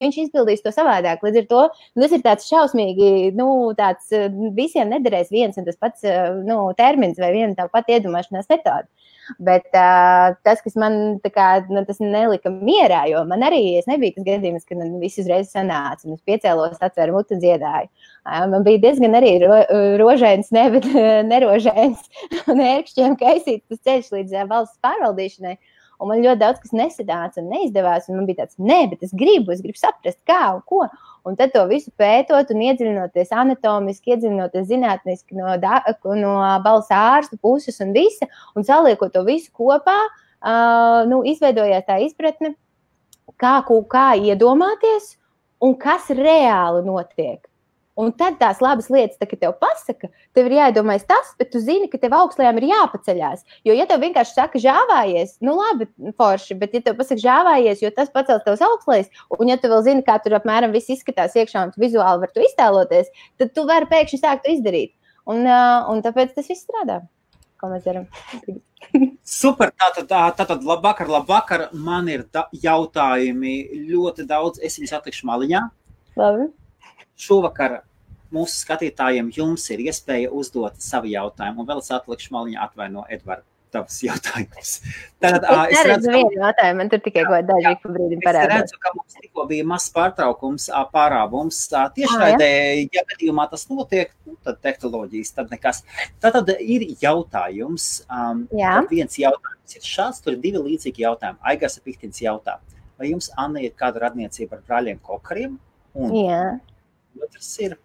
viņš izpildīs to savādāk. Līdz ar to nu, tas ir tāds šausmīgi, nu, tāds visiem nederēs viens un tas pats nu, termins vai viena tā pati iedomāšanās metode. Bet uh, tas, kas man kā, nu, tas nelika mierā, jo man arī nebija tas gadījums, kad man viss uzreiz sanāca. Es piecēlos, atvēru mutu un dziedāju. Uh, man bija diezgan arī ro, rožēns, ne, bet nerožēns un ērkšķiem kaisīts tas ceļš līdz uh, valsts pārvaldīšanai. Un man ļoti daudz kas nesadāca un neizdevās. Un man bija tāds, nē, bet es gribu, es gribu saprast, kā un ko. Un tad to visu pētot un iedziļinoties anatomiski, iedziļinoties zinātniski no, da, no balss ārstu puses un visa, un saliekot to visu kopā, uh, nu, izveidojās tā izpratne, kā, kā iedomāties un kas reāli notiek. Un tad tās labas lietas, tā, kad tev pasaka, tev ir jāiedomājas tas, bet tu zini, ka tev augstlējām ir jāpaceļās. Jo, ja tev vienkārši saka, žāvājies, nu labi, forši, bet ja tev pasaka, žāvājies, jo tas pacels tavs augstlējs, un ja tu vēl zini, kā tur apmēram viss izskatās iekšā un tu vizuāli vari to iztēloties, tad tu vari pēkšņi sākt to izdarīt. Un, un tāpēc tas viss strādā. Ko mēs darām? Super, tātad, tātad labvakar, labvakar. Man ir jautājumi ļoti daudz. Es viņus atlikšu maliņā. Labi. Šovakar mūsu skatītājiem jums ir iespēja uzdot savu jautājumu, un vēl es atlikšu maliņā atvaino Edvardu. Tavs jautājums. Tad, es es redzu, vienu jautājumu, man tur tikai kaut daži pa brīdim parādās. Es redzu, ka mums tikko bija mazs pārtraukums, pārāvums. Tiešraidē, ja gadījumā tas notiek, nu, tad tehnoloģijas, tad nekas. Tātad ir jautājums. Um, jā. Viens jautājums ir šāds, tur ir divi līdzīgi jautājumi. Aigars Pihtins jautā, vai jums, Anna, ir kāda radniecība ar brāļiem Kokariem? Un jā. Otrs ir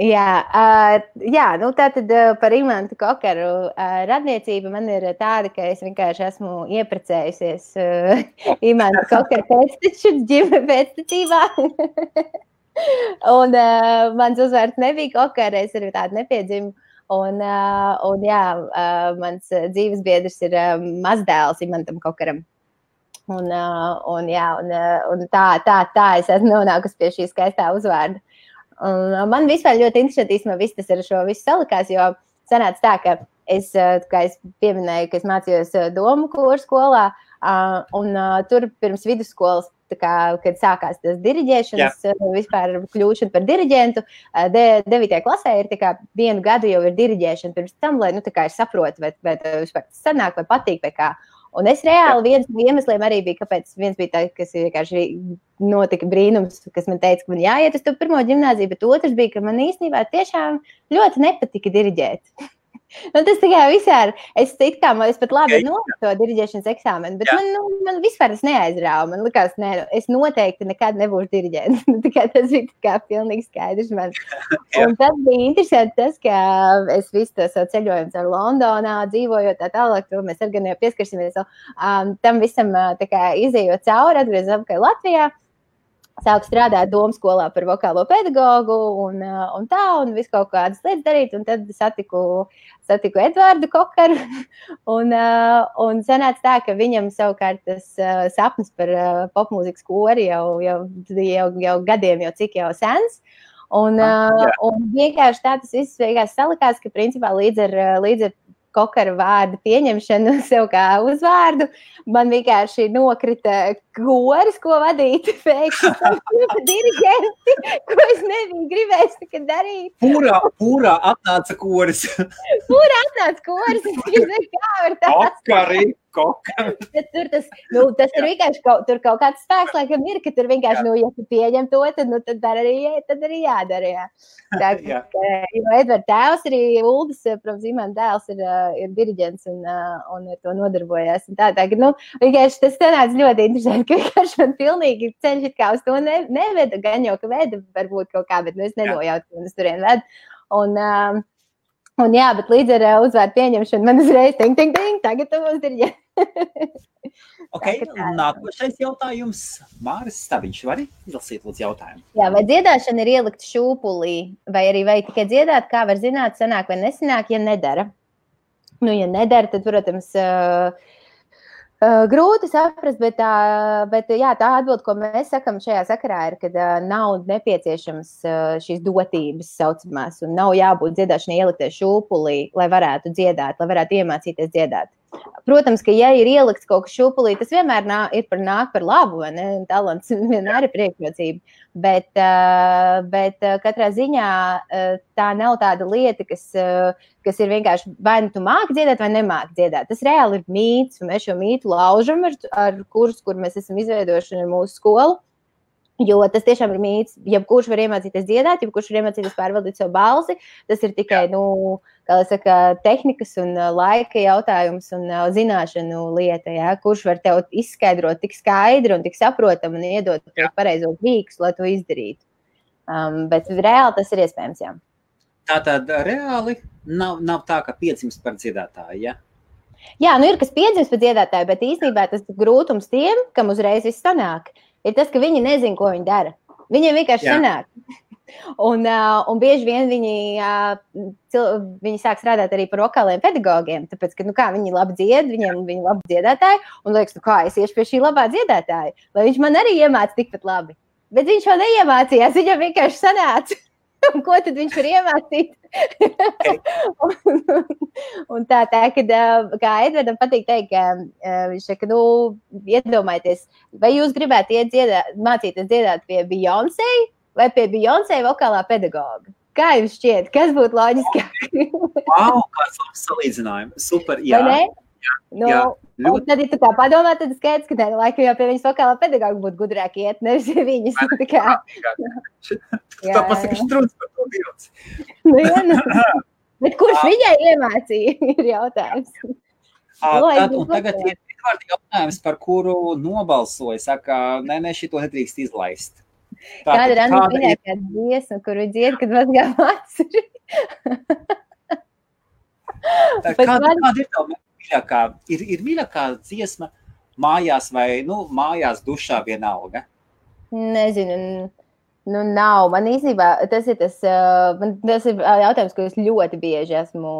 Jā, uh, jā nu tā tad uh, par imantu kokaru uh, radniecība man ir tāda, ka es vienkārši esmu ieprecējusies uh, imantu kokaru pēctecībā. un uh, mans uzvārds nebija kokara, es arī tādu nepiedzimu. Un, uh, un jā, uh, mans dzīves biedrs ir uh, mazdēls imantam kokaram. Un, uh, un, jā, un, uh, un tā, tā, tā es esmu nonākusi pie šī skaistā uzvārda. Un man vispār ļoti interesanti, īstenībā, viss tas ar šo visu salikās, jo sanāca tā, ka es, kā es pieminēju, ka es mācījos domu kursu skolā, un tur pirms vidusskolas kā, kad sākās tas diriģēšanas, Jā. vispār kļūšana par diriģentu. De, 9. klasē ir kā, vienu gadu jau ir diriģēšana pirms tam, lai nu, kā, saprotu, vai, vai tas vispār sanāk, vai patīk. Vai kā. Un es reāli viens no iemesliem arī bija, kāpēc viens bija tāds, kas vienkārši notika brīnums, kas man teica, ka man jāiet uz to pirmo gimnāziju, bet otrs bija, ka man īstenībā tiešām ļoti nepatika diriģēt. Nu, tas tikai visādi. Es tikai kā es pat labi okay. noliku to diriģēšanas eksāmenu, bet Jā. man, nu, man vispār neaizrāva. Man liekas, ne, es noteikti nekad nebūšu diriģents. tikai tas bija kā pilnīgi skaidrs man. Un tas bija interesanti tas, ka es visu to savu ceļojumu ar Londonā, dzīvojot tā tālāk, to mēs ar gan jau pieskarsimies um, tam visam tā kā izējot cauri, atgriezot apkārt Latvijā sāku strādāt domu skolā par vokālo pedagogu un, uh, un tā, un visu kaut kādas lietas darīt. Un tad satiku, satiku Edvardu Kokaru. Un, uh, un sanāca tā, ka viņam savukārt tas uh, sapnis par popmūzikas kori jau, jau, jau, jau gadiem, jau cik jau sens. Un, uh, un vienkārši tā tas viss salikās, ka principā līdz ar, līdz ar kokara vārdu pieņemšanu sev kā uzvārdu. Man vienkārši nokrita koris, ko vadīt. Diriģenti, ko es nebiju gribējis darīt. Pūrā, pūrā atnāca koris. pūrā atnāca koris. Es nezinu, kā var tā. Kokari. Tur tas, nu, tas ir vienkārši kaut, tur kaut kāds spēks, laikam ir, ka tur vienkārši, jā. nu, ja tu pieņem to, tad, nu, tad arī, tad arī jādara. Jā. Tā, jā. Jo Edvards tēvs arī Uldis, protams, Imants dēls ir, ir diriģents un, un ar to nodarbojās. Un tā, tā, nu, vienkārši tas sanāca ļoti interesanti, ka vienkārši man pilnīgi ceļš kā uz to ne, neveda, gan jau, ka veda varbūt kaut kā, bet nu, es nenojautu, ka man uz turien ved. Un, um, Un, jā, bet līdz ar uh, uzvārdu pieņemšanu man uzreiz ting, ting, ting, tagad tu mums ir jā. okay, nākošais jautājums. Māris Stabiņš, var izlasīt lūdzu jautājumu? Jā, vai dziedāšana ir ielikt šūpulī, vai arī vai tikai dziedāt, kā var zināt, sanāk vai nesanāk, ja nedara? Nu, ja nedara, tad, protams, uh, Uh, grūti saprast, bet, tā, bet jā, tā atbilde, ko mēs sakām šajā sakarā, ir, ka uh, nav nepieciešams uh, šīs dotības saucamās, un nav jābūt dziedāšanai ieliktai šūpulī, lai varētu dziedāt, lai varētu iemācīties dziedāt. Protams, ka, ja ir ielikts kaut kas šūpulī, tas vienmēr nā, ir par nāk par labu, vai ne? Talants vienmēr ir priekšrocība. Bet, uh, bet uh, katrā ziņā uh, tā nav tāda lieta, kas, kas ir vienkārši vai nu tu māki dziedāt, vai nemāki dziedāt. Tas reāli ir mīts, un mēs šo mītu laužam ar, ar kursus, kur mēs esam izveidojuši ar mūsu skolu. Jo tas tiešām ir mīts. Jebkurš var iemācīties dziedāt, jebkurš var iemācīties pārvaldīt savu balsi. Tas ir tikai nu, saka, tehnikas un laika jautājums un zināšanu lieta. Ja? Kurš var tev izskaidrot tik skaidri un tik saprotami un iedot tev pareizo rīkstu, lai to izdarītu. Um, bet reāli tas ir iespējams. Jā. Tā tad reāli nav, nav tā, ka piedzimst par dziedātāju. Ja? Jā, nu ir kas piedzimst par dziedātāju, bet īstenībā tas grūtums tiem, kam uzreiz viss sanāk ir tas, ka viņi nezina, ko viņi dara. Viņiem vienkārši Jā. sanāk. Un, uh, un bieži vien viņi, uh, cil, viņi sāk strādāt arī par vokāliem pedagogiem. Tāpēc, ka nu, kā, viņi labi dzied, viņiem ir labi dziedātāji. Un liekas, nu, kā es iešu pie šī labā dziedātāja, lai viņš man arī iemācītu tikpat labi. Bet viņš jau neiemācījās, viņam vienkārši sanāca. Un ko tad viņš var iemācīt? un, un tā, tā, kad, kā Edvardam patīk teikt, ka viņš saka, nu, iedomājieties, vai jūs gribētu iet dziedāt, mācīties dziedāt pie Beyoncé vai pie Beyoncé vokālā pedagoga? Kā jums šķiet, kas būtu loģiskāk? wow, kāds labs salīdzinājums. Super, jā. Nu, jā, ļoti. Tad, ja tu tā padomā, tad skaidrs, ka tādā laikā jau pie viņas vokālā pedagoga būtu gudrāk iet, nevis viņas. Tā kā tā pasaka strūds par to bildes. nu, jā, nu. Bet kurš viņai iemācīja, ir jautājums. Tad, un tagad ir jautājums, par kuru nobalsoja. Saka, nē, nē, šito nedrīkst izlaist. Tā, kāda ir Anna mīļākā dziesma, kuru dzied, kad mazgā mācuri? kāda, kāda ir tā mīļākā? Ir, ir mīļākā dziesma mājās vai, nu, mājās dušā vienalga? Nezinu. Nu, nav. Man īstenībā tas ir, tas, man, tas ir jautājums, ko es ļoti bieži esmu.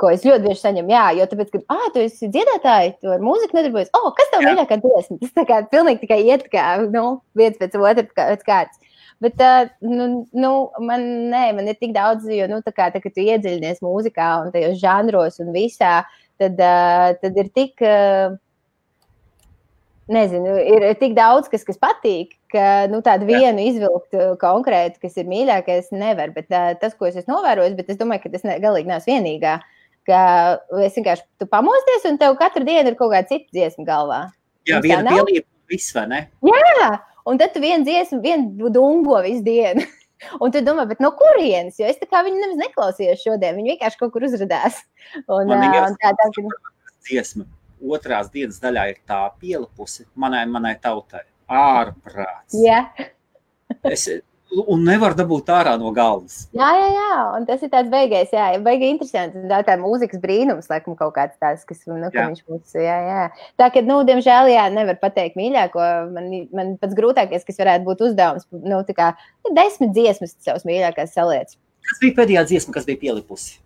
Ko es ļoti bieži saņemu. Jā, jo tāpēc, ka, ah, tu esi dziedātāji, tu ar mūziku nedarbojies. Oh, kas tev mīļākā dziesma? Tas tā kā pilnīgi tikai iet kā, nu, viens pēc otra pēc kārtas. Bet, nu, nu, man, nē, man ir tik daudz, jo, nu, tā kā, tā, tu iedziļinies mūzikā un tajos žanros un visā, tad, tad ir tik. Nezinu, ir tik daudz, kas, kas patīk, ka nu, tādu vienu izvilkt konkrētu, kas ir mīļākais, nevar. Bet uh, tas, ko es esmu novērojis, bet es domāju, ka tas ne, galīgi nav vienīgā. Ka es vienkārši pamosties, un tev katru dienu ir kaut kāda cita dziesma galvā. Jā, viena pielība, viss, vai ne? Jā, un tad tu vienu dziesmu, vienu dungo visu dienu. Un tu domā, no kurienes? Jo es tā kā viņu nemaz neklausījos šodien. Viņi vienkārši kaut kur uzrādījās. Un, un tā, tā, tā, dziesma otrās dienas daļā ir tā pielipusi manai, manai tautai. Ārprāts. Yeah. es, un nevar dabūt ārā no galvas. Jā, jā, jā. un tas ir tāds beigais, jā, beigais interesants. Tā tā mūzikas brīnums, laikam, kaut kāds tāds, kas, nu, ka viņš mums, jā, jā. Tā, ka, nu, diemžēl, jā, nevar pateikt mīļāko. Man, man pats grūtākais, kas varētu būt uzdevums, nu, tā kā desmit dziesmas savas mīļākās saliec. Kas bija pēdējā dziesma, kas bija pielipusi?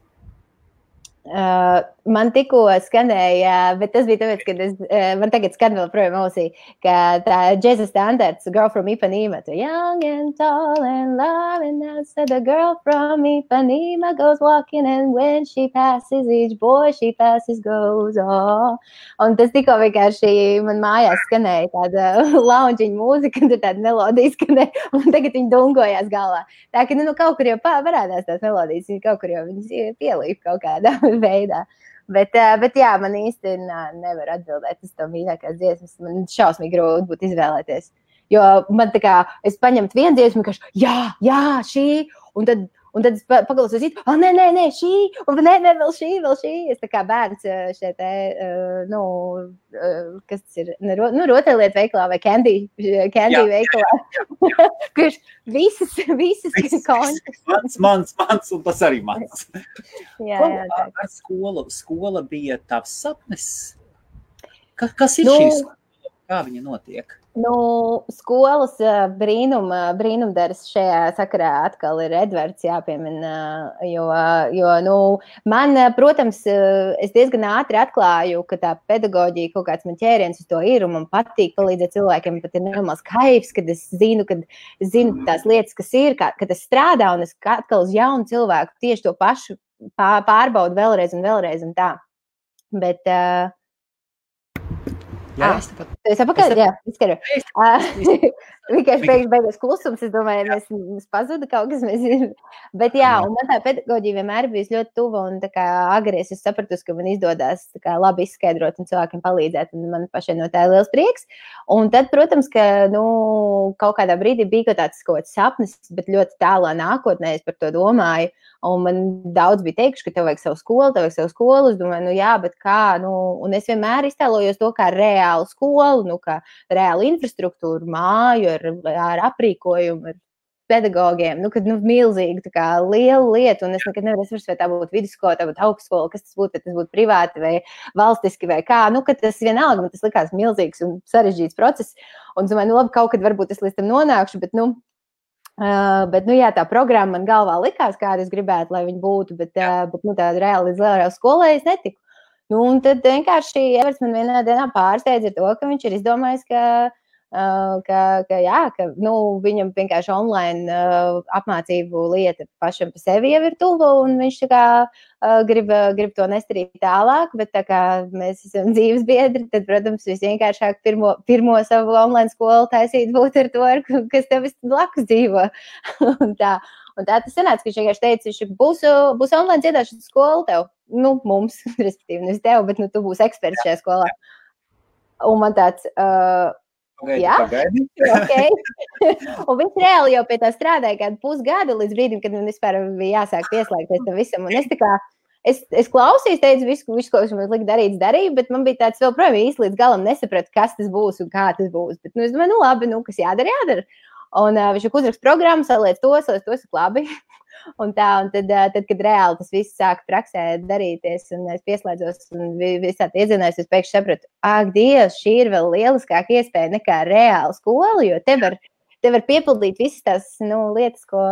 Uh, man tikko skanēja, bet tas bija tāpēc, ka es, uh, man tagad skan vēl projām ausī, ka tā džeza standarts, Girl from Ipanema, tu young and tall and loving, I said the girl from Ipanema goes walking and when she passes, each boy she passes goes, oh. Un tas tikko vienkārši man mājās skanēja tāda launčiņa mūzika, un tur tāda melodija skanēja, un tagad viņi dungojās galvā. Tā ka, nu, nu kaut kur jau parādās tās melodijas, viņi kaut kur jau viņas pielīp kaut kādā veidā. Bet, bet jā, man īsti nevar atbildēt uz to mīļākās dziesmas. Man šausmīgi grūti būtu izvēlēties. Jo man tā kā es paņemtu vienu dziesmu, kas, jā, jā, šī, un tad Un tad es paklausos, ah, nē, nē, nē, šī, un nē, nē, vēl šī, vēl šī. Es kā bērns šeit, uh, nu, uh, kas tas ir, nu, nu rotaļlietu veikalā vai candy, candy jā, veikalā. Kurš visas, visas kontas. Mans, mans, mans, un tas arī mans. jā, jā, tā. Ar skolu, skola bija tavs sapnis. Ka, kas ir nu, šī skola? Kā viņa notiek? Nu, skolas brīnum, brīnumdarbs šajā sakarā atkal ir Edvards jāpiemina. Jo, jo nu, man, protams, es diezgan ātri atklāju, ka tā pedagoģija kaut kāds man ķēriens uz to ir un man patīk palīdzēt cilvēkiem. Pat ir normāls kaifs, kad es zinu, kad es zinu tās lietas, kas ir, kā, kad es strādāju un es atkal uz jaunu cilvēku tieši to pašu pārbaudu vēlreiz un vēlreiz un tā. Bet, uh, Jā, ah, es tepat. Es apakaļ, es jā, izskaru. Vienkārši beigās beigas klusums. Es domāju, mēs, mums pazuda kaut kas. Mēs, bet jā, un man tā pedagoģija vienmēr bijusi ļoti tuva. Un kā agresīvi es sapratu, ka man izdodas kā, labi izskaidrot un cilvēkiem palīdzēt. Un man pašai no tā ir liels prieks. Un tad, protams, ka nu, kaut kādā brīdī bija tāds kaut kāds sapnis, bet ļoti tālā nākotnē es par to domāju. Un man daudz bija teikuši, ka tev vajag savu skolu, tev vajag savu skolu. Es domāju, nu jā, bet kā? Nu, un es vienmēr iztēlojos to kā reālu skolu, nu, kā reālu infrastruktūru, māju ar, ar aprīkojumu, ar pedagogiem, nu, kad nu, milzīgi kā, liela lieta, un es nekad nevaru saprast, vai tā būtu vidusskola, tā būtu augstskola, kas tas būtu, tas būtu privāti vai valstiski vai kā. Nu, tas vienalga man tas likās milzīgs un sarežģīts process. Un es domāju, nu, labi, kaut kad varbūt es līdz tam nonākšu, bet, nu, Uh, bet, nu, jā, tā programma man galvā likās, kāda es gribētu, lai viņa būtu, bet, uh, bet nu, tāda reāli līdz lielai skolai es netiku. Nu, un tad vienkārši Everts man vienā dienā pārsteidza ar to, ka viņš ir izdomājis, ka ka, ka, jā, ka nu, viņam vienkārši online uh, apmācību lieta pašam par sevi jau ir tuva, un viņš kā, uh, grib, grib to nestarīt tālāk. Bet tā kā mēs esam dzīves biedri, tad, protams, visvienkāršāk pirmo, pirmo savu online skolu taisīt būtu ar to, ar, kas tev blakus dzīvo. tā, un tā tas sanāca, ka viņš vienkārši teica, viņš būs, būs online dziedāšanas skola tev. Nu, mums, respektīvi, nevis tev, bet nu, tu būsi eksperts šajā skolā. Un man tāds. Uh, Pagaidi, Jā, pagaidi. okay. un viņš reāli jau pie tā strādāja kādu pusgadu, līdz brīdim, kad man vispār bija jāsāk pieslēgties tam visam. Un es tā kā es, es klausījos, teicu, visu, visu ko viņš man lika darīt, darīju, bet man bija tāds vēl projām īsti līdz galam nesapratu, kas tas būs un kā tas būs. Bet, nu, es domāju, nu labi, nu, kas jādara, jādara. Un uh, viņš uzrakst programmu, saliec to, saliec to, saka labi. Un tā, un tad, tad, kad reāli tas viss sāk praksē darīties, un es pieslēdzos un visā iedzinājos, es pēkšņi sapratu, ak, Dievs, šī ir vēl lieliskāka iespēja nekā reāla skola, jo te var, te var piepildīt visas tās nu, lietas, ko,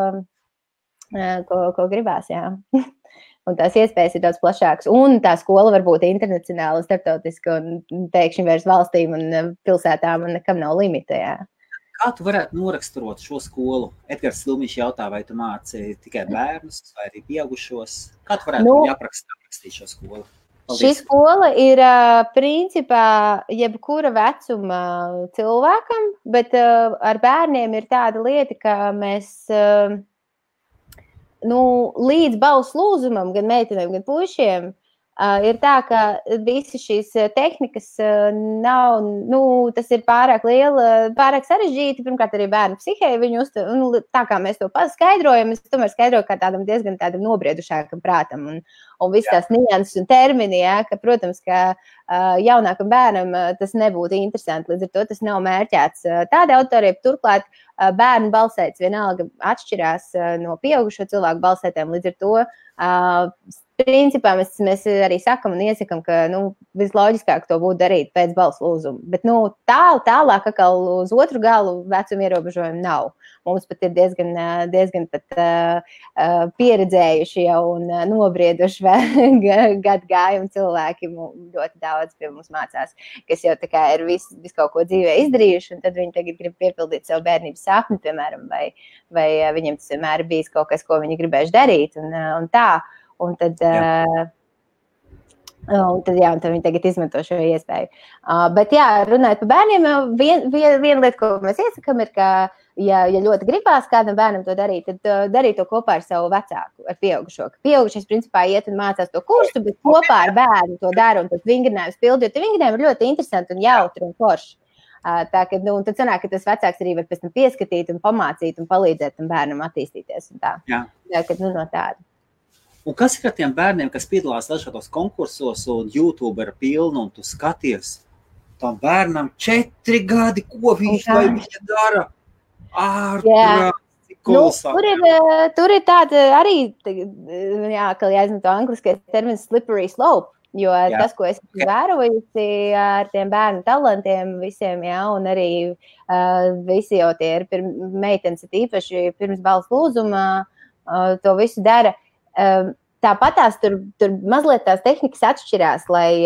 ko, ko gribās. Un tās iespējas ir daudz plašākas. Un tā skola var būt internacionāla, starptautiska un pēkšņi vairs valstīm un pilsētām un nekam nav limita. Jā. Kā tu varētu noraksturot šo skolu? Edgars Lūmiņš jautā, vai tu māci tikai bērnus vai arī pieaugušos? Kā tu varētu nu, aprakstīt šo skolu? Paldies. Šī skola ir principā jebkura vecuma cilvēkam, bet ar bērniem ir tāda lieta, ka mēs nu, līdz balss lūzumam, gan meitenēm, gan puišiem, ir tā, ka visas šīs tehnikas uh, nav, nu, tas ir pārāk liela, pārāk sarežģīti. Pirmkārt, arī bērnu psihē viņu uztver, nu, tā kā mēs to paskaidrojam, es tomēr skaidroju kā tādam diezgan tādam nobriedušākam prātam. Un, un viss tās nianses un termini, ja, ka, protams, ka uh, jaunākam bērnam uh, tas nebūtu interesanti. Līdz ar to tas nav mērķēts uh, tādai autoriem. Turklāt bērnu balsēts vienalga atšķirās no pieaugušo cilvēku balsētēm. Līdz ar to principā mēs, mēs arī sakam un iesakām, ka nu, visloģiskāk to būtu darīt pēc balss lūzuma. Bet nu, tālu, tālāk, kā uz otru galu, vecuma ierobežojumu nav. Mums pat ir diezgan, diezgan pat, uh, pieredzējuši jau un uh, nobrieduši gadu gājumu cilvēki. Ļoti daudz pie mums mācās, kas jau ir visu, visu kaut ko dzīvē izdarījuši, un tad viņi tagad grib piepildīt savu bērnības sapni, piemēram, vai, vai viņiem tas vienmēr bijis kaut kas, ko viņi gribējuši darīt. Un, un tā. Un tad, jā. Un tad, jā, un tad viņi tagad izmanto šo iespēju. Uh, bet, jā, runājot par bērniem, viena vien, vien lieta, ko mēs iesakām, ir, ka, ja, ja ļoti gribās kādam bērnam to darīt, tad uh, darīt to kopā ar savu vecāku, ar pieaugušo. Pieaugušais, principā, iet un mācās to kursu, bet kopā ar bērnu to dara un tas vingrinājums pildīt. Vingrinājumi ir ļoti interesanti un jautri un forši. Uh, tā ka, nu, tad sanāk, ka tas vecāks arī var pēc tam pieskatīt un pamācīt un palīdzēt tam bērnam attīstīties. Tā, jā. Tā, ka, nu, no tāda. Un kas ir ar tiem bērniem, kas piedalās dažādos konkursos, un YouTube ir pilna, un tu skaties, tam bērnam četri gadi, ko viņš vai viņa dara? Ārprāt! Nu, tur, ir, eh, tur ir tāda arī, jā, ka jāizmanto angliskais termins slippery slope. Jo jā. tas, ko es esmu vērojusi ar tiem bērnu talantiem, visiem, jā, un arī uh, visi jau tie ir meitenes, īpaši pirms balss lūzuma, uh, to visu dara. Tāpat tās tur, tur mazliet tās tehnikas atšķirās, lai,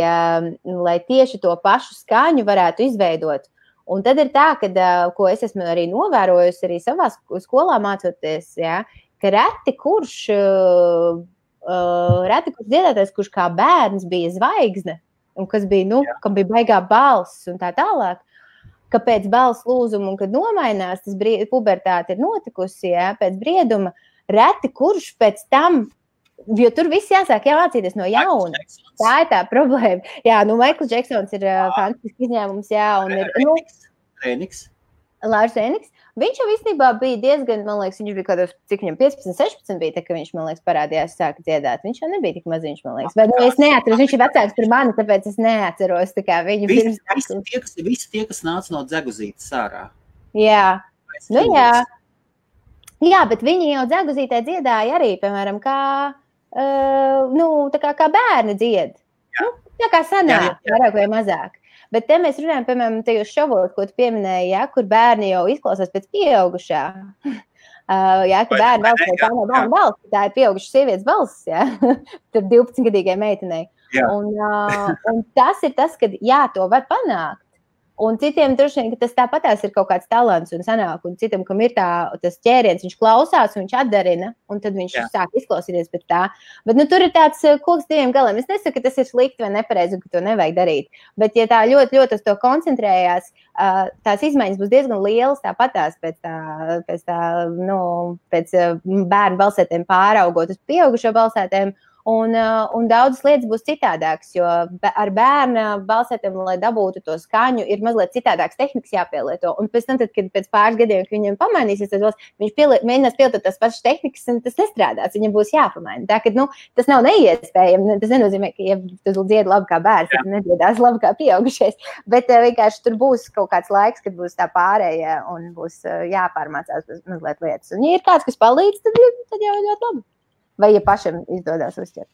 lai tieši to pašu skaņu varētu izveidot. Un tad ir tā, ka, ko es esmu arī novērojusi arī savā skolā mācoties, ja, ka reti kurš, reti kurš dziedātājs, kurš kā bērns bija zvaigzne, un kas bija, nu, kam bija baigā balss un tā tālāk. Kāpēc balss lūzuma un kad nomainās, tas brīd, pubertāte ir notikusi, jā, pēc brieduma, reti kurš pēc tam Jo tur viss jāsāk jāmācīties no jauna. Tā ir tā problēma. Jā, nu, Maikls Džeksons ir uh, fantastisks izņēmums, jā, un ir. Nu, Rēniks. Lārs Rēniks. Viņš jau īstenībā bija diezgan, man liekas, viņš bija kaut kādos, cik viņam 15, 16 bija, tā, ka viņš, man liekas, parādījās, sāka dziedāt. Viņš jau nebija tik maziņš, man liekas. Bet, nu, es neatceros, viņš ir vecāks par mani, tāpēc es neatceros, tā kā viņu visi, pirms. Visi tie, kas, visi tie, kas nāca no dzeguzītes ārā. Jā. Nu, jā. Jā, bet viņi jau dzeguzītē dziedāja arī, piemēram, kā, uh, nu, kā, kā bērni dzied. Jā. Nu, tā kā sanāk, vairāk vai mazāk. Bet te mēs runājam, piemēram, tajos šovos, ko tu pieminēji, ja, kur bērni jau izklausās pēc pieaugušā. Uh, jā, ka bērnu balss vai tā nav bērnu balss, tā ir pieauguša sievietes balss, jā, tur 12-gadīgai meitenei. Jā. Un, uh, un tas ir tas, ka jā, to var panākt. Un citiem droši vien tas tāpatās ir kaut kāds talants un sanāk, un citam, kam ir tā, tas ķēriens, viņš klausās, viņš atdarina, un tad viņš Jā. sāk izklausīties pēc tā. Bet nu, tur ir tāds eh, koks diviem galiem. Es nesaku, ka tas ir slikti vai nepareizi, un ka to nevajag darīt. Bet, ja tā ļoti, ļoti uz to koncentrējās, uh, tās izmaiņas būs diezgan lielas, tāpatās pēc tā, pēc tā, nu, pēc bērnu balsētēm pāraugot uz pieaugušo balsētēm. Un, uh, un daudzas lietas būs citādākas, jo ar bērnu balsēm, lai dabūtu to skaņu, ir mazliet citādākas tehnikas jāpielieto. Un pēc tam, tad, kad pēc pāris gadiem viņam pamainīsies, tad viņš pielie, mēģinās pielietot tās pašas tehnikas, un tas nestrādās. Viņam būs jāpamaina. Tā, ka, nu, tas nav neiespējami. Tas nenozīmē, ka, ja tu dziedi labi kā bērns, tad nedziedās labi kā pieaugušais. Bet uh, vienkārši tur būs kaut kāds laiks, kad būs tā pārējie un būs uh, jāpārmācās mazliet lietas. Un, ja ir kāds, kas palīdz, tad, tad jau ļoti labi vai ja pašam izdodas uzķert.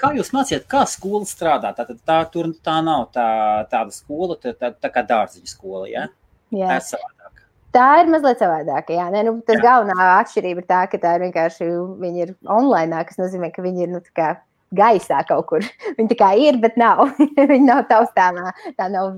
Kā jūs mācījāt, kā skola strādā? Tā, tā, tā, tur, tā nav tā, tāda skola, tā, tā, tā kā dārziņa skola. Ja? Jā, tā ir savādāk. Tā ir mazliet savādāka. Jā, Nē, nu, tas jā. galvenā atšķirība ir tā, ka tā ir vienkārši viņi ir online, kas nozīmē, ka viņi ir nu, gaisā kaut kur. Viņa tā kā ir, bet nav. viņa nav taustāmā. Tā nav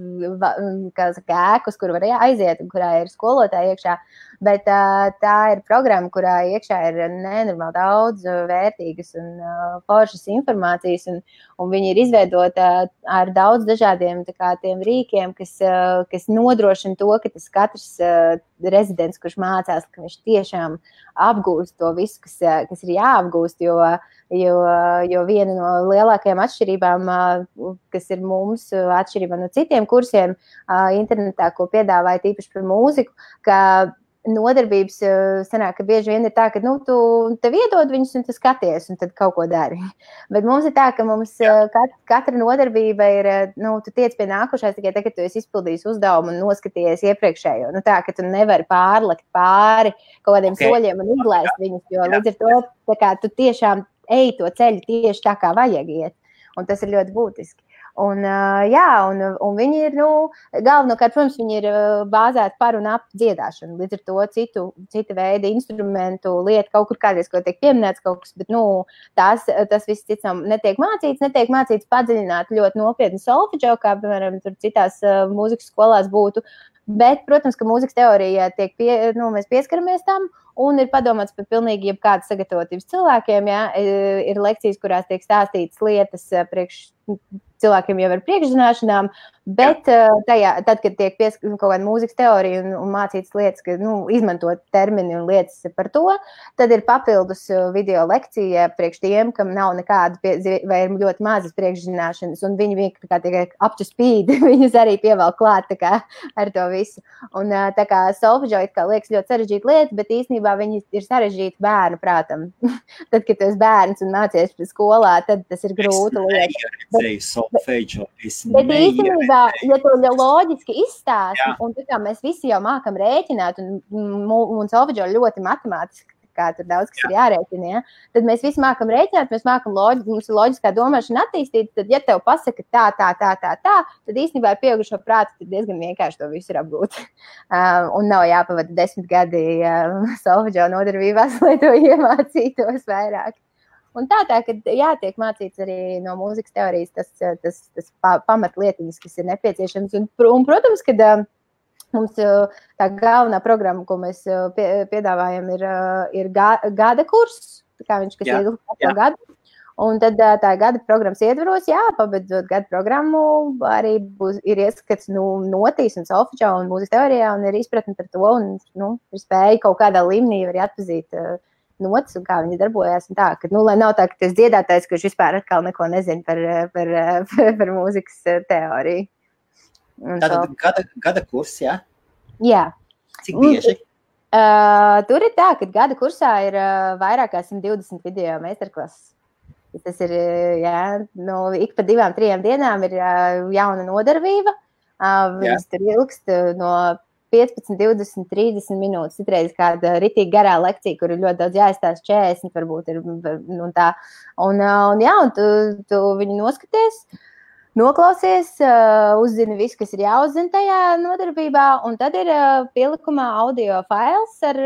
kā saka, ēkas, kur var aiziet un kurā ir skolotāji iekšā. Bet uh, tā ir programma, kurā iekšā ir nenormāli daudz vērtīgas un uh, foršas informācijas. Un, un viņi ir izveidota ar daudz dažādiem kā, rīkiem, kas, uh, kas nodrošina to, ka tas katrs uh, rezidents, kurš mācās, ka viņš tiešām apgūst to visu, kas, uh, kas ir jāapgūst. Jo, jo, jo viena no lielākajām atšķirībām, uh, kas ir mums, uh, atšķirībā no citiem kursiem uh, internetā, ko piedāvāja tīpaši par mūziku, ka nodarbības eh, sanāk, ka bieži vien ir tā, ka nu, tu tev iedod viņus un tu skaties, un tad kaut ko dari. Bet mums ir tā, ka mums. Eh, kat, katra nodarbība ir, eh, nu, tu tiec pie nākošais tikai tagad, kad tu esi izpildījis uzdevumu un noskatījies iepriekšējo. Nu, tā, ka tu nevari pārlikt pāri kaut kādiem okay. soļiem un izlaist viņus, jo Jā. līdz ar to kā, tu tiešām ej to ceļu tieši tā, kā vajag iet. Un tas ir ļoti būtiski. Un, jā, un, un viņi ir, nu, galvenokārt, protams, viņi ir bāzēti par un ap dziedāšanu. Līdz ar to citu, citu veidu instrumentu lietu kaut kur kādreiz, ko tiek pieminēts kaut kas, bet, nu, tās, tas viss, ticam, netiek mācīts, netiek mācīts padziļināt ļoti nopietni solfeģo, kā, piemēram, citās mūzikas skolās būtu. Bet, protams, ka mūzikas teorijā tiek pie, nu, mēs pieskaramies tam, un ir padomāts par pilnīgi jebkādas sagatavotības cilvēkiem. Ja? Ir lekcijas, kurās tiek stāstītas lietas priekš cilvēkiem jau ar priekšzināšanām, bet. Eh, tajā, tad, kad tiek pieskaņota kaut kāda mūzikas teorija un, un mācītas lietas, ka nu, izmantot termini un lietas par to, tad ir papildus eh, video lekcija priekš tiem, kam nav nekāda pie, vai ir ļoti mazas priekšzināšanas, un viņi vienkārši tikai up to speed, viņas arī pievēl klāt kā, ar to visu. Un eh, tā kā solfeģo it kā liekas ļoti sarežģīta lieta, bet īstenībā viņi ir sarežģīti bērnu prātam. tad, kad tu esi bērns un mācies skolā, tad tas ir grūti. Es solfeģo. Bet īstenībā, ja to loģiski izstāsta, un tā kā mēs visi jau mākam rēķināt, un, un solfeģo ļoti matemātiski kā tur daudz kas Jā. ir jārēķina. Ja? Tad mēs visi mākam rēķināt, mēs mākam loģi, mums ir loģiskā domāšana attīstīt. Tad, ja tev pasaka tā, tā, tā, tā, tā tad īstenībā ar pieaugušo prātu diezgan vienkārši to visu apgūt. Uh, un nav jāpavada desmit gadi uh, solfeģo nodarbībās, lai to iemācītos vairāk. Un tā, tā ka jātiek mācīts arī no mūzikas teorijas tas, tas, tas pamatlietiņas, kas ir nepieciešams. Un, un protams, ka mums tā galvenā programma, ko mēs piedāvājam, ir, ir gada kurs, kā viņš ir ilgs gadu. Un tad tā gada programmas ietvaros, jā, pabeidzot gada programmu, arī būs, ir ieskats nu, notīs un solfeģā un mūzikas teorijā, un ir izpratne par to, un nu, ir spēja kaut kādā līmenī arī atpazīt uh, notis un kā viņi darbojas. Tā, ka, nu, lai nav tā, ka tas dziedātājs, kurš vispār neko nezina par, par, par, par mūzikas teoriju. Tātad gada, gada kurs, jā? Jā. Cik bieži? Uh, tur ir tā, ka gada kursā ir uh, vairāk kā 120 video meistarklases. Tas ir jā, nu, ik pa divām, trijām dienām ir jauna nodarbība. Viņas jā. tur ilgst no 15, 20, 30 minūtes. Citreiz kāda rītīgi garā lekcija, kur ir ļoti daudz jāizstāsta, 40 varbūt ir. Un tā. Un, un, jā, un tu, tu viņu noskaties. Noklausies, uzzini visu, kas ir jāuzzina tajā nodarbībā, un tad ir pielikumā audio fails ar,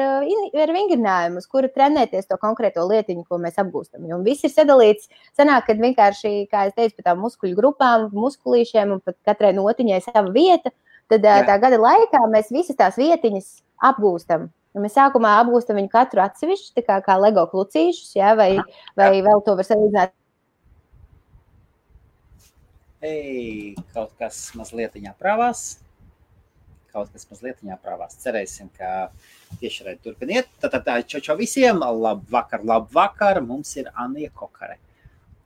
ar vingrinājumu, uz kura trenēties to konkrēto lietiņu, ko mēs apgūstam. Un viss ir sadalīts, sanāk, kad vienkārši, kā es teicu, pa tām muskuļu grupām, muskulīšiem un pat katrai notiņai sava vieta, tad Jā. tā gada laikā mēs visas tās vietiņas apgūstam. Un mēs sākumā apgūstam viņu katru atsevišķi, kā, kā LEGO klucīšus, ja, vai, vai vēl to var salīdzināt Ei, kaut kas mazliet aprāvās. Kaut kas mazliet aprāvās. Cerēsim, ka tieši arī turpiniet. Tad tā čau, čau visiem. Labvakar, labvakar. Mums ir Anija Kokare.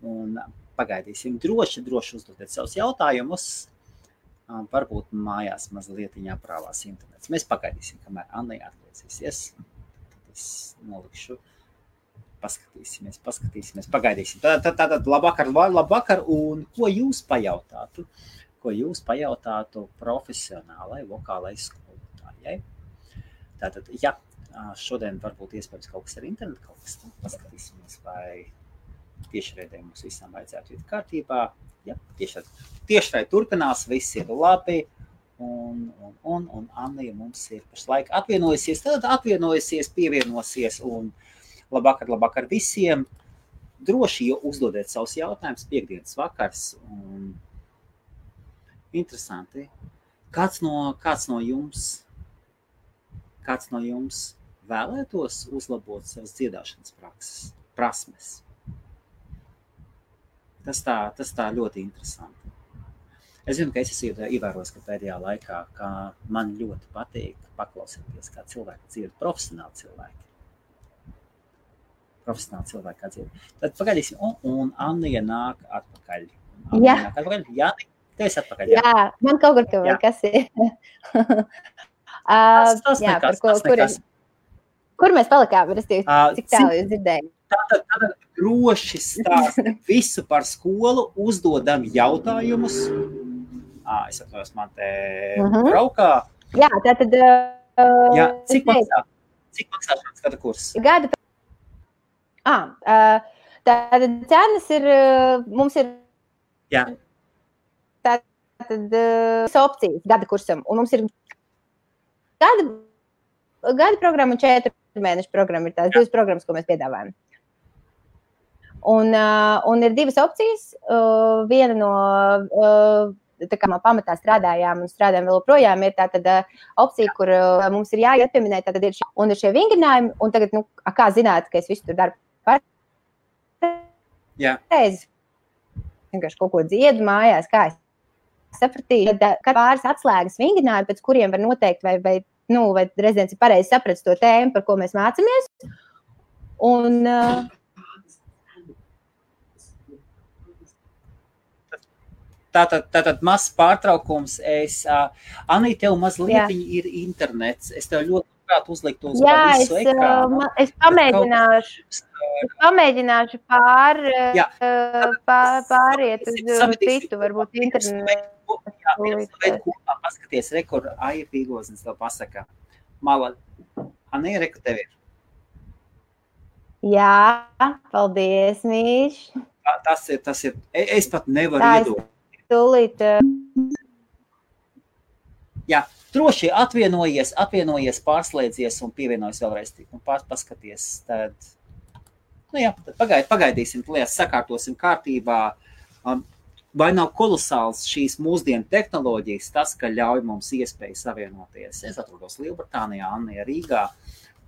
Un pagaidīsim droši, droši uzdodiet savus jautājumus. Varbūt mājās mazliet aprāvās internets. Mēs pagaidīsim, kamēr Anija atgriezīsies. Tad es nolikšu paskatīsimies, paskatīsimies, pagaidīsim. Tad, tad, tad, tad labvakar, labvakar, un ko jūs pajautātu? Ko jūs pajautātu profesionālai vokālai skolotājai? Tātad, ja šodien varbūt iespējams kaut kas ar internetu, kaut kas tam paskatīsimies, vai tiešraidē mums visam vajadzētu iet kārtībā. Ja, tiešraidē turpinās, viss ir labi. Un, un, un, un Anna mums ir pašlaik atvienojusies, tad atvienojusies, pievienosies un Labvakar, labvakar visiem! Droši uzdodiet savus jautājumus, piekdienas vakars. Un... Interesanti. Kāds no, kāds no jums, kāds no jums vēlētos uzlabot savas dziedāšanas prakses, prasmes? Tas tā, tas tā ļoti interesanti. Es zinu, ka es esmu ievērojis, ka pēdējā laikā man ļoti patīk paklausīties, kā cilvēki dziedā, profesionāli cilvēki profesionāli cilvēki atzīst. Tad pagaidīsim, un, un Anna nāk atpakaļ. Anna jā, nāk atpakaļ. Jā, te esi atpakaļ. Jā, jā man kaut kur tur kas ir. uh, tas, tas jā, nekas, ko, kur, nekas. kur mēs palikām, restīvi, uh, cik tālu jūs dzirdējāt? Tātad, tātad droši stāsti visu par skolu, uzdodam jautājumus. À, es atceros, man te uh mhm. -huh. braukā. Jā, tātad. Uh, jā, cik maksā? Cik maksā šāds gada kurs? Gada Ah, tātad cenas ir, mums ir. Jā. Tātad opcijas gada kursam, un mums ir gada, gada programma un četru mēnešu programma. Ir tās divas programmas, ko mēs piedāvājam. Un, uh, un ir divas opcijas. Uh, viena no uh, tā kā mēs pamatā strādājām un strādājam vēl joprojām, ir tā tad, uh, opcija, kur uh, mums ir jāiet pieminēt, tad ir šie, un ir šie vingrinājumi. Un tagad, nu, kā zināt, ka es visu tur daru pareizi. Vienkārši kaut ko dziedu mājās, kā es sapratīju, ka pāris atslēgas vingrinājumi, pēc kuriem var noteikt, vai, vai, nu, vai rezidents ir pareizi sapratis to tēmu, par ko mēs mācāmies. Un, uh, Tātad, tātad mazs pārtraukums. Es, uh, Anī, tev mazliet ir internets. Es tev ļoti labprāt uzliktu uz Jā, es, ekrānu. es pamēģināšu. Es pamēģināšu pār, jā, pār, pāriet uz citu, varbūt internetu. Jā, veids kopā paskaties, re, kur Aija Pīgoznis tev pasaka. Mala, Anī, re, ka tev ir. Jā, paldies, Mīš. Tas ir, tas ir, e, es pat nevaru iedot. Tūlīt. Jā, droši atvienojies, atvienojies, pārslēdzies un pievienojies vēlreiz. Un pār, paskaties, tad, nu jā, tad pagaid, pagaidīsim, lietas sakārtosim kārtībā. Um, vai nav kolosāls šīs mūsdienu tehnoloģijas, tas, ka ļauj mums iespēju savienoties? Es atrodos Lielbritānijā, Anija Rīgā.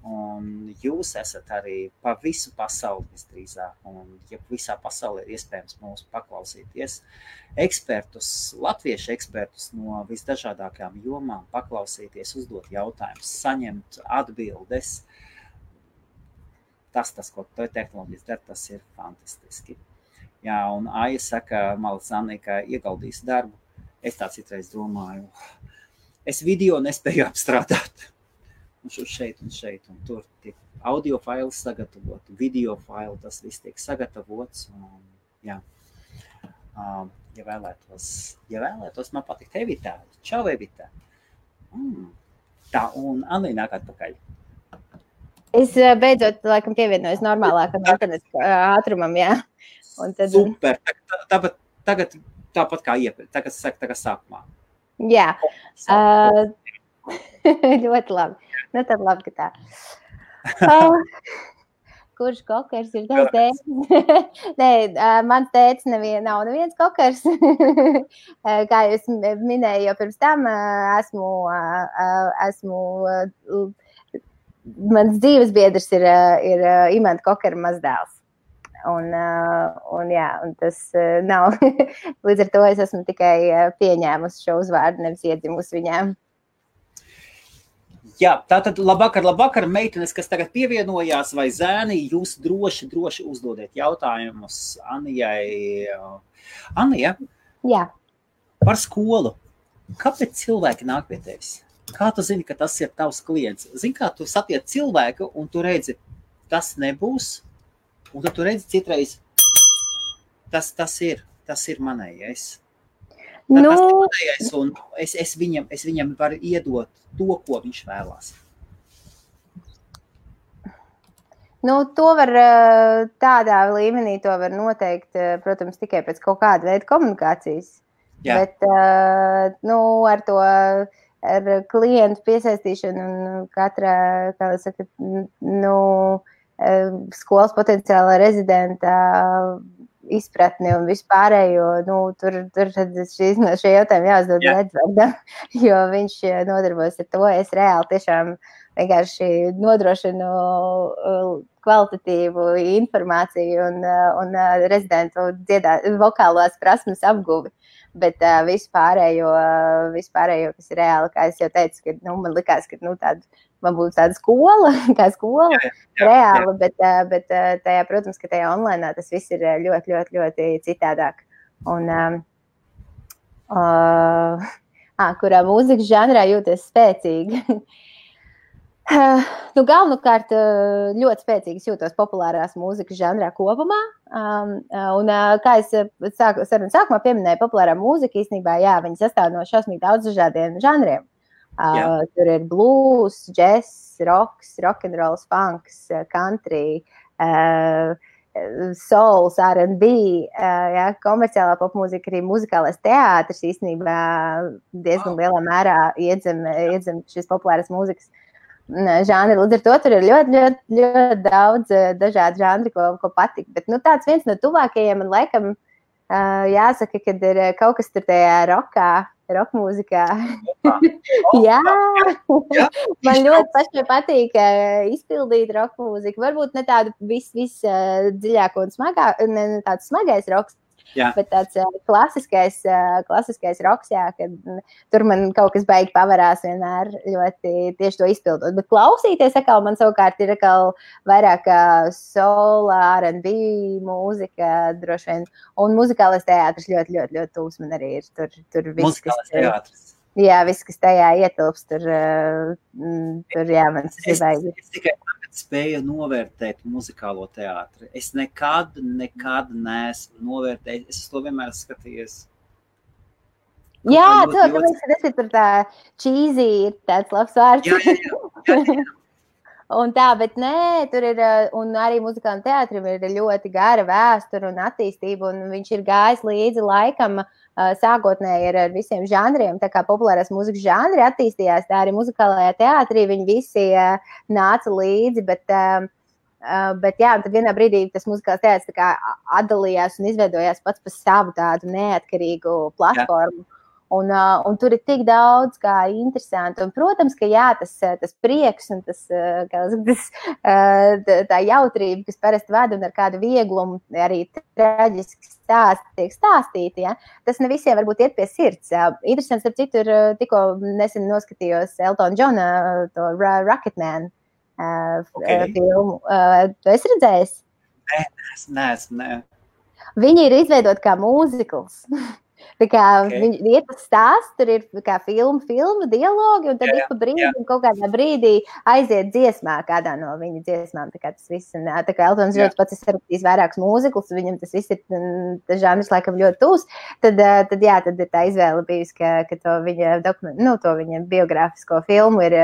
Un jūs esat arī pa visu pasauli visdrīzāk, un ja visā pasaulē ir iespējams mūs paklausīties, ekspertus, latviešu ekspertus no visdažādākajām jomām, paklausīties, uzdot jautājumus, saņemt atbildes. Tas, tas ko tehnoloģijas dara, tas ir fantastiski. Jā, un Aija saka, Malasānī, ka ieguldīs darbu. Es tā citreiz domāju, es video nespēju apstrādāt un šeit un šeit un tur tiek audio fails sagatavot, video failu, tas viss tiek sagatavots. Un, jā. Um, ja vēlētos, ja vēlētos, man patikt Evitā. Čau, Evitā. Mm. Tā, un Anī nāk atpakaļ. Es beidzot, laikam, pievienojos normālākam internetu ātrumam, jā. Un tad... Super. Tāpat, tagad tāpat kā iepriekš, tagad, tagad sākumā. Jā. Uh, ļoti labi. Nu, tad labi, ka tā. Kurš kokers ir tas tēvs? Nē, mans tēvs nevien, nav neviens kokers. Kā jūs minēju, jau pirms tam esmu, esmu mans dzīves biedrs ir, ir Imants Kokera mazdēls. Un, un, jā, un tas nav. Līdz ar to es esmu tikai pieņēmusi šo uzvārdu, nevis iedzimusi viņām. Jā, tā tad labvakar, labvakar, meitenes, kas tagad pievienojās, vai zēni, jūs droši, droši uzdodiet jautājumus Anijai. Anija? Jā. Par skolu. Kāpēc cilvēki nāk pie tevis? Kā tu zini, ka tas ir tavs klients? Zini, kā tu satiec cilvēku un tu redzi, tas nebūs, un tad tu redzi citreiz, tas, tas ir, tas ir manējais. Nu, tas ir es, es, viņam, es viņam varu iedot to, ko viņš vēlās. Nu, to var tādā līmenī to var noteikt, protams, tikai pēc kaut kāda veida komunikācijas. Jā. Bet nu, ar to ar klientu piesaistīšanu un katra, kā jau saka, nu, skolas potenciāla rezidenta izpratni un vispārējo. Nu, tur tur šīs, no šie jautājumi jāuzdod Jā. Edvardam, jo viņš eh, nodarbojas ar to. Es reāli tiešām vienkārši nodrošinu uh, kvalitatīvu informāciju un, uh, un rezidentu dziedā, vokālās prasmes apguvi. Bet uh, vispārējo, vispārējo, kas ir reāli, kā jau teicu, ka, nu, man likās, ka nu, tāda man būtu tāda skola, kā skola, jā, jā, reāli, jā. bet, bet tajā, protams, ka tajā online tas viss ir ļoti, ļoti, ļoti citādāk. Un, uh, ah, kurā mūzikas žanrā jūties spēcīgi. nu, galvenokārt ļoti spēcīgas jūtos populārās mūzikas žanrā kopumā. Um, un, kā es sāku, sarunas sākumā pieminēju, populārā mūzika īstenībā, jā, sastāv no šausmīgi daudz dažādiem žanriem. Uh, tur ir blues, jazz, rocks, rock'n'rolls, funks, country, uh, souls, RB, uh, ja, komerciālā popmūzika, arī muzikālais teātris īstenībā diezgan lielā mērā iedzem, iedzem šīs populāras mūzikas žanri. Līdz ar to tur ir ļoti, ļoti, ļoti daudz dažādu žanru, ko, ko patīk. Bet nu, tāds viens no tuvākajiem man laikam jāsaka, kad ir kaut kas tur tajā rokā roka mūzikā. Jā, man ļoti pašai patīk izpildīt roka mūziku. Varbūt ne tādu vis, vis dziļāko un smagāku, ne, ne tāds smagais roks, Jā. Bet tāds klasiskais, klasiskais roks, jā, kad mm, tur man kaut kas beigas pavarās vienmēr ļoti tieši to izpildot. Bet klausīties, atkal man savukārt ir vairāk soul, RB mūzika droši vien. Un muzikālais teātris ļoti, ļoti, ļoti tūs man arī ir. Tur, tur viss, kas, teātris. Jā, viss, kas tajā ietilpst, tur, uh, tur jā, man tas ir beigas. Es tikai spēja novērtēt muzikālo teātri. Es nekad, nekad neesmu novērtējis. Es to vienmēr skatījies. Jā, to, tāpēc, tas ir tur tā cheesy, ir tāds labs vārds. Jā, jā, jā, jā. Un tā, bet nē, tur ir, un arī muzikālam teātrim ir ļoti gara vēsture un attīstība, un viņš ir gājis līdzi laikam, sākotnēji ar, visiem žanriem, tā kā populārās mūzikas žanri attīstījās, tā arī muzikālajā teātrī viņi visi nāca līdzi, bet, bet jā, tad vienā brīdī tas muzikālais teātris atdalījās un izveidojās pats par savu tādu neatkarīgu platformu. Jā. Un, uh, un tur ir tik daudz, kā interesanti. Un, protams, ka jā, tas, tas prieks un tas, tas, tā jautrība, kas parasti vada un ar kādu vieglumu, arī traģiski stāsti tiek stāstīti, ja? tas ne visiem varbūt iet pie sirds. Interesants, ap citu, tikko nesen noskatījos Eltona Džona, to Rocketman okay. filmu. Tu esi redzējis? Nē, nē, nē. Viņi ir izveidoti kā mūzikls. Tā kā okay. viņi ir tas stāsts, tur ir kā filma, filma, dialogi, un tad ik pa brīdim, kaut kādā brīdī aiziet dziesmā, kādā no viņa dziesmām. Tā kā tas viss, un tā kā Eltons Džons pats ir sarakstījis vairākus mūziklus, viņam tas viss ir, žanrs laikam ļoti tūs, tad, tad jā, tad ir tā izvēle bijusi, ka, ka to viņa dokumentu, nu, to viņa biogrāfisko filmu ir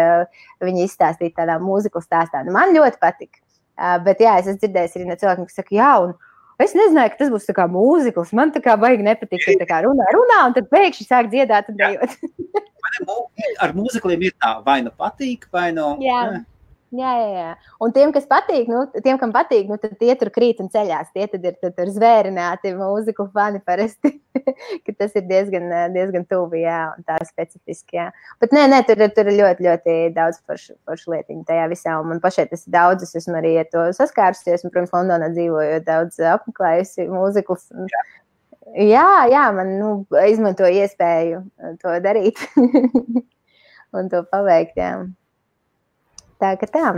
viņa izstāstīt tādā mūziklu stāstā. Nu, man ļoti patika. Bet jā, es esmu dzirdējis arī no cilvēkiem, kas saka, jā, un Es nezināju, ka tas būs kā mūzikls. Man tā kā baigi nepatīk, ka tā kā runā, runā, un tad pēkšņi sāk dziedāt un dejot. ar mūzikliem ir tā, vai nu patīk, vai nu. Jā. Jā, jā, jā. Un tiem, kas patīk, nu, tiem, kam patīk, nu, tad tie tur krīt un ceļās. Tie tad ir tad, zvērināti mūziku fani parasti. tas ir diezgan, diezgan tuvi, jā, un tā specifiski, jā. Bet nē, nē, tur, tur ir ļoti, ļoti daudz foršu, foršu lietiņu tajā visā. Un man pašai tas ir daudz, es esmu arī ar to saskārusies, un, protams, Londonā dzīvojot daudz apmeklējusi mūzikas. Jā. Jā, jā, man nu, izmanto iespēju to darīt un to paveikt. Jā. Tā ka tā.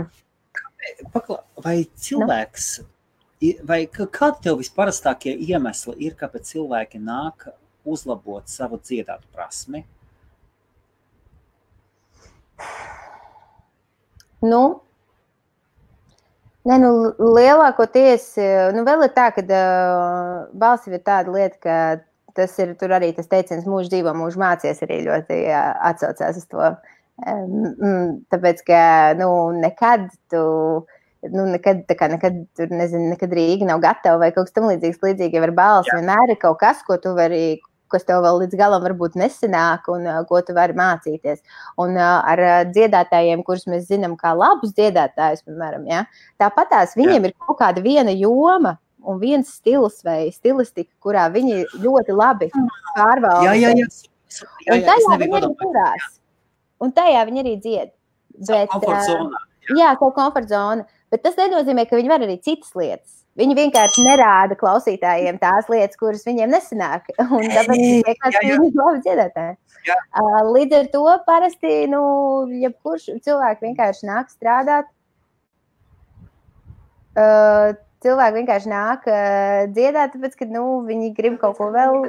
Pakla, vai cilvēks, nu. vai kādi tev visparastākie iemesli ir, kāpēc cilvēki nāk uzlabot savu dziedātu prasmi? Nu, Nē, nu, lielākoties, nu, vēl ir tā, ka uh, balss ir tāda lieta, ka tas ir arī tas teiciens, mūžs dzīvo, mūžs mācies, arī ļoti uh, atsaucās uz to. Uh, Tāpēc, ka nu, nekad tu. Nu, nekad, kā, nekad, tur, nezinu, nekad Rīga nav gatava vai kaut kas tamlīdzīgs. Līdzīgi ar balsi vienmēr ir kaut kas, ko tu vari, kas tev vēl līdz galam varbūt nesenāk un uh, ko tu vari mācīties. Un uh, ar uh, dziedātājiem, kurus mēs zinām kā labus dziedātājus, piemēram, ja, tāpatās viņiem jā. ir kaut kāda viena joma. Un viens stils vai stilistika, kurā viņi ļoti labi pārvalda. Jā, jā, jā. jā, jā un tajā viņi arī turās. Un tajā viņi arī dzied. Bet, uh, jā, kaut komforta zona. Bet tas nenozīmē, ka viņi var arī citas lietas. Viņi vienkārši nerāda klausītājiem tās lietas, kuras viņiem nesanāk. Un tāpēc vienkārši viņi ir labi dziedātāji. Līdz ar to parasti, nu, jebkurš cilvēks vienkārši nāk strādāt. Uh, cilvēki vienkārši nāk uh, dziedāt, tāpēc, ka nu, viņi grib kaut ko vēl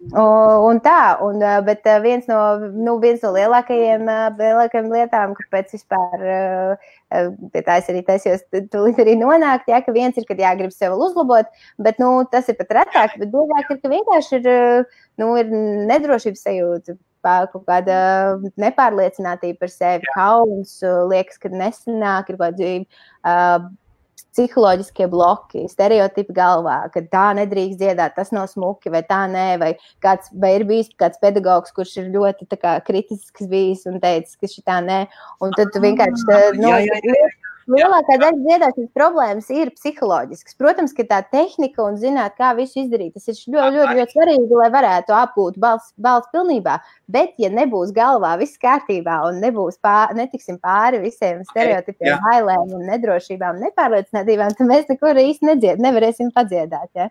Un tā, un, bet viens no, nu, viens no lielākajiem, lielākajiem lietām, kāpēc vispār pie tā es arī taisījos, tūlīt arī nonākt, jā, ka viens ir, kad jāgrib sevi uzlabot, bet, nu, tas ir pat retāk, bet biežāk ir, ka vienkārši ir, nu, ir nedrošības sajūta kaut kāda nepārliecinātība par sevi, kauns, liekas, ka nesanāk, ir kaut kāda psiholoģiskie bloki, stereotipi galvā, ka tā nedrīkst dziedāt, tas nav smuki, vai tā nē, vai, kāds, vai ir bijis kāds pedagogs, kurš ir ļoti kā, kritisks bijis un teicis, ka šī tā nē, un tad tu vienkārši. Tā, nu, jā, jā, jā. Lielākā daļa dziedāšanas problēmas ir psiholoģiskas. Protams, ka tā tehnika un zināt, kā visu izdarīt, tas ir ļoti, ļoti, ļoti svarīgi, lai varētu apgūt balss, balss pilnībā. Bet, ja nebūs galvā viss kārtībā un nebūs pār, netiksim pāri visiem stereotipiem, bailēm un nedrošībām, nepārliecinātībām, tad mēs nekur īsti nedzied, nevarēsim padziedāt. Ja?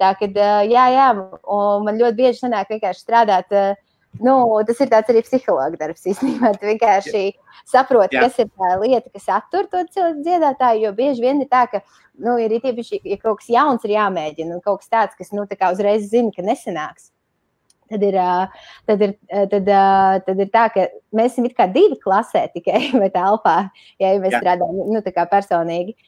Tā uh, jā, jā, un man ļoti bieži sanāk vienkārši strādāt. Nu, tas ir tāds arī psihologa darbs īstenībā. Tu vienkārši saproti, kas ir tā lieta, kas attur to dziedātāju. Jo bieži vien ir tā, ka nu, ir īpaši, ja kaut kas jauns ir jāmēģina, un kaut kas tāds, kas nu, tā uzreiz zina, ka nesanāks. Tad ir, tad, ir, tad, tad ir tā, ka mēs esam kā divi klasē tikai vai telpā, ja mēs Jā. strādājam nu, personīgi.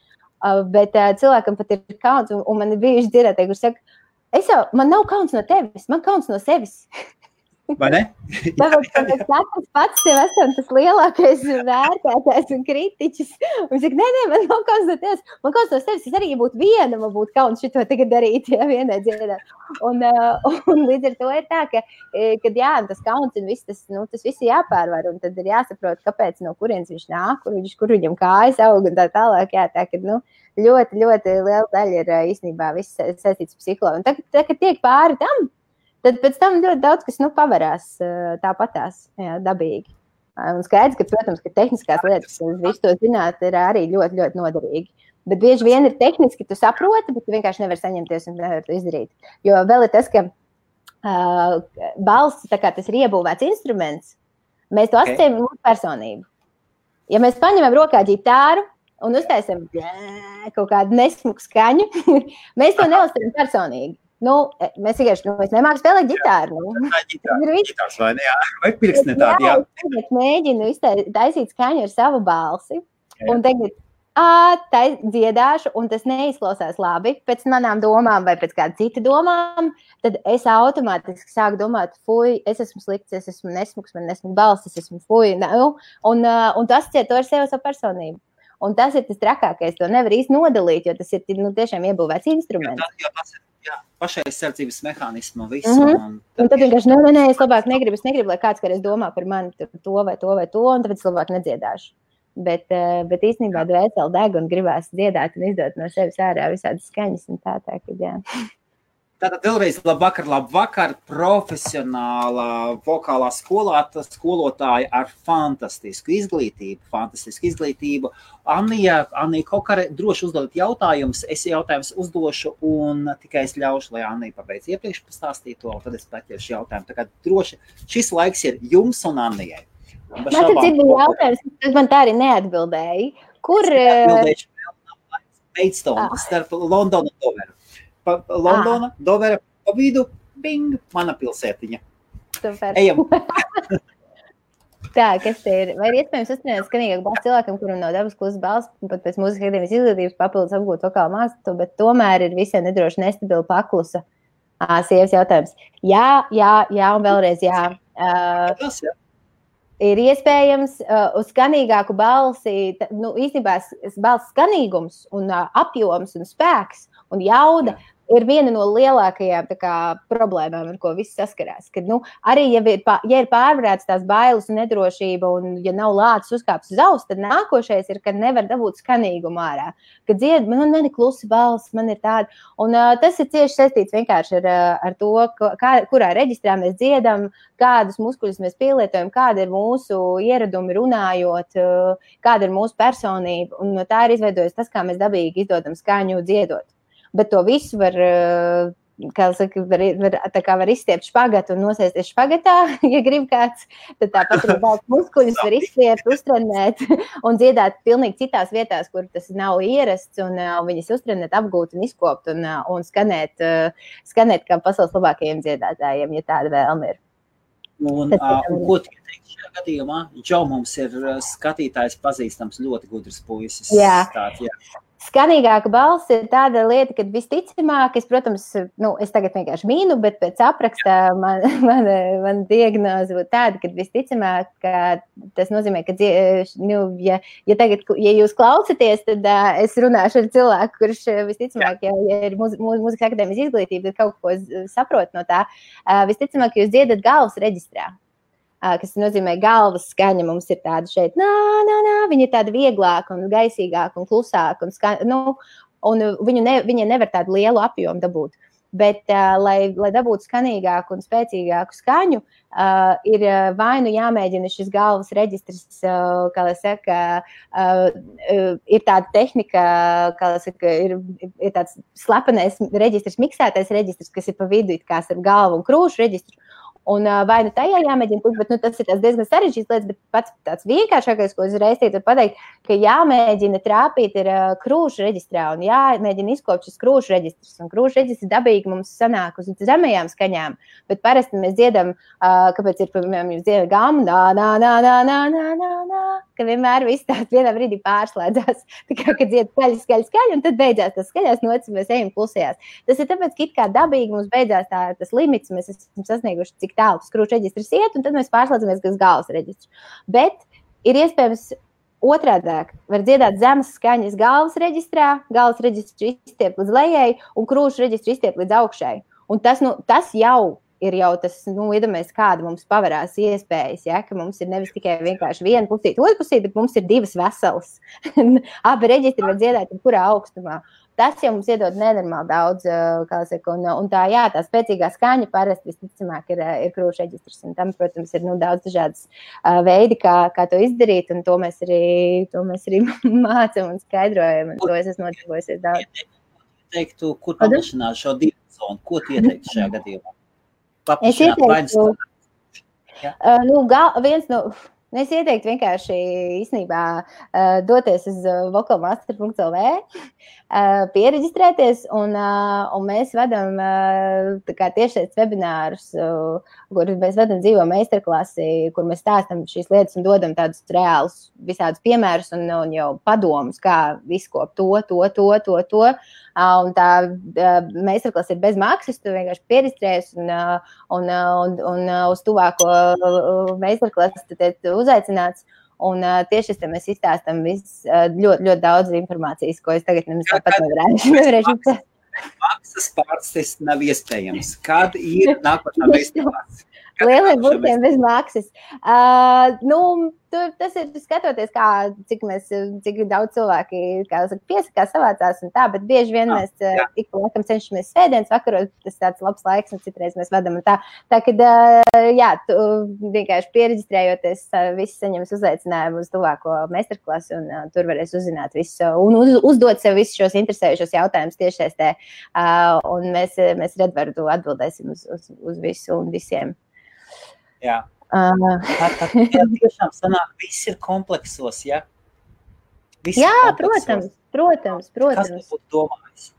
Bet cilvēkam pat ir kauns, un, un man ir bijuši dzirdētāji, kuriem saka, es jau, man nav kauns no tevis, man kauns no sevis. Vai ne? Tāpēc, ka mēs katrs pats sev esam tas lielākais vērtētājs un kritiķis. Un saka, nē, nē, man nav tevis. Man tevis, es arī būtu viena, man būtu kauns šito tagad darīt, ja vienai dziedāt. Un, uh, un līdz ar to ir tā, ka, kad jā, tas kauns un viss tas, nu, tas viss ir jāpārvar. Un tad ir jāsaprot, kāpēc, no kurienes viņš nāk, kur, viņš, kur viņam kājas aug un tā tālāk. Jā, tā, ka, nu, ļoti, ļoti liela daļa ir īstenībā viss saistīts ar psihologu. Un tagad, tagad tiek pāri tam, tad pēc tam ļoti daudz kas nu, pavarās tāpatās, jā, dabīgi. Un skaidrs, ka, protams, ka tehniskās lietas, kas visu to zināt, ir arī ļoti, ļoti noderīgi. Bet bieži vien ir tehniski, tu saproti, bet tu vienkārši nevari saņemties un nevari to izdarīt. Jo vēl ir tas, ka uh, balss, tā kā tas ir iebūvēts instruments, mēs to asociējam ar mūsu personību. Ja mēs paņemam rokā ģitāru un uztaisām kaut kādu nesmuku skaņu, mēs to neuztveram personīgi. Nu, e, mēs vienkārši nu, nemākam spēlēt ģitāru. Nu. Tā ir ģitārs, vai ne? Jā, vai pirksti tādi, jā. Es mēģinu taisīt skaņu ar savu balsi. Jā. Un tagad tā dziedāšu, un tas neizklausās labi pēc manām domām vai pēc kāda cita domām, tad es automātiski sāku domāt, fuck, es esmu slikts, es esmu nesmugs, man nesmu balss, es esmu fuck. Nu, un, un tas ciet to ar sevi savu personību. Un tas ir tas trakākais. To nevar īsti nodalīt, jo tas ir nu, tiešām iebūvēts instruments. Jā, tas, jā, tas ir jā, pašaizsardzības mehānismu visu. Mm -hmm. un tad, un tad vienkārši, nē, nē, nē, es labāk negribu, es negribu, lai kāds kādreiz domā par mani to vai to vai to, un tāpēc labāk nedziedāšu. Bet, eh, bet īstenībā dvēseli deg un gribās dziedāt un izdot no sevis ārā visādas skaņas un tā, tā, ka, jā. Tātad vēlreiz labvakar, labvakar, profesionālā vokālā skolā, skolotāja ar fantastisku izglītību, fantastisku izglītību. Anija, Anija Kokare, droši uzdodot jautājumus, es jautājumus uzdošu un tikai es ļaušu, lai Anija pabeidz iepriekš pastāstīt to, un tad es paķeršu jautājumu. Tā kā droši šis laiks ir jums un Anijai. Man tas ir jautājums, kas man tā arī neatbildēja. Kur? Maidstone, ah. starp Londonu un Doveru. Pa, Londona, ah. Dovera, pa vidu, bing, mana pilsētiņa. Super. Ejam. Tā, kas te ir? Vai ir iespējams uzturēt skanīgāk balss cilvēkam, kuram nav dabas klusas balss, pat pēc mūzikas akadēmijas izglītības papildus apgūt vokālu mākslu, bet tomēr ir visai nedroši nestabila paklusa? Sievas jautājums. Jā, jā, jā, un vēlreiz jā. Uh, ir iespējams uh, uz skanīgāku balsi, nu, īstenībā balss skanīgums un uh, apjoms un spēks un jauda ir viena no lielākajām kā, problēmām, ar ko visi saskarās. Kad, nu, arī, ja ir, ja ir pārvarētas tās bailes un nedrošība, un ja nav lācis uzkāpis uz auss, tad nākošais ir, kad nevar dabūt skanīgumu ārā. Kad dzied, man, man ir klusa balss, man ir tāda. Un, uh, tas ir cieši saistīts vienkārši ar, ar to, kā, kurā reģistrā mēs dziedam, kādus muskuļus mēs pielietojam, kāda ir mūsu ieradumi runājot, uh, kāda ir mūsu personība. Un no tā ir izveidojies tas, kā mēs dabīgi izdodam skaņu dziedot bet to visu var. Eh, kā saka, var, var, tā kā var izstiept špagatu un nosēsties špagatā, ja grib kāds. Tad tāpat arī daudz muskuļus var izstiept, uztrenēt un dziedāt pilnīgi citās vietās, kur tas nav ierasts, un uh, viņas uztrenēt, apgūt un izkopt un, uh, un skanēt, skanēt kā pasaules labākajiem dziedātājiem, ja tāda vēlme ir. Un, uh, un ko tu teiksi šajā gadījumā? Džo mums ir skatītājs pazīstams ļoti gudrs puisis. Jā. Tāds, jā. Skanīgāka balss ir tāda lieta, ka visticamāk, es, protams, nu, es tagad vienkārši mīnu, bet pēc aprakstā man, man, man diagnoze būtu tāda, ka visticamāk, ka tas nozīmē, ka, nu, ja, ja, tagad, ja jūs klausaties, tad uh, es runāšu ar cilvēku, kurš visticamāk, ja, ja ir mūz, mūz, mūzikas akadēmijas izglītība, tad kaut ko saprot no tā. Uh, visticamāk, jūs dziedat galvas reģistrā kas nozīmē galvas skaņa. Mums ir tāda šeit, nā, nā, nā, viņa ir tāda vieglāka un gaisīgāka un klusāka. Un, ska, nu, un viņu ne, viņa nevar tādu lielu apjomu dabūt. Bet, uh, lai, lai dabūtu skanīgāku un spēcīgāku skaņu, uh, ir vai nu jāmēģina šis galvas reģistrs, uh, kā lai saka, uh, uh, ir tāda tehnika, kā lai saka, ir, ir tāds slepenais reģistrs, miksētais reģistrs, kas ir pa vidu, kā ar galvu un krūšu reģistru. Un vai nu tajā jāmēģina būt, bet nu, tas ir diezgan sarežģīts lietas, bet pats tāds vienkāršākais, ko uzreiz teicu, pateikt, ka jāmēģina trāpīt ir krūšu reģistrā un jāmēģina izkopt šis krūšu reģistrs. Un krūšu reģistrs dabīgi mums sanāk uz zemajām skaņām, bet parasti mēs dziedam, kāpēc ir, piemēram, jūs dziedat gamu, nā, nā, nā, nā, nā, nā, nā, nā, ka vienmēr viss tāds vienā brīdī pārslēdzās. Tā kā, kad dzied skaļi, skaļi, skaļi, un tad beidzās tas skaļās nocis, mēs ejam klusējās. Tas ir tāpēc, ka it kā dabīgi mums beidzās tā, tas limits, mēs esam sasnieguši, cik tālu tas krūšu reģistrs iet, un tad mēs pārslēdzamies uz galvas reģistru. Bet ir iespējams otrādi. Var dziedāt zemes skaņas galvas reģistrā, galvas reģistru izstiept līdz lejai, un krūšu reģistru izstiept līdz augšai. Un tas, nu, tas jau ir jau tas, nu, iedomājieties, kāda mums pavērās iespējas. Ja, ka mums ir nevis tikai vienkārši viena pusīte, otra pusīte, bet mums ir divas veselas. Abi reģistri var dziedāt jebkurā augstumā. Tas jau mums iedod nenormāli daudz, kā saka, un, un tā, jā, tā spēcīgā skaņa parasti visticamāk ir, ir krūšu reģistrs, un tam, protams, ir nu, daudz dažādas veidi, kā, kā to izdarīt, un to mēs arī, to mēs arī mācām un skaidrojam, un to es esmu nodarbojusies daudz. Teiktu, kur paplašināt šo divu zonu, ko tu ieteiktu šajā gadījumā? Es ieteiktu, uh, nu, gal, viens no, nu, Nu, es ieteiktu vienkārši īstenībā doties uz vokalmaster.lv, pieregistrēties, un, un mēs vedam tiešais webinārus, uh, kur mēs vedam dzīvo meistarklasi, kur mēs stāstam šīs lietas un dodam tādus reālus visādus piemērus un, un jau padomus, kā izkopt to, to, to, to, to. Un tā meistarklase ir bez maksas, tu vienkārši pieregistrējies un, un, un, un uz tuvāko uh, meistarklasi uzaicināts. Un uh, tieši tas mēs izstāstām vis, uh, ļoti, ļoti daudz informācijas, ko es tagad nemaz tāpat nevarēšu. Maksas pārsist nav iespējams. Kad ir nākotnē meistarklāts? Lieliem burtiem bez maksas. Uh, nu, tur, tas ir skatoties, kā, cik, mēs, cik daudz cilvēki saka, piesakās, savācās un tā, bet bieži vien jā, mēs jā. ik pa laikam cenšamies svētdienas vakaros, tas tāds labs laiks un citreiz mēs vadam un tā. Tā, kad, uh, jā, tu vienkārši pieregistrējoties, viss saņems uzaicinājumu uz tuvāko meistarklasu un uh, tur varēs uzzināt visu un uz, uzdot sev visus šos interesējušos jautājumus tiešsaistē. Uh, un mēs, mēs Redvardu atbildēsim uz, uz, uz visu un visiem. Jā. Uh. Tā, tā, tā tiešām sanāk, viss ir kompleksos, ja? Viss jā, protams, protams, protams. Kas tu būtu domājis?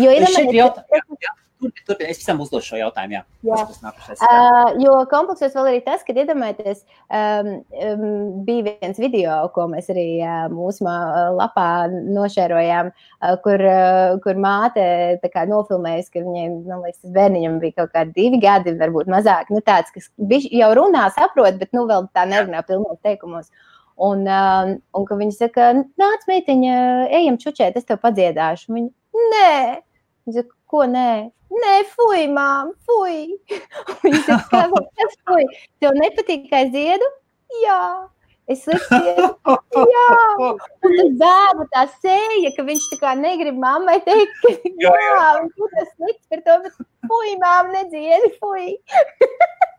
Jo ir šeit jautājums, jā, jā. Turpiniet. Es visam uzdošu šo jautājumu. Jā. Jā. Tas, nākušais, jā. Uh, jo kompleksos vēl arī tas, ka iedomājieties, um, um, bija viens video, ko mēs arī uh, mūsu lapā nošērojām, uh, kur, uh, kur māte nofilmējusi, ka viņai, man liekas, tas bērniņam bija kaut kādi divi gadi, varbūt mazāk. Nu, tāds, kas jau runā, saprot, bet nu vēl tā nerunā pilnos teikumos. Un, uh, un ka viņi saka, nāc, meitiņa, ejam čučēt, es tev padziedāšu. Viņa, nē, viņa saka, ko nē? Nē, fuj, mām, fuj. Viņa saka, kas fuj? Tev nepatīk, kā es dziedu? Jā. Es likšu, jā, un tas bērnu tā sēja, ka viņš tā kā negrib mammai teikt, ka jā, jā. viņš ir slikts par to, bet fuj, mām, nedziedi, fuj.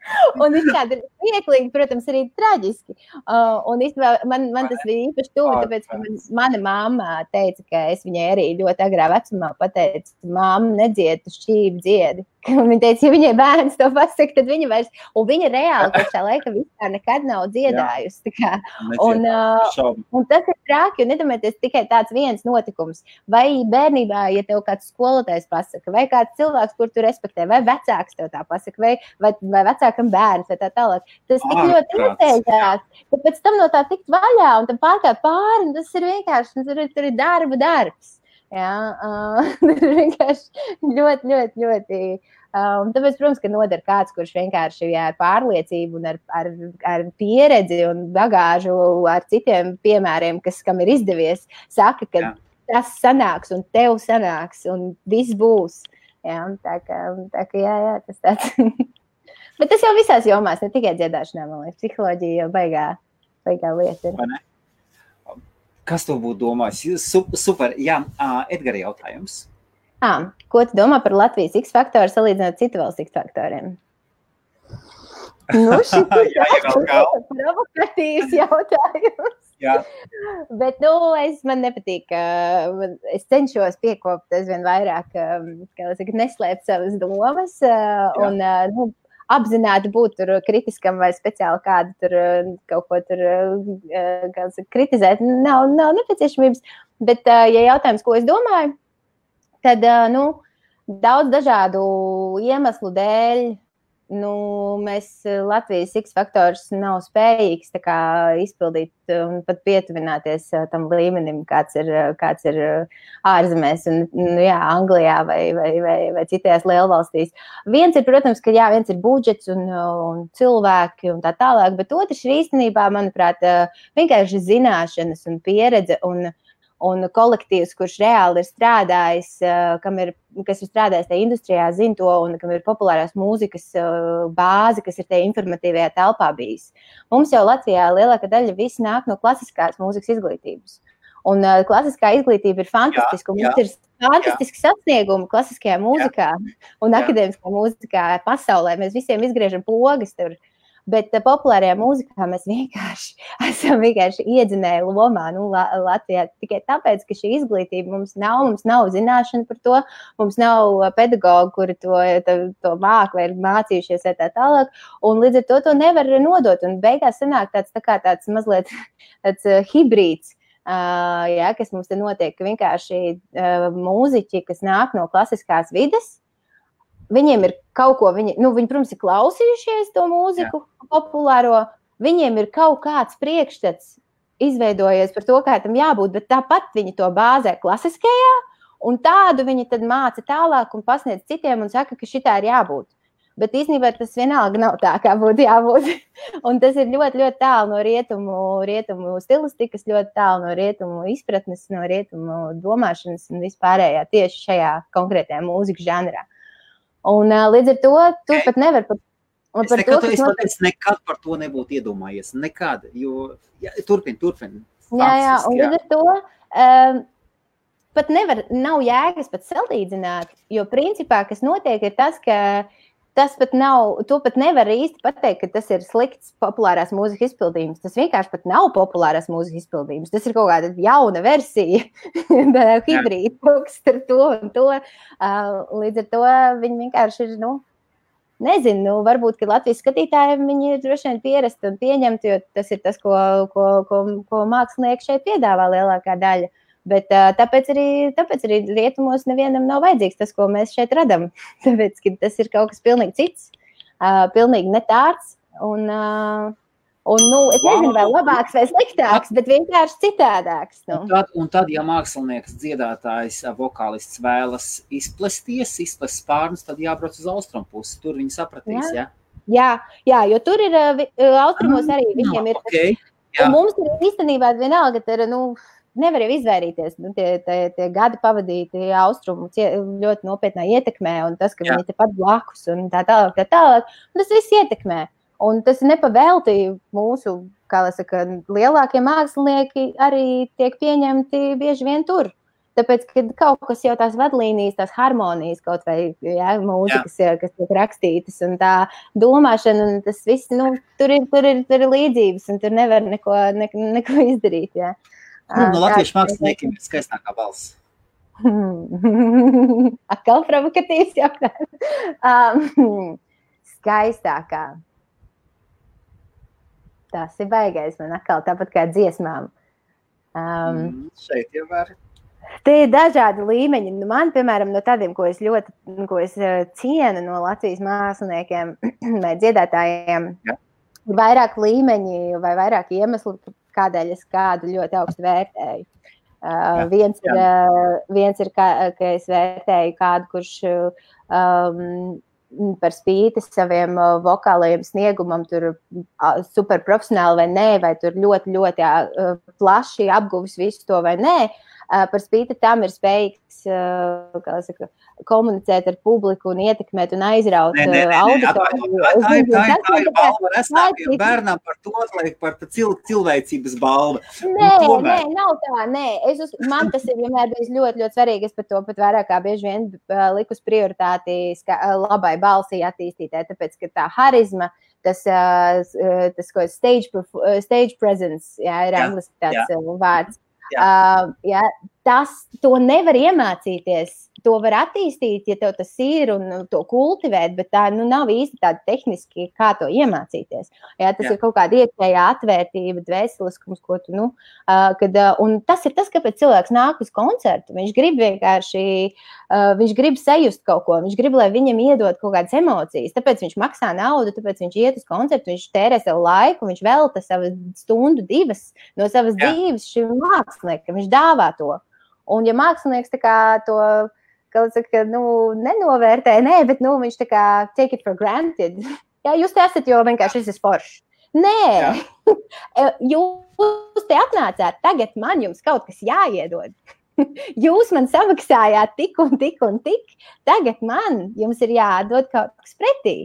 un izskatās smieklīgi, protams, arī traģiski. Uh, un īstenībā man, man tas bija īpaši tuvu, tāpēc, ka man, mana mamma teica, ka es viņai arī ļoti agrā vecumā pateicu, māma nedzied, tu šķīvi dziedi. Viņa teica, ja viņai bērns to pasaka, tad viņa vairs, un viņa reāli kopš tā laika vispār nekad nav dziedājusi. Un, uh, un tas ir traki, un nedomājieties tikai tāds viens notikums. Vai bērnībā, ja tev kāds skolotājs pasaka, vai kāds cilvēks, kur tu respektē, vai vecāks tev tā pasaka, vai, vai, vai vecākam bērns, vai tā tālāk. Tas tik ļoti noteiktās, ka pēc tam no tā tikt vaļā un tam pārkāpt pāri, tas ir vienkārši, tur ir, tur ir darba darbs. Uh, tur vienkārši ļoti, ļoti, ļoti. Un tāpēc, protams, ka noder kāds, kurš vienkārši jā, ar pārliecību, un ar, ar, ar pieredzi un bagāžu, ar citiem piemēriem, kas kam ir izdevies, saka, ka jā. tas sanāks, un tev sanāks, un viss būs. Jā, tā kā, tā kā jā, jā, tas tāds. Bet tas jau visās jomās, ne tikai dziedāšanā, man liekas, psiholoģija jau baigā, baigā lieta ir. Kas tu būtu domājis? Super, jā, uh, Edgara jautājums. À, ko tu domā par Latvijas X faktoru salīdzinot citu valstu X faktoriem? Nu, šis ir provokatīvs jautājums. Jā. Bet, nu, es man nepatīk, es cenšos piekopt aizvien vairāk, kā saka, neslēpt savas domas. Un, nu, apzināti būt tur kritiskam vai speciāli kādu tur eh, kaut ko tur eh, saka, kritizēt. Nav, nav nepieciešamības. Bet, eh, ja jautājums, ko es domāju, tad nu, daudz dažādu iemeslu dēļ nu, mēs eh, Latvijas X faktors nav spējīgs kā, izpildīt un pat pietuvināties eh, tam līmenim, kāds ir, eh, kāds ir ārzemēs, un, nu, jā, Anglijā vai, vai, vai, vai citās lielvalstīs. Viens ir, protams, ka jā, viens ir budžets un, un cilvēki un tā tālāk, bet otrs ir īstenībā, manuprāt, vienkārši zināšanas un pieredze. Un, un kolektīvs, kurš reāli ir strādājis, eh, ir, kas ir strādājis tajā industrijā, zina to, un kam ir populārās mūzikas eh, bāze, kas ir tajā informatīvajā telpā bijis. Mums jau Latvijā lielākā daļa viss nāk no klasiskās mūzikas izglītības. Un uh, klasiskā izglītība ir fantastiska. Jā, jā. Mums ir fantastiski sasniegumi klasiskajā mūzikā jā. un jā. akadēmiskajā mūzikā pasaulē. Mēs visiem izgriežam pogas tur. Bet uh, populārajā mūzikā mēs vienkārši esam vienkārši iedzinēji lomā nu, Latvijā tikai tāpēc, ka šī izglītība mums nav, mums nav zināšana par to, mums nav pedagoģi, kuri to, to, to māku vai ir mācījušies vai tā tālāk. Un līdz ar to to nevar nodot. Un beigās sanāk tāds, tā kā tāds mazliet tāds, uh, hibrīds Uh, ja, kas mums te notiek, vienkārši uh, mūziķi, kas nāk no klasiskās vides, viņiem ir kaut ko, viņi, nu, viņi, protams, ir klausījušies to mūziku, Jā. populāro, viņiem ir kaut kāds priekšstats izveidojies par to, kā tam jābūt, bet tāpat viņi to bāzē klasiskajā, un tādu viņi tad māca tālāk un pasniedz citiem un saka, ka šitā ir jābūt. Bet īstenībā tas vienalga nav tā, kā būtu jābūt. un tas ir ļoti, ļoti tālu no rietumu, rietumu stilistikas, ļoti tālu no rietumu izpratnes, no rietumu domāšanas un vispārējā tieši šajā konkrētajā mūzikas žanrā. Un līdz ar to tu pat nevari pat. Un par to, es notiek... nekad par to nebūtu iedomājies. Nekad. Jo, jā, turpin, turpin. Jā, jā, un līdz ar to. Um, pat nevar, nav jēgas pat salīdzināt, jo principā, kas notiek, ir tas, ka uh, tas pat nav, to pat nevar īsti pateikt, ka tas ir slikts populārās mūzikas izpildījums. Tas vienkārši pat nav populārās mūzikas izpildījums. Tas ir kaut kāda jauna versija, hibrīda, kas ar to un to. Uh, līdz ar to viņi vienkārši ir, nu, nezinu, nu, varbūt, Latvijas skatītājiem viņi ir droši vien pierasti un pieņemti, jo tas ir tas, ko, ko, ko, ko mākslinieki šeit piedāvā lielākā daļa. Bet, tāpēc, arī, tāpēc arī rietumos nevienam nav vajadzīgs tas, ko mēs šeit radām. Tāpēc tas ir kaut kas pilnīgi cits, pilnīgi netārds. Un, uh, Un, nu, es nezinu, vai labāks vai sliktāks, bet vienkārši citādāks. Nu. Un, tad, un tad, ja mākslinieks, dziedātājs, vokālists vēlas izplesties, izplest spārnus, tad jābrauc uz austrumu pusi. Tur viņi sapratīs. Jā, ja? jā, jā jo tur ir austrumos arī viņiem ir. Okay. Jā. Mums ir īstenībā vienalga, ka nu, nevar jau izvairīties. Nu, tie, tie, tie gadi pavadīti austrumu ļoti nopietnā ietekmē, un tas, ka Jā. viņi tepat blakus un tā tālāk, tā tālāk, tas viss ietekmē. Un tas nepavēlti mūsu, kā lai saka, lielākie mākslinieki arī tiek pieņemti bieži vien tur. Tāpēc, kad kaut kas jau tās vadlīnijas, tās harmonijas, kaut vai jā, mūzikas, jā. kas tiek rakstītas, un tā domāšana, un tas viss, nu, tur ir, tur ir, tur ir līdzības, un tur nevar neko, neko, neko izdarīt. Jā. Nu, no latviešu māksliniekiem ir skaistākā balss. Atkal provokatīvs jautājums. Um, skaistākā. Tas ir baigais man atkal tāpat kā dziesmām. Um, mm, šeit jau var. Te ir dažādi līmeņi. Nu, man, piemēram, no tādiem, ko es ļoti ko es, uh, cienu no Latvijas māksliniekiem vai dziedātājiem, ir vairāk līmeņi vai vairāk iemeslu, kādēļ es kādu ļoti augstu vērtēju. Uh, jā, viens, jā. ir, uh, viens ir, ka, ka es vērtēju kādu, kurš um, par spīti saviem uh, vokālajiem sniegumam, tur uh, super profesionāli vai nē, vai tur ļoti, ļoti uh, plaši apguvis visu to vai nē, uh, par spīti tam ir spējīgs, kā saka, komunicēt ar publiku un ietekmēt un aizraut auditoriju. Tā ir tā ir balva restāviem bērnam par to, lai par cil, cilvēcības balva. Nē, tomēr... nē, nav tā, nē. Es uz, man tas ir vienmēr bijis ļoti, ļoti svarīgi. Es par to pat vairāk kā bieži vien uh, likus prioritāti ska, labai balsī attīstītē, tāpēc, ka tā harizma, tas, tas ko stage, stage presence, jā, ir angliski tāds jā. vārds. Jā. Uh, jā, tas, to nevar iemācīties to var attīstīt, ja tev tas ir un to kultivēt, bet tā nu, nav īsti tāda tehniski, kā to iemācīties. Jā, tas Jā. ir kaut kāda iekšējā atvērtība, dvēseliskums, ko tu. Nu, uh, kad, uh, un tas ir tas, kāpēc cilvēks nāk uz koncertu. Viņš grib vienkārši, uh, viņš grib sajust kaut ko, viņš grib, lai viņam iedod kaut kādas emocijas. Tāpēc viņš maksā naudu, tāpēc viņš iet uz koncertu, viņš tērē sev laiku, viņš velta savu stundu, divas no savas Jā. dzīves šim māksliniekam, viņš dāvā to. Un, ja mākslinieks to ka, saka, nu, nenovērtē, nē, bet nu, viņš tā kā take it for granted. Jā, jūs te esat, jo vienkārši šis ir foršs. Nē, jūs te atnācāt, tagad man jums kaut kas jāiedod. Jūs man samaksājāt tik un tik un tik, tagad man jums ir jādod kaut kas pretī.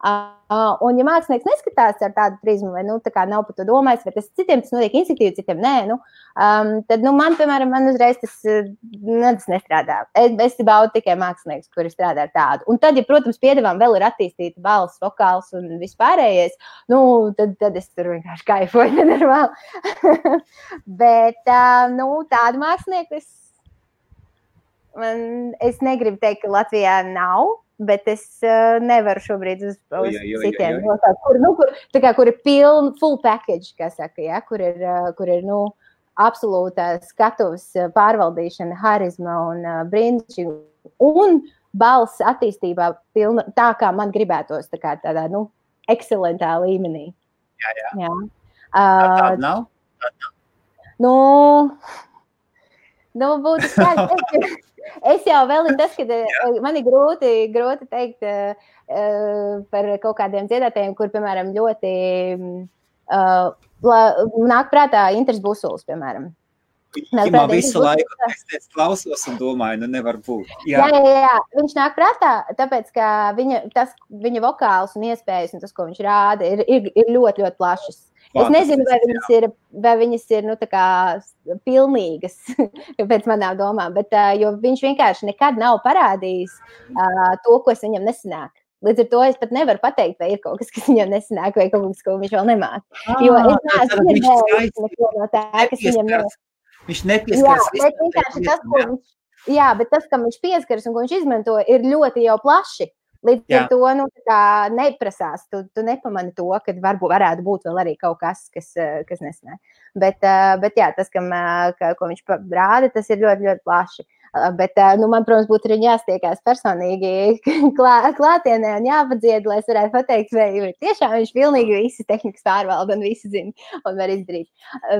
Uh, un, ja mākslinieks neskatās ar tādu prizmu, vai nu, tā nav par to domājis, vai tas citiem tas notiek instinktīvi, citiem nē, nu, um, tad nu, man, piemēram, man uzreiz tas, nu, tas nestrādā. Es, es baudu tikai mākslinieks, kuri strādā ar tādu. Un tad, ja, protams, piedevām vēl ir attīstīta balss, vokāls un vispārējais, nu, tad, tad es tur vienkārši kaifoju nenormāli. Bet, uh, nu, tādu mākslinieku es, man, es negribu teikt, ka Latvijā nav bet es uh, nevaru šobrīd uz, uz jā, jā, citiem nosaukt, kur, nu, kur, kā, kur ir pilna full package, kā saka, ja, kur ir, uh, kur ir nu, absolūta skatuves pārvaldīšana, harizma un uh, brīnišķīga. Un balss attīstībā pilna, tā, kā man gribētos, tā kā tādā, nu, ekscelentā līmenī. Jā, jā. jā. Uh, tā, tā nav? Tā nav. Nu, nu būtu skaidrs. Es jau vēl ir tas, ka eh, man ir grūti, grūti teikt uh, par kaut kādiem dziedātājiem, kur, piemēram, ļoti uh, nāk prātā Inters Busuls, piemēram. Viņam visu laiku es klausos un domāju, nu nevar būt. Jā. jā, jā, jā. Viņš nāk prātā, tāpēc, ka viņa, tas, viņa vokāls un iespējas un tas, ko viņš rāda, ir, ir, ir ļoti, ļoti plašas. Es nezinu, vai viņas ir, vai viņas ir nu, pilnīgas pēc manām domām, bet uh, viņš vienkārši nekad nav parādījis uh, to, ko es viņam nesanāk. Līdz ar to es pat nevaru pateikt, vai ir kaut kas, kas viņam nesanāk, vai kaut kas, ko viņš vēl nemāca. Jo es neesmu dzirdējis neko no tā, kas viņam nav. Viņš nepieskaras. Jā, bet vienkārši tas, ko viņš, jā, bet tas, kam viņš pieskaras un ko viņš izmanto, ir ļoti jau plaši. Līdz ar to nu, neprasās. Tu, tu nepamani to, ka varbūt varētu būt vēl arī kaut kas, kas, eh, kas nesanāk. Bet, eh, bet jā, tas, kam, eh, ka, ko viņš rāda, tas ir ļoti, ļoti plaši. Bet, nu, man, protams, būtu arī jāstiekās personīgi klā, klātienē un jāpadzied, lai es varētu pateikt, vai tiešām viņš pilnīgi visas tehnikas pārvalda un visi zina un var izdarīt.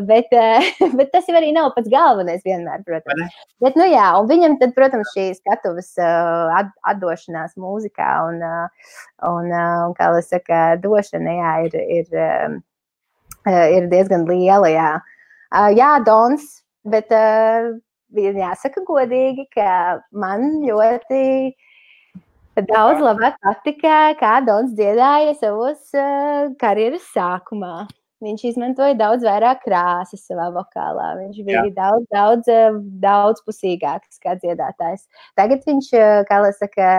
Bet, bet tas jau arī nav pats galvenais vienmēr, protams. Bet, nu jā, un viņam tad, protams, šī skatuves atdošanās mūzikā un, un, un kā lai saka, došana, jā, ir, ir, ir diezgan liela, jā. Jā, Dons, bet jāsaka godīgi, ka man ļoti daudz labāk patika, kā Dons dziedāja savos uh, karjeras sākumā. Viņš izmantoja daudz vairāk krāsas savā vokālā. Viņš bija Jā. daudz, daudz, daudzpusīgāks kā dziedātājs. Tagad viņš, kā lai saka,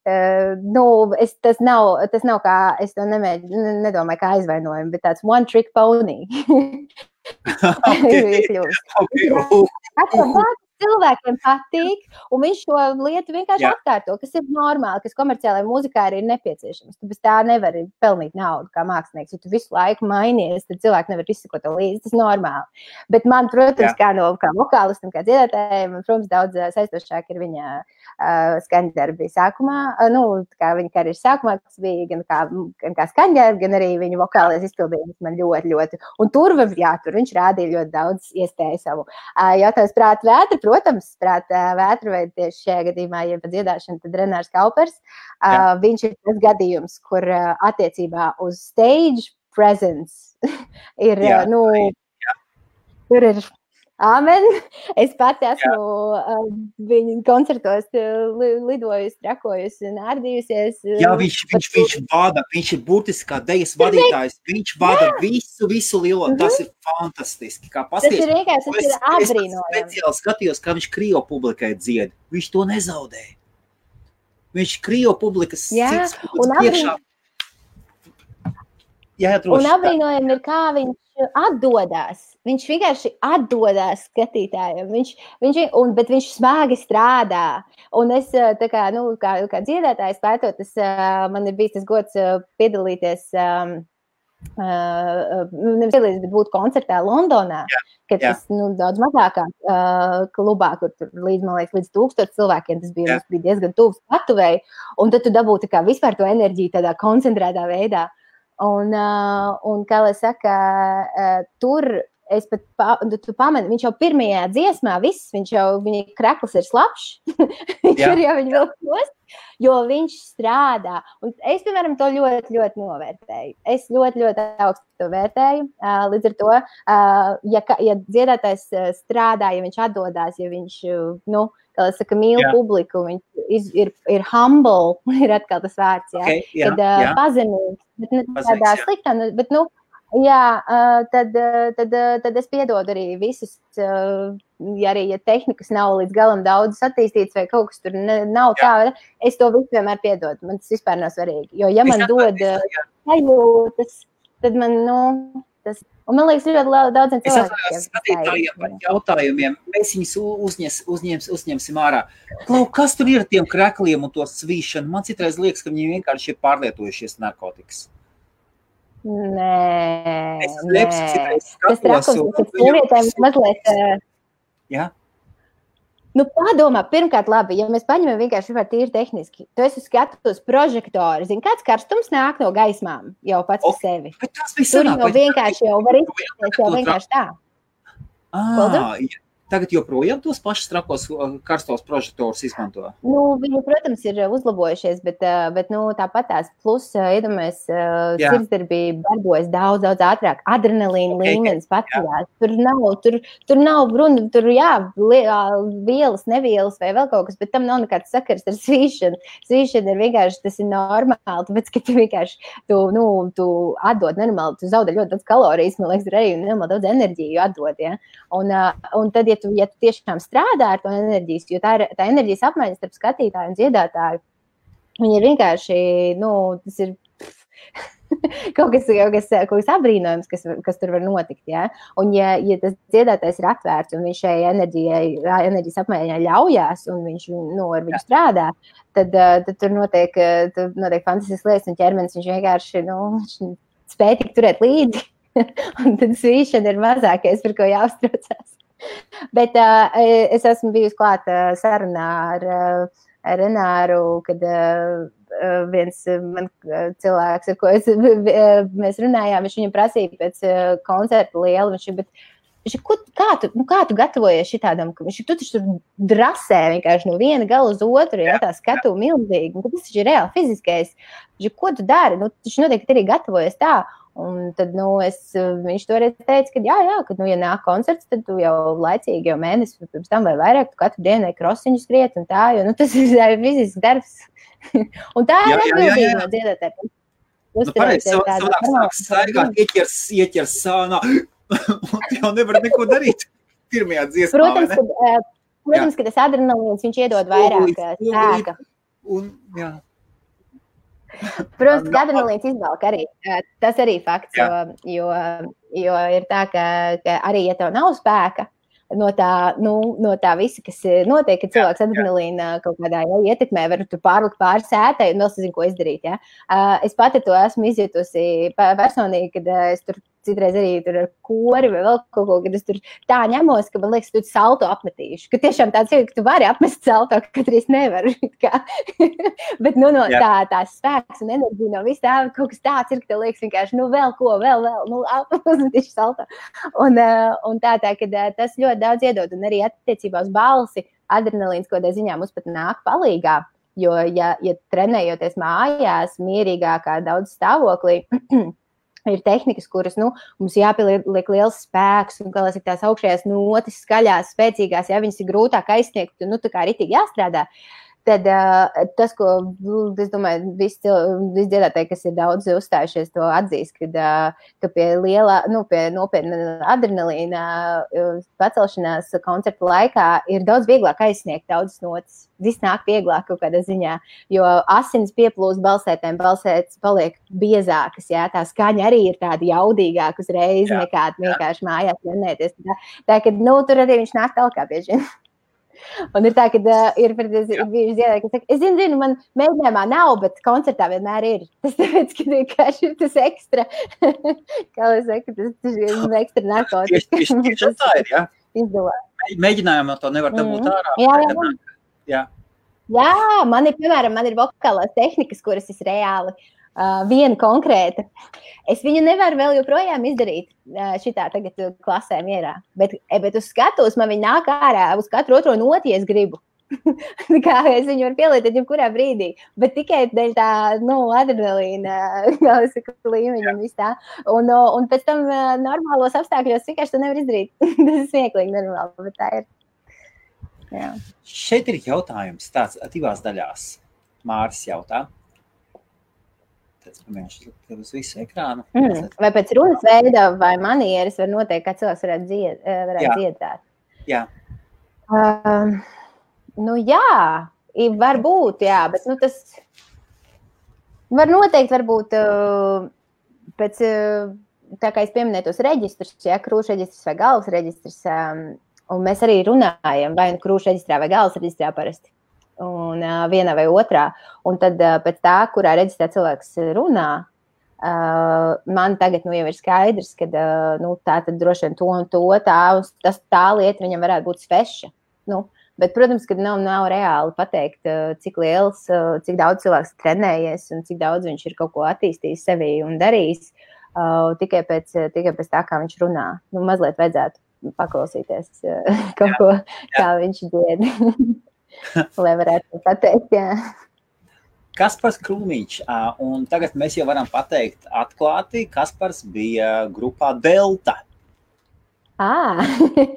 Uh, nu, es, tas, nav, tas nav kā, es to nemēģ, nedomāju, kā aizvainojumu, bet tāds one trick pony. okay. okay cilvēkiem patīk, un viņš šo lietu vienkārši Jā. atkārto, kas ir normāli, kas komerciālajai mūzikai arī ir nepieciešams. Tu bez tā nevari pelnīt naudu kā mākslinieks. Ja tu visu laiku mainies, tad cilvēki nevar izsekot līdzi. Tas ir normāli. Bet man, protams, Jā. kā no kā vokālistam, kā dziedātājiem, protams, daudz saistošāk ir viņa uh, skaņdarbi sākumā. Uh, nu, kā viņa karjeras sākumā, tas bija gan kā, gan kā skaņdarbi, gan arī viņa vokālais izpildījums man ļoti, ļoti. Un tur, jā, tur viņš rādīja ļoti daudz iespēju savu. Uh, jautājums prāt vētru, protams, prātā vētrveida tieši šajā gadījumā, ja pa dziedāšanu, tad Renārs Kaupers. Uh, viņš ir tas gadījums, kur uh, attiecībā uz stage presence ir, jā, nu, jā. tur ir Amen. Es pati esmu uh, viņa koncertos uh, lidojusi, trakojusi, nārdījusies. Uh, Jā, viņš, viņš, viņš vada, viņš ir būtiski kā dejas vadītājs. Viņš vada Jā. visu, visu lielo. Mm -hmm. Tas ir fantastiski. Kā pasties, tas ir vienkārši, tas ir apbrīnojami. Es speciāli skatījos, kā viņš Krievu publikai dzied. Viņš to nezaudēja. Viņš Krievu publikas Jā, un priekšā. Jā, droši, un apbrīnojami ir, kā viņš atdodas. Viņš vienkārši atdodas skatītājiem. Viņš, viņš, un, bet viņš smagi strādā. Un es, kā, nu, kā, kā dziedātājs, pētot, tas, man ir bijis tas gods piedalīties. Um, Uh, nevis piedalīties, bet būt koncertā Londonā, jā, kad jā. tas nu, daudz mazākā uh, klubā, kur tur līdz, man liekas, līdz tūkstoš cilvēkiem tas bija, bija diezgan tuvs skatuvēji, un tad tu dabūti kā vispār to enerģiju tādā koncentrētā veidā. Un, uh, un kā lai saka, uh, tur es pat pa, tu pamani, viņš jau pirmajā dziesmā, viss, viņš jau, viņa krekls ir slapjš, viņš ir jau viņa vēl post. jo viņš strādā. Un es, piemēram, to ļoti, ļoti novērtēju. Es ļoti, ļoti augstu to vērtēju. Līdz ar to, ja, ja dziedātājs strādā, ja viņš atdodas, ja viņš, nu, saka, mīl jā. publiku, viņš ir, ir humble, ir atkal tas vārds, jā, okay, jā, kad jā. pazemīgs, bet ne tādā sliktā, nu, bet, nu, Jā, tad, tad, tad es piedodu arī visus, ja arī ja tehnikas nav līdz galam daudz attīstīts, vai kaut kas tur nav tā, es to visu vienmēr piedodu. Man tas vispār nav svarīgi. Jo, ja man dod sajūtas, tad man, nu, tas. Un man liekas, ļoti daudziem cilvēkiem. Skatītājiem par jautājumiem, mēs viņus uzņes, uzņems, uzņemsim ārā. Klau, kas tur ir ar tiem krekliem un to svīšanu? Man citreiz liekas, ka viņi vienkārši ir pārlietojušies narkotikas. Nē, es nē. tas raksturs, sievietēm mazliet. Jā. Nu, padomā, pirmkārt, labi, ja mēs paņemam vienkārši tīri tehniski, tu esi skatus prožektoru, zini, kāds karstums nāk no gaismām jau pats par sevi. Tur jau vienkārši jau var izdarīt, jau vienkārši tā. Ah, Tagad joprojām tos pašus trakos uh, karstos prožektorus izmanto. Nu, viņi, protams, ir uzlabojušies, bet, uh, bet nu, tāpat tās plus, uh, iedomājamies, sirdsdarbība darbojas daudz, daudz ātrāk. Adrenalīna okay, līmenis paceļās. Tur nav, tur, tur nav runa, tur jā, vielas, nevielas vai vēl kaut kas, bet tam nav nekāds sakars ar svīšanu. Svīšana ir vienkārši, tas ir normāli, tāpēc, ka tu vienkārši, tu, nu, tu atdod normāli, tu zaudē ļoti daudz kalorijas, man liekas, arī normāli daudz enerģiju atdod, ja. Un, un tad, ja tu, ja tu tiešām strādā ar to enerģijas, jo tā ir tā enerģijas apmaiņa starp skatītāju un dziedātāju. Viņi ir vienkārši, nu, tas ir kaut kas, kaut kas, kaut kas apbrīnojams, kas, kas tur var notikt. Ja? Un, ja, ja tas dziedātājs ir atvērts un viņš šai enerģijai, enerģijas apmaiņai ļaujās, un viņš nu, ar viņu strādā, tad, tad tur notiek, tur notiek fantastiskas lietas, un ķermenis viņš vienkārši nu, spēj tik turēt līdzi. un tad svīšana ir mazākais, par ko jāuztraucās. Bet uh, es esmu bijusi klāta sarunā ar, ar Renāru, kad uh, viens man, cilvēks, ar ko es, mēs runājām, viņš viņam prasīja pēc koncerta lielu. Viņš, bet, Viņš, ko, kā, tu, nu, kā tu gatavojies šitādam, ka viņš tu taču tur drasē vienkārši no viena gala uz otru, ja tā skatu milzīgi, un tas taču ir reāli fiziskais. Viņš, ko tu dari? Nu, taču noteikti arī gatavojies tā. Un tad nu, es, viņš toreiz teica, ka, jā, jā, ka, nu, ja nāk koncerts, tad tu jau laicīgi, jau mēnesi pirms tam vai vairāk, tu katru dienu krosiņu skriet un tā, jo nu, tas ir fizisks darbs. un tā jā, ir atbildība no dziedātājiem. Nu, pareizi, savādāk staigāt, ieķers, ieķers sānā, un jau nevar neko darīt pirmajā dziesmā, Protams, ka, protams, ka tas adrenalīns, viņš iedod vairāk spēka. Un, jā. Protams, ka adrenalīns izvelk arī. Tas arī fakts, jo, jo, jo ir tā, ka, ka arī, ja tev nav spēka, no tā, nu, no tā visa, kas notiek, kad cilvēks adrenalīna kaut kādā ja, ietekmē, var pārlikt pāri sētai un vēl sazinu, ko izdarīt. Ja. Es pati to esmu izjutusi personīgi, kad es tur citreiz arī tur ar kori vai vēl kaut ko, kad es tur tā ņemos, ka man liekas, tu salto apmetīšu. Ka tiešām tāds ir, ka tu vari apmest salto, ka katrs nevar. Bet, nu, no Jā. tā, tās spēks un enerģija no vis tā, kaut kas tāds ir, ka tev liekas vienkārši, nu, vēl ko, vēl, vēl, nu, apmetīšu salto. Un, eh, un tā, tā, ka eh, tas ļoti daudz iedod un arī attiecībā uz balsi adrenalīns, ko tā ziņā mums pat nāk palīgā. Jo, ja, ja trenējoties mājās, mierīgākā, daudz stāvoklī, ir tehnikas, kuras nu, mums jāpieliek liels spēks, un kā tās augšējās notis, skaļās, spēcīgās, ja viņas ir grūtāk aizsniegt, nu tā kā arī tik jāstrādā. Uh, Tad tas, ko es domāju, visi, visi dziedātāji, kas ir daudz uzstājušies, to atzīst, uh, ka pie lielā, nu, pie nopietna adrenalīna pacelšanās koncerta laikā ir daudz vieglāk aizsniegt daudzas notis. Viss nāk vieglāk kaut kādā ziņā, jo asins pieplūst balsētēm, balsētas paliek biezākas, jā, tā skaņa arī ir tāda jaudīgāka uzreiz jā, nekā vienkārši mājās trenēties. Tā, tā ka, nu, tur arī viņš nāk talkā bieži vien. Un ir tā, ka uh, ir, ir bijuši dziedātāji, kas saka, es zinu, zinu, man mēģinājumā nav, bet koncertā vienmēr ir. Tas tāpēc, ka vienkārši ir tas ekstra, kā lai saka, tas, tas ekstra narkotikas. Tieši, tieši, tieši tā ir, jā. Izdevās. Mēģinājumā to nevar dabūt mm. ārā. Jā, jā. jā. Jā, man ir, piemēram, man ir vokālās tehnikas, kuras es reāli uh, viena konkrēta. Es viņu nevaru vēl joprojām izdarīt uh, šitā tagad klasē mierā. Bet, bet uz skatuves man viņa nāk ārā uz katru otro noti, ja es gribu. kā es viņu varu pielietot jebkurā brīdī, bet tikai dēļ tā, nu, adrenalīna līmeņa un tā. Un, un pēc tam normālos apstākļos vienkārši to nevar izdarīt. Tas ir smieklīgi, normāli, bet tā ir. Jā. Šeit ir jautājums tāds divās daļās. Māris jautā. Viņš ir uz visu ekrānu. Mm. Vai pēc runas veida vai manieres var noteikt, kā cilvēks varētu, dzied, varētu Jā. dziedāt? Jā. Uh, nu, jā, var būt, jā, bet nu, tas var noteikti varbūt uh, pēc, uh, tā kā es pieminēju tos reģistrus, ja krūšu reģistrs vai galvas reģistrs, um, un mēs arī runājam vai nu krūšu reģistrā vai galvas reģistrā parasti. Un uh, vienā vai otrā. Un tad uh, pēc tā, kurā reģistrā cilvēks runā, Uh, man tagad nu, jau ir skaidrs, ka uh, nu, tā tad droši vien to un to tā, tas, tā lieta viņam varētu būt sveša. Nu, Bet, protams, ka nav, nav reāli pateikt, uh, cik liels, uh, cik daudz cilvēks trenējies un cik daudz viņš ir kaut ko attīstījis sevī un darījis uh, tikai, pēc, tikai pēc tā, kā viņš runā. Nu, mazliet vajadzētu paklausīties kaut ko, kā viņš dzied, lai varētu pateikt. Jā. Kaspars Krūmiņš, un tagad mēs jau varam pateikt atklāti, Kaspars bija grupā Delta. Ah.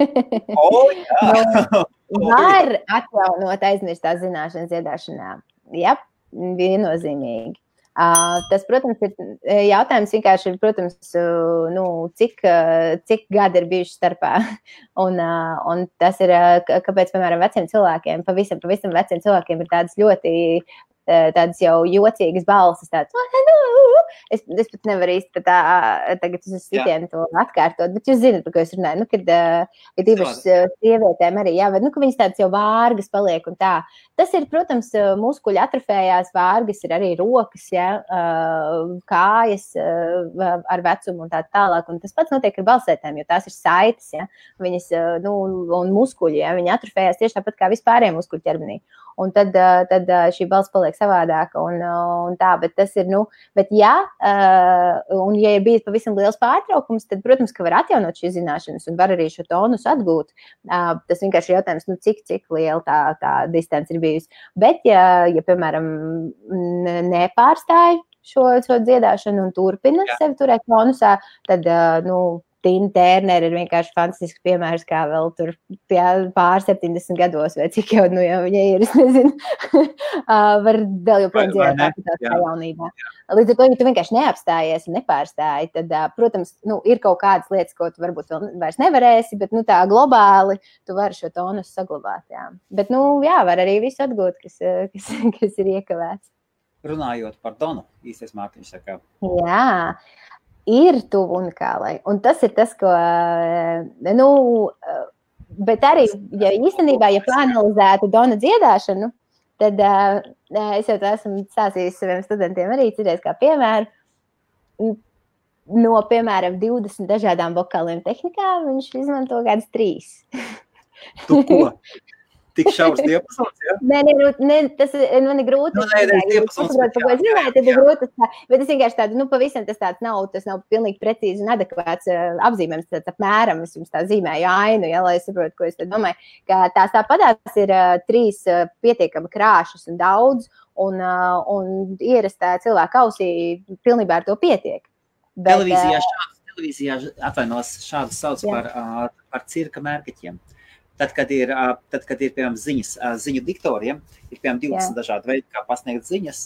oh, jā. Var atjaunot aizmirstās zināšanas dziedāšanā. Jā, viennozīmīgi. Tas, protams, ir jautājums vienkārši, ir, protams, nu, cik, cik gadi ir bijuši starpā. Un, un tas ir, kāpēc, piemēram, veciem cilvēkiem, pavisam, pavisam veciem cilvēkiem ir tādas ļoti tādas jau jocīgas balsis. Tāds, es, es pat nevaru īsti tā, tagad uz sitienu to atkārtot, bet jūs zināt, par ko es runāju. Nu, kad ir īpaši sievietēm arī, jā, bet, nu, ka viņas tādas jau vārgas paliek un tā. Tas ir, protams, muskuļi atrofējās, vārgas ir arī rokas, jā, kājas ar vecumu un tā tālāk. Un tas pats notiek ar balsētēm, jo tās ir saites, jā, viņas, nu, un muskuļi, jā, viņi atrofējās tieši tāpat kā vispārējiem muskuļu ķermenī un tad, tad šī balss paliek savādāka. Un, un tā, bet tas ir, nu, bet jā, un ja ir bijis pavisam liels pārtraukums, tad, protams, ka var atjaunot šīs zināšanas un var arī šo tonus atgūt. Tas vienkārši ir jautājums, nu, cik, cik liela tā, tā distance ir bijusi. Bet, ja, ja piemēram, nepārstāj šo, šo dziedāšanu un turpina Jā. sevi turēt tonusā, tad, nu, Tina Tērnera ir vienkārši fantastisks piemērs, kā vēl tur pār 70 gados, vai cik jau, nu, jau viņa ir, es nezinu, var vēl joprojām dzīvot tā kā jaunībā. Līdz ar to, ja tu vienkārši neapstājies un nepārstāji, tad, protams, nu, ir kaut kādas lietas, ko tu varbūt vēl vairs nevarēsi, bet, nu, tā globāli tu vari šo tonus saglabāt, jā. Bet, nu, jā, var arī visu atgūt, kas, kas, kas ir iekavēts. Runājot par Donu, īstais saka. Jā ir tuvu unikālai. Un tas ir tas, ko. Eh, nu, eh, bet arī, ja īstenībā, ja panelizētu Dona dziedāšanu, tad uh, es jau esmu stāstījis saviem studentiem arī citreiz kā piemēru. No, piemēram, 20 dažādām vokāliem tehnikām viņš izmanto kādas trīs. tik šaurs diapazons. Ja? Nē, nē, nu, nē, tas man ir grūti. Nu, nē, nē, diapazons. Saprot, ko es runāju, tad ir grūti. Bet es vienkārši tādu, nu, pavisam tas tāds nav, tas nav pilnīgi precīzi un adekvāts uh, apzīmējums. Tāds apmēram es jums tā zīmēju ainu, ja, lai saprotu, ko es domāju. Ka tās tāpatās ir uh, trīs uh, pietiekami krāšas un daudz, un, uh, un ierastā cilvēka ausī pilnībā ar to pietiek. Bet, televīzijā šādas, televīzijā atvainos šādas sauc jā. par, uh, par cirka mērķiem. Tad, kad ir, tad, kad ir piemēram, ziņas, ziņu diktoriem, ir piemēram 20 Jā. dažādi veidi, kā pasniegt ziņas,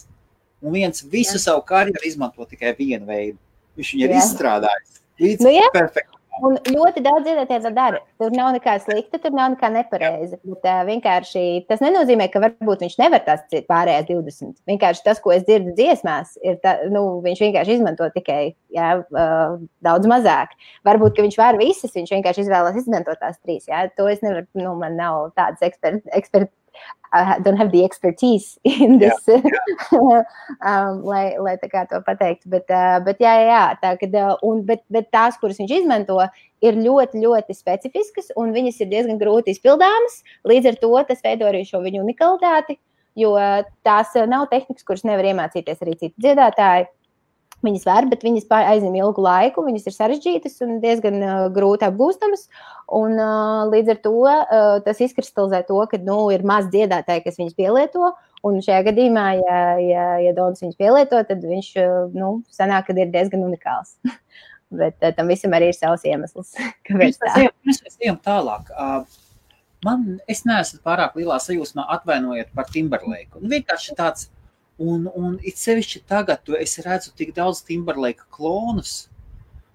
un viens visu Jā. savu karjeru izmanto tikai vienu veidu. Viņš viņu ir Jā. izstrādājis līdz nu, perfektam. Un ļoti daudz to dara. Tur nav nekā slikta, tur nav nekā nepareiza. Bet, uh, vienkārši tas nenozīmē, ka varbūt viņš nevar tās pārējās 20. Vienkārši tas, ko es dzirdu dziesmās, ir ta, nu, viņš vienkārši izmanto tikai jā, uh, daudz mazāk. Varbūt viņš var visas, viņš vienkārši izvēlas izmantot tās trīs. Jā. To es nevaru, nu, man nav tādas eksperti. Ekspert, I don't have the expertise in this, yeah, yeah. um, lai, lai tā kā to pateiktu. Bet, uh, bet jā, jā, tā, kad, uh, un, bet, bet tās, kuras viņš izmanto, ir ļoti, ļoti specifiskas un viņas ir diezgan grūti izpildāmas. Līdz ar to tas veido arī šo viņu unikalitāti, jo tās nav tehnikas, kuras nevar iemācīties arī citi dziedātāji. Viņas var, bet viņas aizņem ilgu laiku, viņas ir sarežģītas un diezgan uh, grūti apgūstamas. Un, uh, līdz ar to uh, tas izkristalizē to, ka nu, ir maz dziedātāji, kas viņas pielieto. Un šajā gadījumā, ja, ja, ja Dons viņus pielieto, tad viņš nu, sanāk, ir diezgan unikāls. Bet uh, tam visam arī ir savs iemesls. Kāpēc tā? Mēs ejam tālāk. Uh, man, es neesmu pārāk lielā sajūsmā atvainojiet par Timberlake. Vienkārši tāds Un, un it sevišķi tagad, tu redzu tik daudz Timberlake klonus.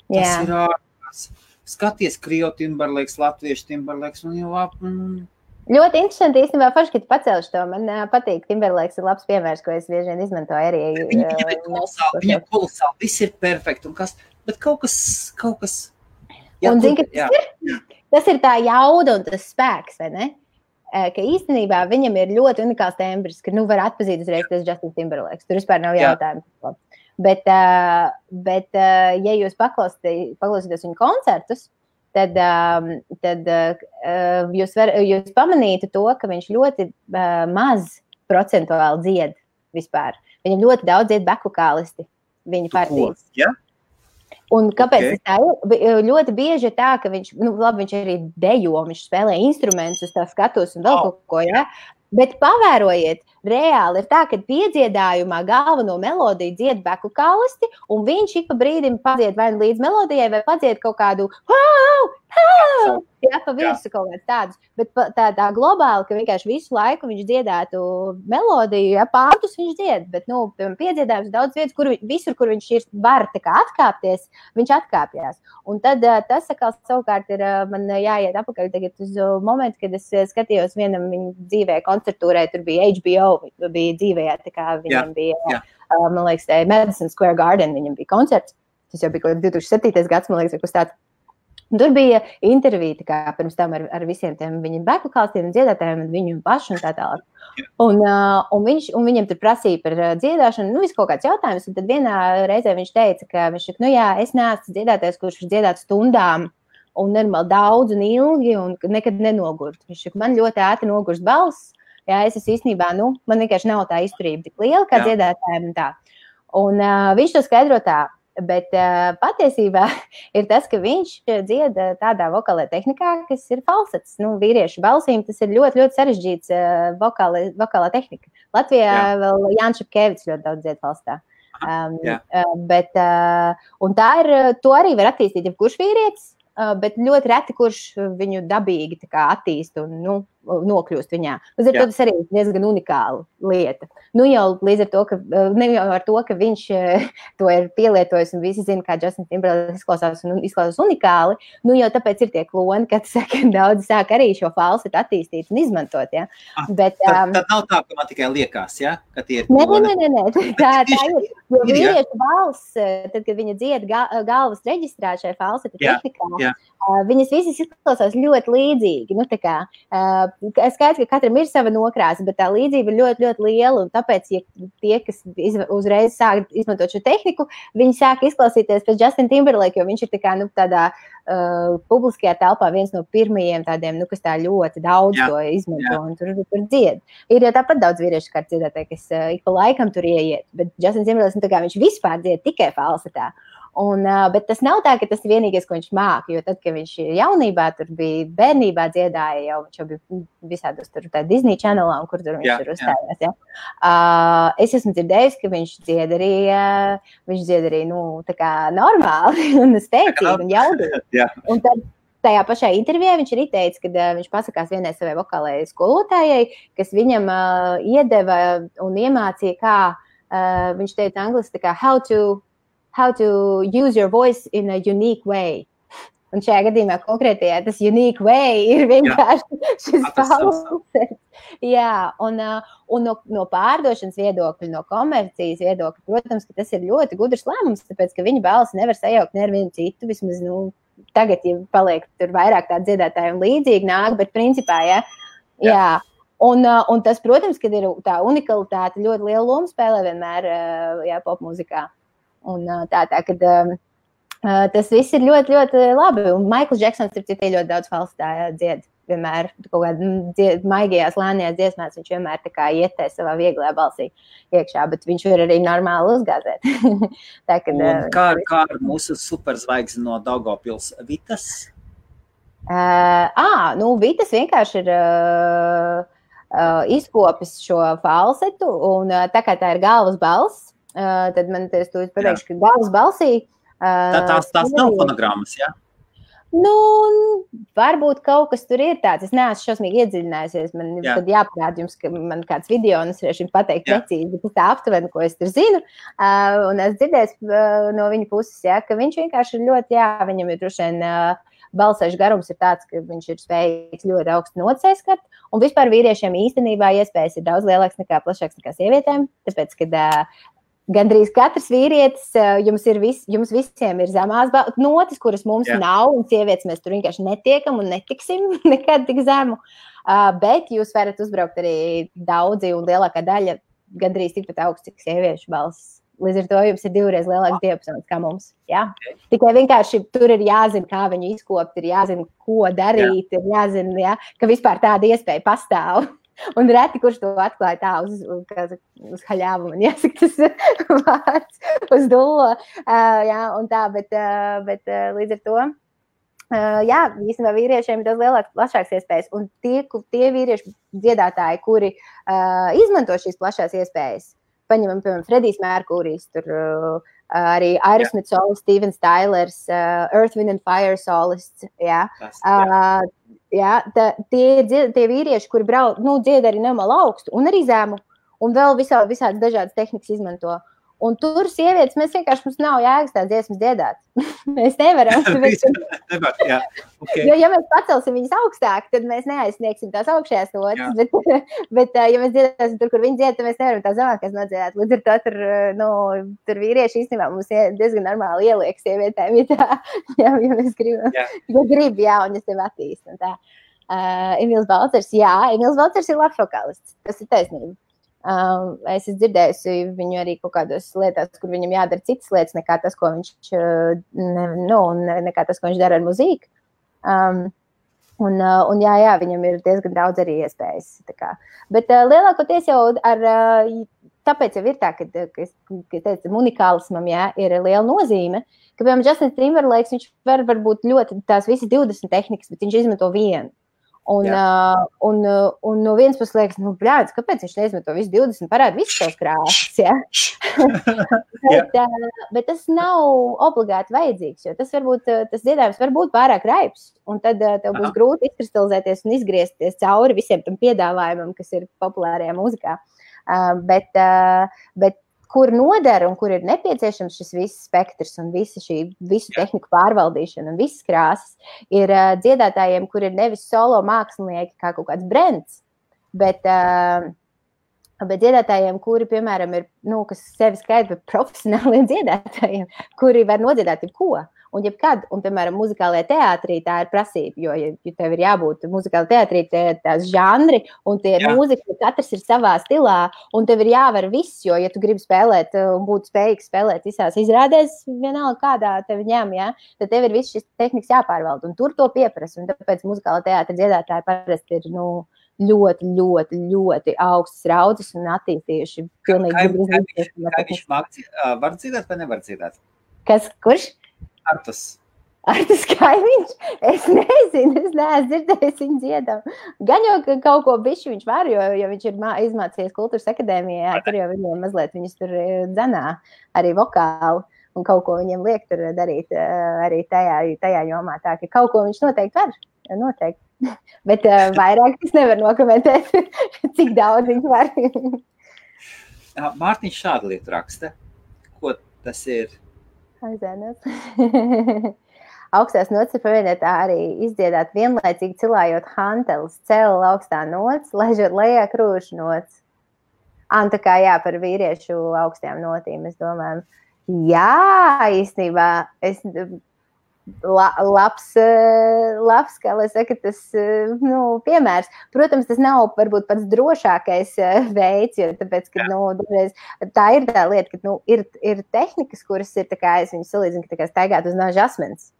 Tas Jā. ir ārkārtas. Skaties, krievu Timberlakes, latviešu Timberlakes un jau ap. Mm. Ļoti interesanti īstenībā, forši, ka tu pacēliš to. Man uh, patīk, Timberlakes ir labs piemērs, ko es bieži vien izmantoju arī. Viņa, viņa ir kolosāli, viņa ir kolosāli, viss ir perfekti un kas, bet kaut kas, kaut kas. Jā, un, zin, tas, ir, tas ir tā jauda un tas spēks, vai ne? Ka īstenībā viņam ir ļoti unikāls tembrs, ka nu, var atpazīt uzreiz tas Justins Timberlakes. Tur vispār nav jautājumu. Jā. Bet, bet, ja jūs paklausīties viņa koncertus, tad, tad jūs, var, jūs pamanītu to, ka viņš ļoti maz procentuāli dzied vispār. Viņam ļoti daudz dzied bekukālisti viņa partijas. Ja? Un kāpēc okay. tā ir? Ļoti bieži ir tā, ka viņš, nu, labi, viņš arī dejo, viņš spēlē instrumentus, tā skatos un vēl oh. kaut ko. Ja? Bet pavērojiet, reāli ir tā, ka piedziedājumā galveno melodiju dzied beku kālisti, un viņš ik pa brīdim padzied vai nu līdz melodijai, vai padzied kaut kādu jā, pa virsmu kaut kāds tāds. Bet tā, tā globāli, ka vienkārši visu laiku viņš dziedētu melodiju, ja pāntus viņš dzied, bet, nu, piemēram, piedziedājums daudz vietas, kur visur, kur viņš ir, var kā, atkāpties, viņš atkāpjas. Un tad tas atkal savukārt ir man jāiet apakaļ tagad uz momentu, kad es skatījos vienam viņa dzīvē koncertūrē, tur bija HBO, bija dzīvē, tā kā viņam jā, bija, jā. man liekas, Madison Square Garden, viņam bija koncerts. Tas jau bija 2007. gads, man liekas, kas tāds. Tur bija intervija pirms tam ar, ar visiem viņa beku kalstiem, dziedātājiem, viņu pašu un tā tālāk. Un, uh, un, viņš, un viņam tur prasīja par dziedāšanu, nu, kaut kāds jautājums. Tad vienā reizē viņš teica, ka viņš saka, nu jā, es neesmu dziedātājs, kurš ir dziedāts stundām un nenormāli daudz un ilgi un nekad nenogurt. Viņš man ļoti ātri nogurst balss. Jā, es īstenībā, nu, man vienkārši nav tā izturība tik liela kā jā. dziedātājiem. Un, un uh, viņš to skaidro tā, Bet uh, patiesībā ir tas, ka viņš dzied tādā vokālajā tehnikā, kas ir falsets. Nu, vīriešu balsīm tas ir ļoti, ļoti sarežģīts uh, vokāla, vokālā tehnika. Latvijā Jā. vēl Jānis Čepkevits ļoti daudz dzied falsetā. Um, uh, bet, uh, tā ir, to arī var attīstīt jebkurš vīrietis, uh, bet ļoti reti kurš viņu dabīgi attīst un nu, nokļūst viņā. Līdz ar to tas arī ir diezgan unikāla lieta. Nu jau līdz ar to, ka, ne jau ar to, ka viņš to ir pielietojis un visi zina, kā Justins Timberlake izklausās un izklausās unikāli, nu jau tāpēc ir tie kloni, kad saka, daudz sāk arī šo falsetu attīstīt un izmantot. Ja? Ah, Bet, tad, um, tad nav tā, ka man tikai liekas, ja? ka tie ir kloni. Nē, nē, nē, nē. tā, tā ir. Jo vīriešu balss, tad, kad viņa dzied galvas reģistrā šajā falsetu tehnikā, jā. viņas visas izklausās ļoti līdzīgi. Nu, kā, skaidrs, ka katram ir sava nokrāsa, bet tā līdzība ir ļoti, ļoti liela. Tāpēc, ja tie, kas iz, uzreiz sāk izmantot šo tehniku, viņi sāk izklausīties pēc Justina Timberlake, jo viņš ir tā kā, nu, tādā uh, publiskajā telpā viens no pirmajiem tādiem, nu, kas tā ļoti daudz jā, to izmanto jā. un tur, tur dzied. Ir jau tāpat daudz vīriešu, kā dziedātāji, kas uh, ik pa laikam tur ieiet, bet Justins Timberlake, nu, tā kā viņš vispār dzied tikai falsetā. Un, bet tas nav tā, ka tas ir vienīgais, ko viņš māca. Jo tad, kad viņš jaunībā tur bija bērnībā, dziedāja jau, viņš jau bija visādos tur Disney channelā, kur tur viņš jā, tur uzstājās. Ja? Uh, es esmu dzirdējis, ka viņš dzied arī, uh, viņš dzied arī nu, normāli un spēcīgi un jaudīgi. Un tad, tajā pašā intervijā viņš arī teica, ka uh, viņš pasakās vienai savai vokālajai skolotājai, kas viņam uh, iedeva un iemācīja, kā uh, viņš teica angliski, kā how to how to use your voice in a unique way. Un šajā gadījumā konkrētajā tas unique way ir vienkārši Jā. šis falsets. Jā, un, uh, un no, no pārdošanas viedokļa, no komercijas viedokļa, protams, ka tas ir ļoti gudrs lēmums, tāpēc, ka viņa balsi nevar sajaukt ne ar vienu citu, vismaz, nu, tagad, ja paliek tur vairāk tādu dziedātāju un līdzīgi nāk, bet principā, ja, jā. jā. Un, uh, un tas, protams, kad ir tā unikalitāte, ļoti lielu lomu spēlē vienmēr uh, jā, popmūzikā. Un, tā, tā, kad, tas viss ir ļoti, ļoti labi. Un Maikls Džeksons ir citai ļoti daudz falsitāju dzied. vienmēr kaut kādā maigajās, lēnajās dziesmās, viņš vienmēr ietē savā vieglajā balsī iekšā, bet viņš var arī normāli uzgāzēt. tā, kad, Un kā, kā ar mūsu superzvaigzni no Daugavpils Vitas? Uh, à, nu, Vitas vienkārši ir uh, uh, izkopis šo falsetu, un uh, tā kā tā ir galvas balss, uh, tad man tas pateikšu, ka galvas balsī. Uh, tā, tās, tās nav fonogrammas, jā? Ja? Nu, varbūt kaut kas tur ir tāds. Es neesmu šausmīgi iedziļinājusies. Man Jā. tad jāparāda jums, ka man kāds video, un es varēšu jums pateikt Jā. precīzi, bet tā aptuveni, ko es tur zinu. Uh, un es dzirdēju uh, no viņa puses, ja, ka viņš vienkārši ir ļoti, jā, viņam ir droši vien. Uh, balsēšu garums ir tāds, ka viņš ir spējīgs ļoti augstu nocēskart. Un vispār vīriešiem īstenībā iespējas ir daudz lielākas nekā plašākas nekā sievietēm. Tāpēc, kad uh, Gandrīz katrs vīrietis, uh, jums, ir vis, jums visiem ir zemās notis, kuras mums Jā. nav, un sievietes mēs tur vienkārši netiekam un netiksim nekad tik zemu. Uh, bet jūs varat uzbraukt arī daudzi, un lielākā daļa gandrīz tikpat augsts, cik sieviešu balss. Līdz ar to jums ir divreiz lielāks diapazons kā mums. Okay. Tikai vienkārši tur ir jāzina, kā viņu izkopt, ir jāzina, ko darīt, Jā. ir jāzina, ja? ka vispār tāda iespēja pastāv. Un reti, kurš to atklāja tā uz, uz, uz haļāvu, man jāsaka, tas vārds uz dullo. Uh, jā, un tā, bet, uh, bet uh, līdz ar to. Uh, jā, īstenībā vīriešiem ir daudz lielākas, plašākas iespējas. Un tie, tie vīrieši dziedātāji, kuri uh, izmanto šīs plašās iespējas, paņemam, piemēram, Fredijs Mērkūrijs, tur uh, arī Aerosmith solists, Stevens Tylers, uh, Earth, Wind and Fire solists. Jā. Tas, jā. Uh, jā, tā, tie tie vīrieši, kuri brauc, nu, dzied arī normāli augstu un arī zemu, un vēl visā, visādas dažādas tehnikas izmanto. Uh, Un tur sievietes mēs vienkārši mums nav jēgas tādas dziesmas dziedāt. mēs nevaram. Nevar, jā, okay. jo, ja mēs pacelsim viņas augstāk, tad mēs neaizsniegsim tās augšējās notis. Bet, bet, ja mēs dziedāsim tur, kur viņi dzied, tad mēs nevaram tās zemākās nodziedāt. Līdz ar to tur, nu, tur vīrieši īstenībā mums diezgan normāli ieliek sievietēm, ja, tā, ja, ja mēs gribam. Jā. Ja grib, jā, un es tevi attīstu. Uh, Emīls Balcers, jā, Emīls Balcers ir labs vokālists. Tas ir taisnība. Um, es esmu dzirdējusi viņu arī kaut kādās lietās, kur viņam jādara citas lietas, nekā tas, ko viņš, ne, nu, ne, nekā tas, ko viņš dara ar muzīku. Um, un, un jā, jā, viņam ir diezgan daudz arī iespējas. Bet uh, lielākoties jau ar, uh, tāpēc jau ir tā, ka, ka, ka teicu, unikālismam jā, ir liela nozīme. Ka, piemēram, Justins Timberlakes, viņš var varbūt ļoti tās visas 20 tehnikas, bet viņš izmanto vienu. Un, uh, un, un no vienas puses liekas, nu, blēdz, kāpēc viņš neizmanto visu 20, parāda visas savas krāsas. Ja? bet, uh, bet tas nav obligāti vajadzīgs, jo tas, varbūt, tas dziedājums var būt pārāk raips. Un tad uh, tev būs Aha. grūti izkristalizēties un izgriezties cauri visiem tam piedāvājumam, kas ir populārajā mūzikā. Uh, bet, uh, bet kur noder un kur ir nepieciešams šis viss spektrs un visa šī visu tehniku pārvaldīšana un visas krāsas, ir uh, dziedātājiem, kur ir nevis solo mākslinieki kā kaut kāds brands, bet, uh, bet dziedātājiem, kuri, piemēram, ir, nu, kas sevi skaidro par profesionāliem dziedātājiem, kuri var nodziedāt jebko. Un, jebkad, un, piemēram, muzikālajā teātrī tā ir prasība, jo, ja, ja tev ir jābūt muzikālajā teātrī, tie ir tās žanri, un tie ir mūzika, katrs ir savā stilā, un tev ir jāvar viss, jo, ja tu gribi spēlēt un būt spējīgs spēlēt visās izrādēs, vienalga kādā tev ņem, ja, tad tev ir viss šis tehnikas jāpārvalda, un tur to pieprasa, un tāpēc muzikālajā teātrī dziedātāji parasti ir, nu, ļoti, ļoti, ļoti augstas raudzes un attīstījuši. Kā, kā, kā viņš, kā viņš māk, var dzirdēt vai nevar dzirdēt? Kas, kurš? Artus. Artus kaimiņš, es nezinu, es neesmu dzirdējis viņu dziedam. Gan jau ka kaut ko bišķi viņš var, jo, jo viņš ir izmācījies kultūras akadēmijā, tur jau viņiem mazliet viņus tur e, dzenā arī vokāli. Un kaut ko viņiem liek tur darīt e, arī tajā, tajā jomā. Tā ka kaut ko viņš noteikti var. Noteikti. Bet uh, vairāk es nevaru nokomentēt, cik daudz viņš var. Mārtiņš šādu lietu raksta. Ko tas ir? Aizēnot. Augstās nots ir pavienotā arī izdziedāt vienlaicīgi cilājot hantelis, cēlu augstā nots, laižot lejā krūšu nots. Un tā kā jā, par vīriešu augstajām notīm, es domāju, jā, īstenībā es la, labs, eh, labs, kā lai saka, tas eh, nu, piemērs. Protams, tas nav varbūt pats drošākais eh, veids, jo tāpēc, ka, nu, dažreiz, tā ir tā lieta, ka nu, ir, ir tehnikas, kuras ir, kā es viņus salīdzinu, ka staigāt uz nāžu asmens,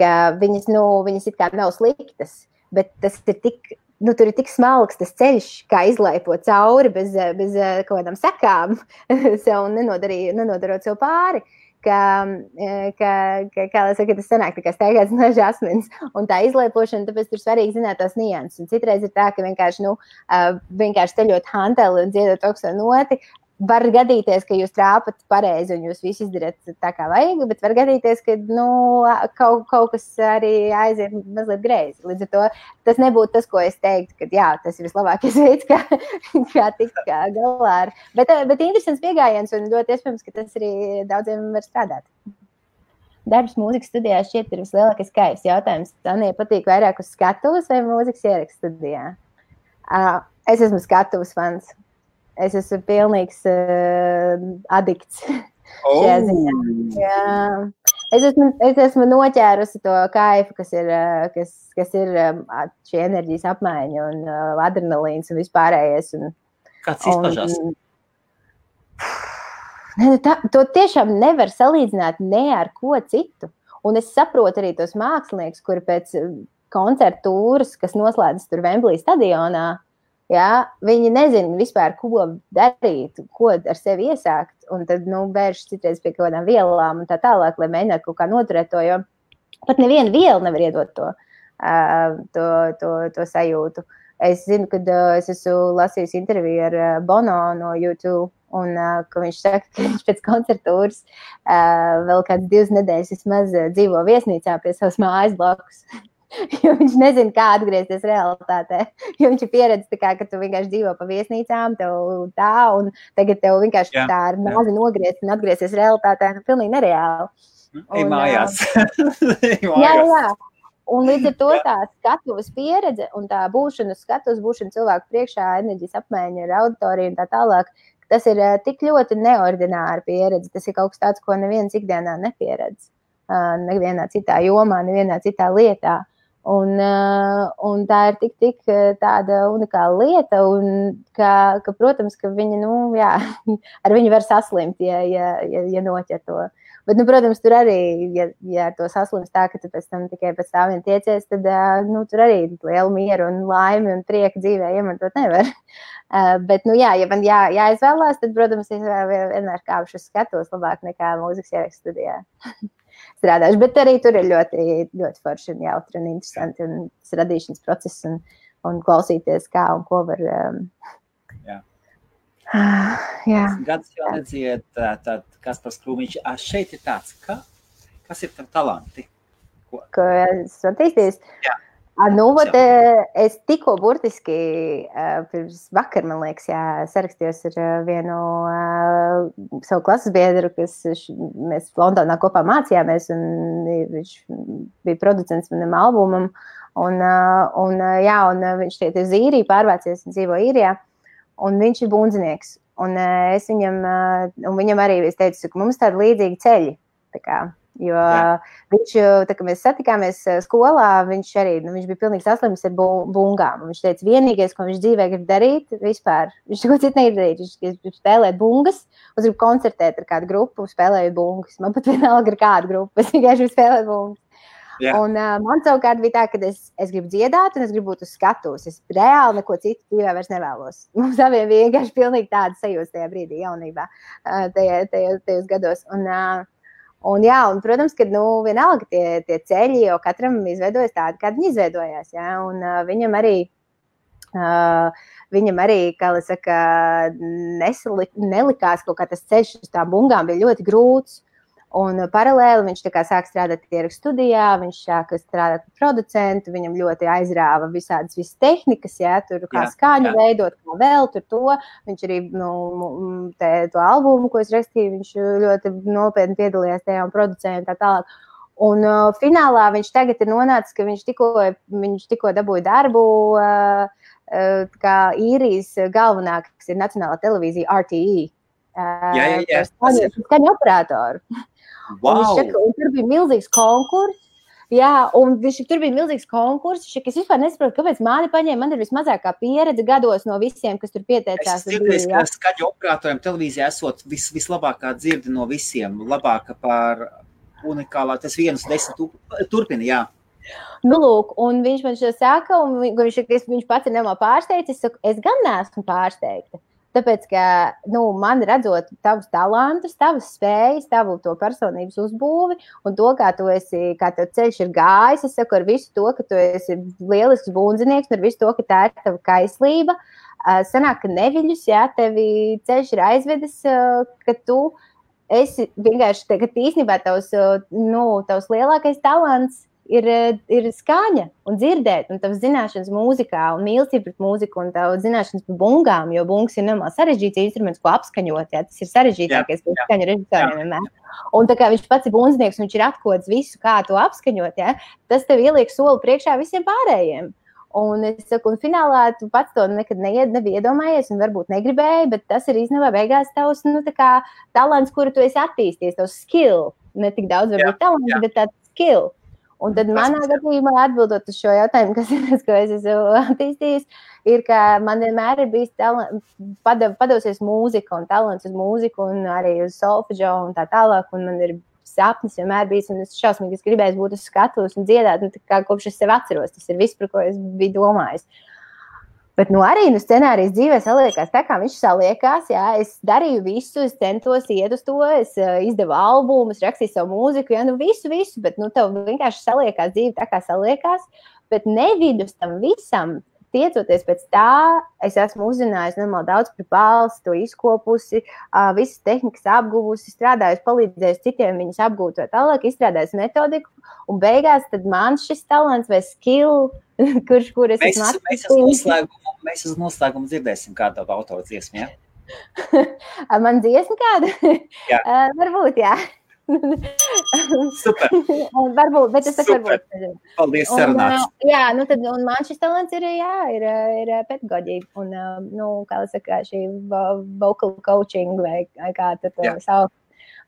ka viņas, nu, viņas it kā nav sliktas. bet tas ir tik nu, tur ir tik smalks tas ceļš, kā izlaipot cauri bez, bez kaut kādām sekām, sev nenodarot sev pāri. Ka, ka, ka, kā lai saka, tas sanāk tā kā steigāts no žasmins, un tā izlaipošana, tāpēc tur svarīgi zināt tos nianses. Un citreiz ir tā, ka vienkārši, nu, vienkārši ceļot hanteli un dziedot augstu noti, var gadīties, ka jūs trāpat pareizi un jūs visu izdarāt tā, kā vajag, bet var gadīties, ka nu, kaut, kaut kas arī aiziet mazliet greizi. Līdz ar to tas nebūtu tas, ko es teiktu, ka jā, tas ir vislabākais veids, kā, kā tikt galā ar. Bet, bet interesants pieejams un ļoti iespējams, ka tas arī daudziem var strādāt. Darbs mūzikas studijā šķiet ir vislielākais kaivs jautājums. Tanija patīk vairāk uz skatuves vai mūzikas ierakstu studijā? Uh, es esmu skatuves fans. Es esmu pilnīgs uh, adikts. Oh. Jā. Es esmu, es esmu noķērusi to kaifu, kas ir, eh, kas, kas ir um, šī enerģijas apmaiņa un uh, adrenalīns un vispārējais. Un, Kāds izpaužās? Un, ne, tā, to tiešām nevar salīdzināt ne ar ko citu. Un es saprotu arī tos māksliniekus, kuri pēc koncertu tūras, kas noslēdzas tur Vemblī stadionā, uh, Ja? Viņi nezina vispār, ko darīt, ko ar sevi iesākt. Un tad nu, vēršas citreiz pie kaut kādām vielām un tā tālāk, lai mēģinātu kaut kā noturēt to. Jo pat neviena viela nevar iedot to, to, to, to sajūtu. Es zinu, ka es esmu lasījis interviju ar Bono no YouTube. Un uh, viņš saka, ka viņš pēc koncertūras vēl kādas divas nedēļas vismaz dzīvo viesnīcā pie savas mājas blakus. jo viņš nezina, kā atgriezties realitātē. Jo viņš ir pieredzējis, ka tu vienkārši dzīvo pa viesnīcām, tev tā, un tagad tev vienkārši jā, tā ar nāzi nogriezt un atgriezties realitātē. Nu, pilnīgi nereāli. Ej mājās. jā, jā. Un līdz ar to tā skatuves pieredze un tā būšana skatuves, būšana cilvēku priekšā, enerģijas apmaiņa ar auditoriju un tā tālāk, tas ir tik ļoti neordināra pieredze. Tas ir kaut kas tāds, ko neviens ikdienā nepieredz. Nevienā citā jomā, nevienā citā lietā. Un, uh, un tā ir tik, tik eh, tāda unikāla lieta, un ka, ka protams, ka viņi, nu, jā, ar viņu var saslimt, ja, ja, ja, ja noķer to. Bet, nu, protams, tur arī, ja, ja to saslims tā, ka tu pēc tam tikai pēc tā vien tiecies, tad uh, nu, tur arī lielu mieru un laimi un prieku dzīvē iemantot nevar. Bet, nu, jā, ja man jā, jāizvēlās, tad, protams, es vienmēr kāpšu skatos labāk nekā mūzikas ierakstu studijā. strādājuši. Bet arī tur ir ļoti, ļoti forši un jautri un interesanti. Un tas radīšanas process un, un klausīties, kā un ko var. Um, jā. jā. Gads jau nedzied, tad kas par skrūmiņš. Šeit ir tāds, ka, kas ir tam talanti? Ko, ko esmu attīstījis? Jā. Nu, vat, es tikko burtiski pirms vakar, man liekas, jā, sarakstījos ar vienu uh, savu klases biedru, kas mēs Londonā kopā mācījāmies, viņš bija producents manam albumam. Un, un, jā, un viņš šeit ir zīrija, pārvācies un dzīvo īrijā, un viņš ir bundzinieks. Un viņam, un viņam arī es teicu, ka mums tādi līdzīgi ceļi. Tā kā, Jo Jā. viņš, tā, kad mēs satikāmies skolā, viņš arī nu, viņš bija pilnīgi saslims ar bungām. Viņš teica, vienīgais, ko viņš dzīvē grib darīt, vispār, viņš neko citu darīt. Viņš grib spēlēt bungas, un grib koncertēt ar kādu grupu, spēlējot bungas. Man pat vienalga ar kādu grupu, es vienkārši gribu spēlēt bungas. Jā. Un, uh, man savukārt bija tā, ka es, es gribu dziedāt, un es gribu būt uz skatuves. Es reāli neko citu dzīvē vairs nevēlos. Mums abiem bija vienkārši tāda sajūta tajā brīdī, jaunībā, uh, tajos, tajos, tajos gados. Un, uh, Un, jā, un, protams, ka nu, vienalga tie, tie ceļi, jo katram izveidojas tādi, kādi viņi izveidojās. Ja? Un, uh, viņam arī, uh, viņam arī, kā lai saka, nesalik, nelikās kaut kā tas ceļš uz tām bungām bija ļoti grūts. Un paralēli viņš sāk strādāt ierakstu studijā, viņš sāk strādāt par producentu, viņam ļoti aizrāva visādas visas tehnikas, jā, tur kā jā, skaņu jā. veidot, kā vēl tur to. Viņš arī nu, te, to albumu, ko es rakstīju, viņš ļoti nopietni piedalījās tajā un producēja un tā tālāk. Un uh, finālā viņš tagad ir nonācis, ka viņš tikko, viņš tikko dabūja darbu. Uh, uh, kā īrijas galvenā, kas ir Nacionālā televīzija, RTE. Uh, jā, jā, jā. Skaņu operatoru. Wow. Šaka, tur bija milzīgs konkurss. Jā, un viņš tur bija milzīgs konkurss. Es vispār nesaprotu, kāpēc mani paņēma. Man ir vismazākā pieredze gados no visiem, kas tur pieteicās. Es domāju, ka skaņu operatoriem televīzijā esot vis, vislabākā dzirde no visiem. Labāka par unikālā. Tas viens desmit turpina, jā. Nu, lūk, un viņš man šo saka, un viņš, viņš pats ir nemā pārsteigts. Es saku, es gan neesmu pārsteigta. Tāpēc, ka nu, man redzot tavus talantus, tavas spējas, tavu to personības uzbūvi un to, kā tu esi, kā tev ceļš ir gājis, es saku ar visu to, ka tu esi lielisks būvnieks, ar visu to, ka tā ir tava kaislība. Sanāk, ka neviļus, jā, tevi ceļš ir aizvedis, ka tu esi vienkārši, ka īstenībā tavs, nu, tavs lielākais talants ir, eh, ir skaņa un dzirdēt, un tavs zināšanas mūzikā, un mīlestība pret mūziku, un tavs zināšanas par bungām, jo bungas ir nemaz sarežģīts instruments, ko apskaņot. Jā, tas ir sarežģītākais, ko skaņa režisoriem vienmēr. Un tā kā viņš pats ir bunznieks, un viņš ir atkods visu, kā to apskaņot, jā, tas tev ieliek soli priekšā visiem pārējiem. Un es saku, un finālā tu pats to nekad neied, nebija iedomājies, un varbūt negribēji, bet tas ir īstenībā beigās tavs nu, kā, talants, kuru tu esi attīstījies, tavs skill. Ne tik daudz, varbūt, talants, bet tāds skill. Un tad manā gadījumā, atbildot uz šo jautājumu, kas ir tas, ko es esmu attīstījis, ir, ka man vienmēr ir bijis padevusies mūzika un talants uz mūziku un arī uz solfeģo un tā tālāk. Un man ir sapnis vienmēr bijis, un es šausmīgi gribēju būt uz skatuves un dziedāt, nu, kā kopš es sev atceros. Tas ir viss, par ko es biju domājis. Uh, Bet nu, arī nu, scenārijas dzīvē saliekās tā, kā viņš saliekās. Jā, es darīju visu, es centos iet uz to, es uh, izdevu albumu, es rakstīju savu mūziku, jā, nu visu, visu, bet nu, tev vienkārši saliekās dzīve tā, kā saliekās. Bet nevidus tam visam, tiecoties pēc tā, es esmu uzzinājusi normāli daudz par balsi, to izkopusi, visas tehnikas apguvusi, strādājusi, palīdzējusi citiem viņus apgūt, vai tālāk izstrādājusi metodiku. Un beigās man šis talants vai skill, kurš kur es esmu noslēgumu, mēs uz noslēgumu dzirdēsim kādu autoru dziesmu, ja? Man dziesma kāda? Jā. Uh, varbūt, jā. Super. varbūt, bet es saku, varbūt. Paldies, sarunāts. Un, jā, nu tad, un man šis talants ir, jā, ir, ir pedagoģija. Un, nu, kā es saku, šī vocal coaching vai kā tad sauc.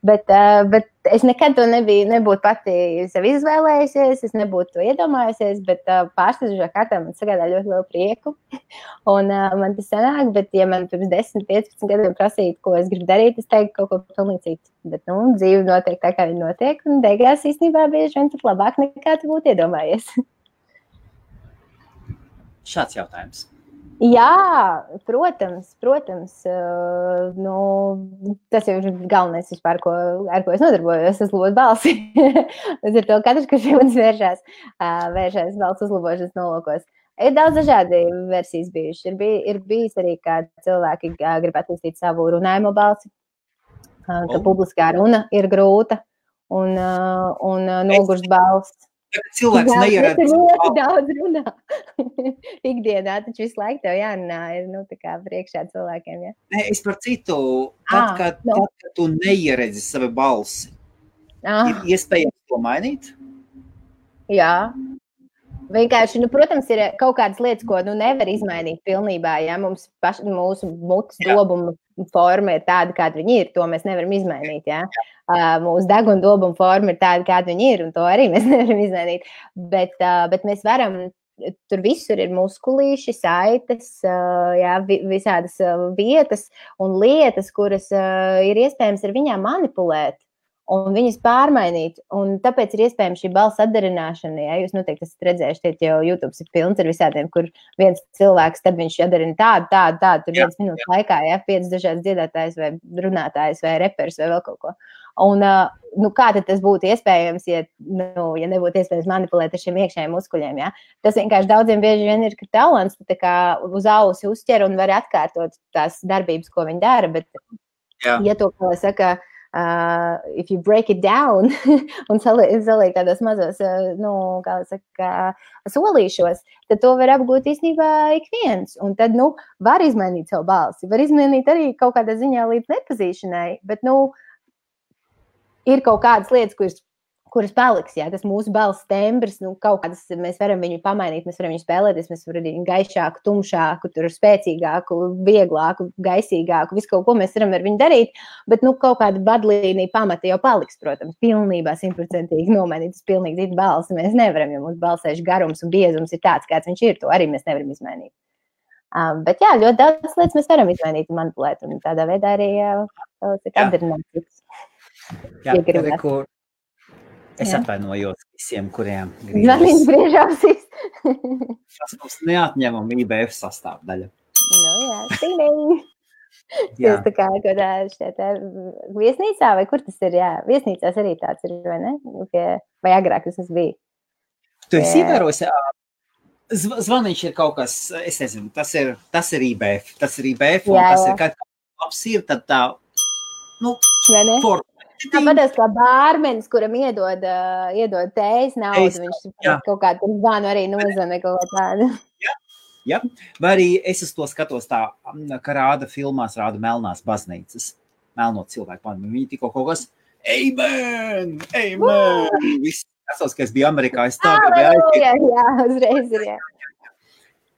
Bet, uh, bet es nekad to nebiju, nebūtu pati sev izvēlējusies, es nebūtu to iedomājusies, bet uh, pārsteidzošā kārtā man sagādā ļoti lielu prieku. Un uh, man tas sanāk, bet, ja man pirms 10, 15 gadiem prasītu, ko es gribu darīt, es teiktu kaut ko pilnīgi citu. Bet, nu, dzīve notiek tā, kā viņa notiek, un beigās īstenībā bieži vien pat labāk nekā tu būtu iedomājies. Šāds jautājums. Jā, protams, protams. Uh, nu, tas jau ir galvenais, vispār, ko, ar ko es nodarbojos. Es uzlaboju balsi. Līdz ar to katrs, kurš pie manis vēršas, uh, vēršas balss uzlabošanas nolūkos. Ir daudz dažādi versijas bijušas. Ir, bij, ir bijis arī, ka cilvēki uh, grib attīstīt savu runājumu balsi, ka oh. publiskā runa ir grūta un, un nogurst balss. Cilvēks neieredz. Tas ļoti daudz runā. Ikdienā taču visu laiku tev jārunā ir, nu, tā kā priekšā cilvēkiem, ja? Nē, es par citu, tad, ah, kad, no. tad, kad tu neieredzi savu balsi, ah. ir iespējams to mainīt? Jā. Vienkārši, nu, protams, ir kaut kādas lietas, ko nu, nevar izmainīt pilnībā. Ja mums paš, mūsu mutes dobuma forma ir tāda, kāda viņa ir, to mēs nevaram izmainīt. Ja? Uh, mūsu deguna dobuma forma ir tāda, kāda viņa ir, un to arī mēs nevaram izmainīt. Bet, uh, bet mēs varam. Tur visur ir muskulīši, saites, uh, jā, visādas vietas un lietas, kuras ir iespējams ar viņām manipulēt un viņas pārmainīt. Un tāpēc ir iespējams šī balss atdarināšana. Ja jūs noteikti esat redzējuši, tie jau YouTube ir pilns ar visādiem, kur viens cilvēks, tad viņš atdarina tādu, tādu, tādu, tur viens minūtes laikā, ja piecas dažādas dziedātājas vai runātājas vai reperis vai vēl kaut ko. Un, nu, kā tas būtu iespējams, ja, nu, ja nebūtu iespējams manipulēt ar šiem iekšējiem muskuļiem? Ja? Tas vienkārši daudziem bieži vien ir talants, tu uz ausi uzķer un var atkārtot tās darbības, ko viņi dara. Bet, Jā. ja to, kā saka, uh, uh, if you break it down un saliek, tādos mazos, uh, nu, kā saka, solīšos, tad to var apgūt īstenībā ik viens. Un tad, nu, var izmainīt savu balsi, var izmainīt arī kaut kādā ziņā līdz nepazīšanai, bet, nu, ir kaut kādas lietas, kuras kuras paliks. Jā, tas mūsu balss tembrs, nu, kaut kādas mēs varam viņu pamainīt, mēs varam viņu spēlēties, mēs varam viņu gaišāku, tumšāku, tur spēcīgāku, vieglāku, gaisīgāku, visu kaut ko mēs varam ar viņu darīt. Bet, nu, kaut kāda vadlīnija pamata jau paliks, protams, pilnībā simtprocentīgi nomainīt. Tas pilnīgi cits balss mēs nevaram, jo mūsu balsēšu garums un biezums ir tāds, kāds viņš ir. To arī mēs nevaram izmainīt. Um, bet jā, ļoti daudz lietas mēs varam izmainīt manipulēt, un tādā veidā arī uh, atdarināt citus. Jā, jā, kur, Es Jā. atvainojos visiem, kuriem gribas brīžausīs. Tas mums neatņemama IBF sastāvdaļa. Nu, jā, tīniņ. Tas tā kā kādā šeit viesnīcā, vai kur tas ir? Jā, viesnīcās arī tāds ir, vai ne? Pie, vai agrāk tas bija? Tu esi ievērojis, zvaniņš ir kaut kas, es nezinu, tas ir, tas ir IBF, tas ir IBF, un jā, tas jā. ir kaut kas labs ir, tad tā, nu, for, Tāpat kā bārmenis, kuram iedod, uh, iedod tējas naudu, viņš jā. kaut kādu zvanu arī nozana kaut tādu. Jā. Ja? Vai arī es uz to skatos tā, ka rāda filmās, rāda melnās baznīcas, melno cilvēku. Man viņi tikko kaut kas, amen, amen. Viss, es ka es biju Amerikā, es tā gribēju. Jā, jā, uzreiz ir, jā.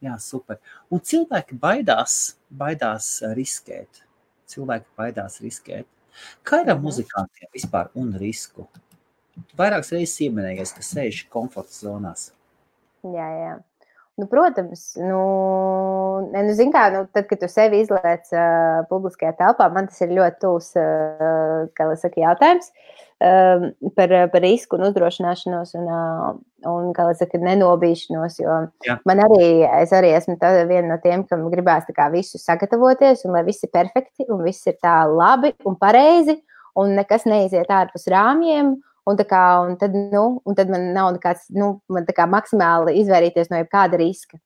Jā, super. Un cilvēki baidās, baidās riskēt. Cilvēki baidās riskēt. Kā ir ar muzikantiem vispār un risku? Vairākas reizes ieminējies, ka sēž komforta zonās. Jā, jā. Nu, protams, nu, ne, nu, kā, nu, tad, kad tu sevi izlaiž uh, publiskajā telpā, man tas ir ļoti tūs, uh, saka, jautājums uh, par, par risku un uzdrošināšanos un, uh, un kā lai saka, nenobīšanos, jo Jā. man arī, es arī esmu tā, viena no tiem, kam gribās tā kā visu sagatavoties un lai viss ir perfekti un viss ir tā labi un pareizi un nekas neiziet ārpus rāmjiem Un, kā, un, tad, nu, un tad man nav nekāds, nu, man kā maksimāli izvairīties no jebkāda riska.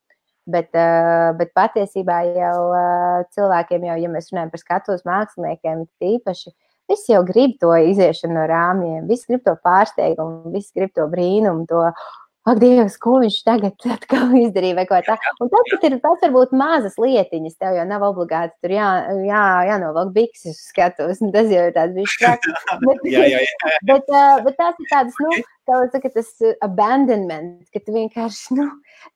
Bet, uh, bet patiesībā jau uh, cilvēkiem, jau, ja mēs runājam par skatuves māksliniekiem, īpaši, visi jau grib to iziešanu no rāmjiem, visi grib to pārsteigumu, visi grib to brīnumu, to, ak, Dievs, ko viņš tagad atkal izdarīja, vai ko tādu. Un tas, ir tas varbūt mazas lietiņas, tev jau nav obligāti tur jā, jā, jānovelk bikses uz skatuves, un tas jau ir tāds bijis traks. Bet, jā, jā, jā. bet, bet tās ir tādas, nu, jau saka, tas abandonment, ka tu vienkārši, nu,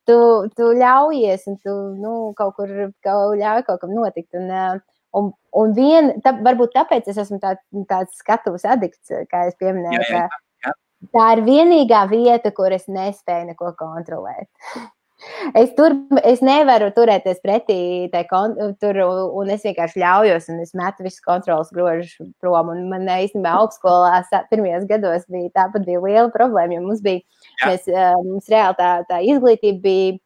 tu, tu ļaujies, un tu, nu, kaut kur, kaut ļauj kaut kam notikt. Un, uh, Un, un vien, tā, varbūt tāpēc es esmu tā, tāds skatuves adikts, kā es pieminēju. Jā, jā, jā tā ir vienīgā vieta, kur es nespēju neko kontrolēt. Es tur es nevaru turēties pretī kon, tur, un es vienkārši ļaujos, un es metu visu kontrolas grožus prom. Un man īstenībā augstskolā pirmajos gados bija tāpat bija liela problēma, jo mums bija, Jā. mēs, mums reāli tā, tā izglītība bija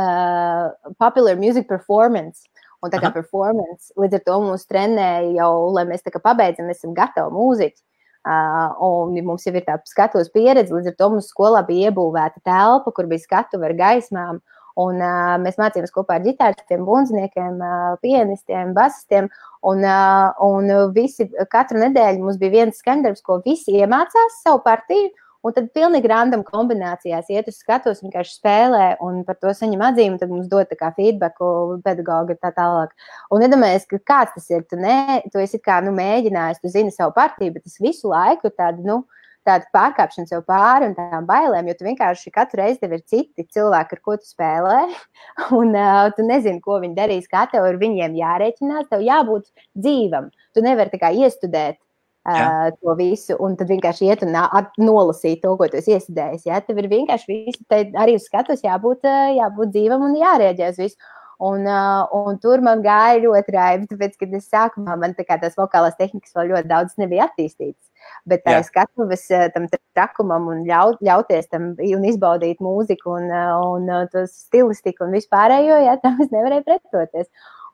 uh, popular music performance. Un tā kā Aha. performance, līdz ar to mums trenēja jau, lai mēs tā kā pabeidzam, esam gatavi mūziķi. Uh, un mums jau ir tā skatuves pieredze, līdz ar to mums skolā bija iebūvēta telpa, kur bija skatuve ar gaismām. Un, uh, mēs mācījāmies kopā ar ģitāristiem, bunziniekiem, uh, pianistiem, basistiem. Un, uh, un visi, katru nedēļu mums bija viens skandarbs, ko visi iemācās savu partiju. Un tad pilnīgi random kombinācijās iet uz skatuves, vienkārši spēlē un par to saņem atzīmi. Tad mums dod feedbacku pedagogi tā tālāk. Un iedomājieties, ka kāds tas ir. Tu, ne, tu esi kā nu, mēģinājis, tu zini savu partiju, bet tas visu laiku ir tāda. Nu, tāda pārkāpšana sev pāri un tādām bailēm, jo tu vienkārši katru reizi tev ir citi cilvēki, ar ko tu spēlē, un uh, tu nezini, ko viņi darīs, kā tev ar viņiem jārēķinās. Tev jābūt dzīvam. Tu nevari tā kā iestudēt uh, to visu, un tad vienkārši iet un nolasīt to, ko tu esi iesidējis. Ja? Tev ir vienkārši visu, arī uz skatuves jābūt, jābūt dzīvam un jārēģē uz visu. Un, uh, un tur man gāja ļoti raibi, tāpēc, kad es sākumā man tā kā tās vokālās tehnikas vēl ļoti daudz nebija attīstītas. Bet tā skatuves tam trakumam un ļaut, ļauties tam un izbaudīt mūziku un, un, un to stilistiku un vispārējo, jā, tam es nevarēju pretoties.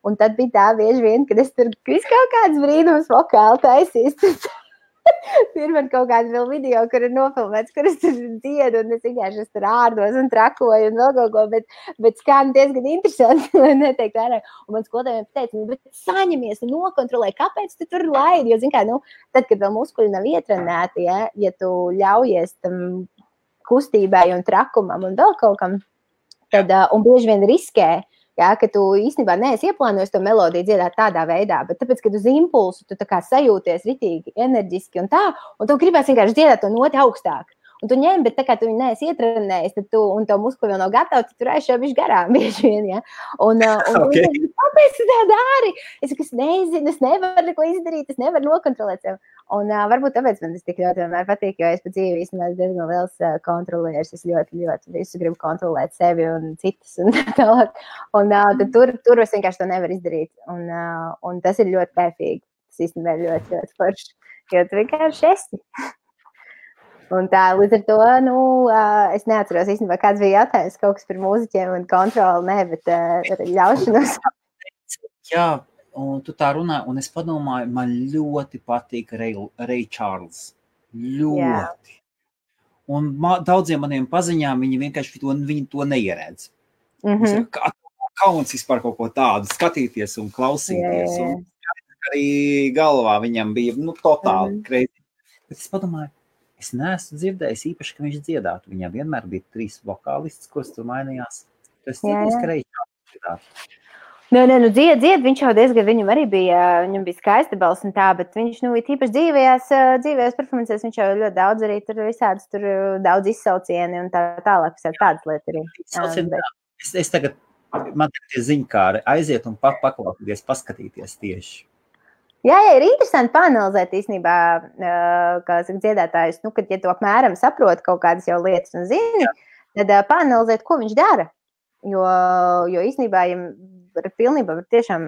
Un tad bija tā bieži vien, kad es tur visu kaut kādas brīnumus vokāli taisīju. ir man kaut kāda vēl video, kur ir nofilmēts, kur es tur dziedu, un es vienkārši tur ārdos un trakoju un vēl kaut ko, bet, bet skan diezgan interesanti, lai neteikt ārā. Un man skolotājiem teica, nu, bet saņemies un nokontrolē, kāpēc tu tur laidi, jo, zin kā, nu, tad, kad vēl muskuļi nav ietrenēti, ja, ja tu ļaujies tam kustībai un trakumam un vēl kaut kam, tad, uh, un bieži vien riskē, Ja, ka tu īstenībā neesi ieplānojis to melodiju dziedāt tādā veidā, bet tāpēc, kad uz impulsu tu sajūties ritīgi, enerģiski un tā, un tu gribēsi vienkārši dziedāt to noti augstāk. Un tu ņem, bet tā kā tu viņu neesi ietrenējis, tad tu, un tev muskuļi vēl nav gatavi, tad tu aizšā viņš garām bieži vien, ja? Un, uh, un, okay. un kāpēc tu tā dari? Es saku, es nezinu, es nevaru neko izdarīt, es nevaru nokontrolēt sevi. Un uh, varbūt tāpēc man tas tik ļoti vienmēr patīk, jo es pa dzīvi esmu diezgan liels uh, kontrolieris. Es ļoti, ļoti visu gribu kontrolēt sevi un citus un tā tālāk. Un uh, tur, tur es vienkārši to nevaru izdarīt. Un, uh, un tas ir ļoti kēfīgi. Tas īstenībā ir ļoti, ļoti forši. Jo tu vienkārši esi. Un tā, līdz ar to, nu, es neatceros īstenībā, kāds bija jautājums, kaut kas par mūziķiem un kontroli, ne, bet ļaušanos. Jā, un tu tā runā, un es padomāju, man ļoti patīk Ray Charles. Ļoti. Jā. Un ma, daudziem maniem paziņām viņi vienkārši to, viņi to neieredz. Mm -hmm. Kā kauns vispār kaut ko tādu skatīties un klausīties. Jā, jā. Un arī galvā viņam bija nu, totāli mm -hmm. kreizi. Bet es padomāju, es neesmu dzirdējis īpaši, ka viņš dziedātu. Viņam vienmēr bija trīs vokālists, kurus tur mainījās. Tas ir kreizi. Nē, nē, nu, dzied, dzied, viņš jau diezgan, viņam arī bija, viņam bija skaista balss un tā, bet viņš, nu, tīpaši dzīvējās, dzīvējās performancēs, viņš jau ļoti daudz arī tur visādas, tur daudz izsaucieni un tā tālāk, visādi tādas lietas arī. Um, bet... es, es tagad, man tagad ir ziņkāri aiziet un pak paklausīties, paskatīties tieši. Jā, jā, ir interesanti panelizēt īstenībā, kā saka, dziedātājs, nu, kad, ja tu apmēram saproti kaut kādas jau lietas un zini, jā. tad panelizēt, ko viņš dara. Jo, jo īstenībā, ja var pilnībā var tiešām,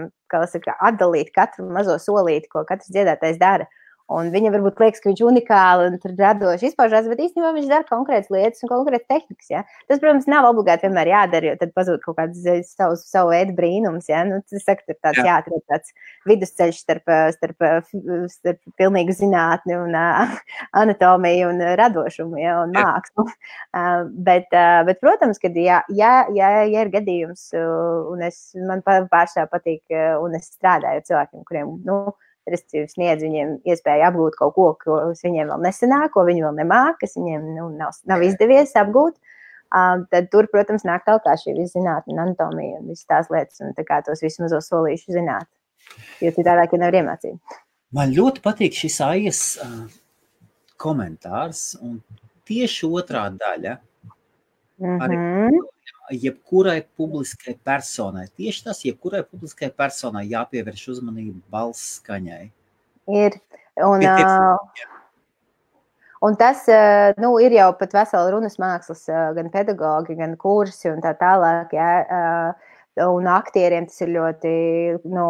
saka, atdalīt katru mazo solīti, ko katrs dziedātājs dara. Un viņam varbūt liekas, ka viņš ir unikāli un radoši izpaužās, bet īstenībā viņš dara konkrētas lietas un konkrētas tehnikas. Ja? Tas, protams, nav obligāti vienmēr jādara, jo tad pazūd kaut kāds savu, savu veidu brīnums. Ja? Nu, tas saka, ir tāds jā. jāatrod tāds vidusceļš starp, starp, starp, starp pilnīgu zinātni un uh, anatomiju un radošumu ja? un mākslu. Uh, bet, uh, bet, protams, ka ja, ja, ja, ja ir gadījums, un es, man pašā patīk, un es strādāju ar cilvēkiem, kuriem, nu, respektīvi sniedz viņiem iespēju apgūt kaut ko, kas viņiem vēl nesenāk, ko viņi vēl nemāk, kas viņiem nu, nav, nav izdevies apgūt. Um, tad tur, protams, nāk tālāk šī zinātnē, anatomija un visas tās lietas, un tā kā tos visus mazos solīšus zināt. Jo citādāk, ja nevar iemācīt. Man ļoti patīk šis AIS uh, komentārs, un tieši otrā daļa. Mm -hmm. Arī jebkurai publiskai personai. Tieši tas, jebkurai publiskai personai jāpievērš uzmanība balss skaņai. Ir. Un, uh, un tas nu, ir jau pat vesela runas mākslas, gan pedagogi, gan kursi un tā tālāk. Jā, Un aktieriem tas ir ļoti, nu,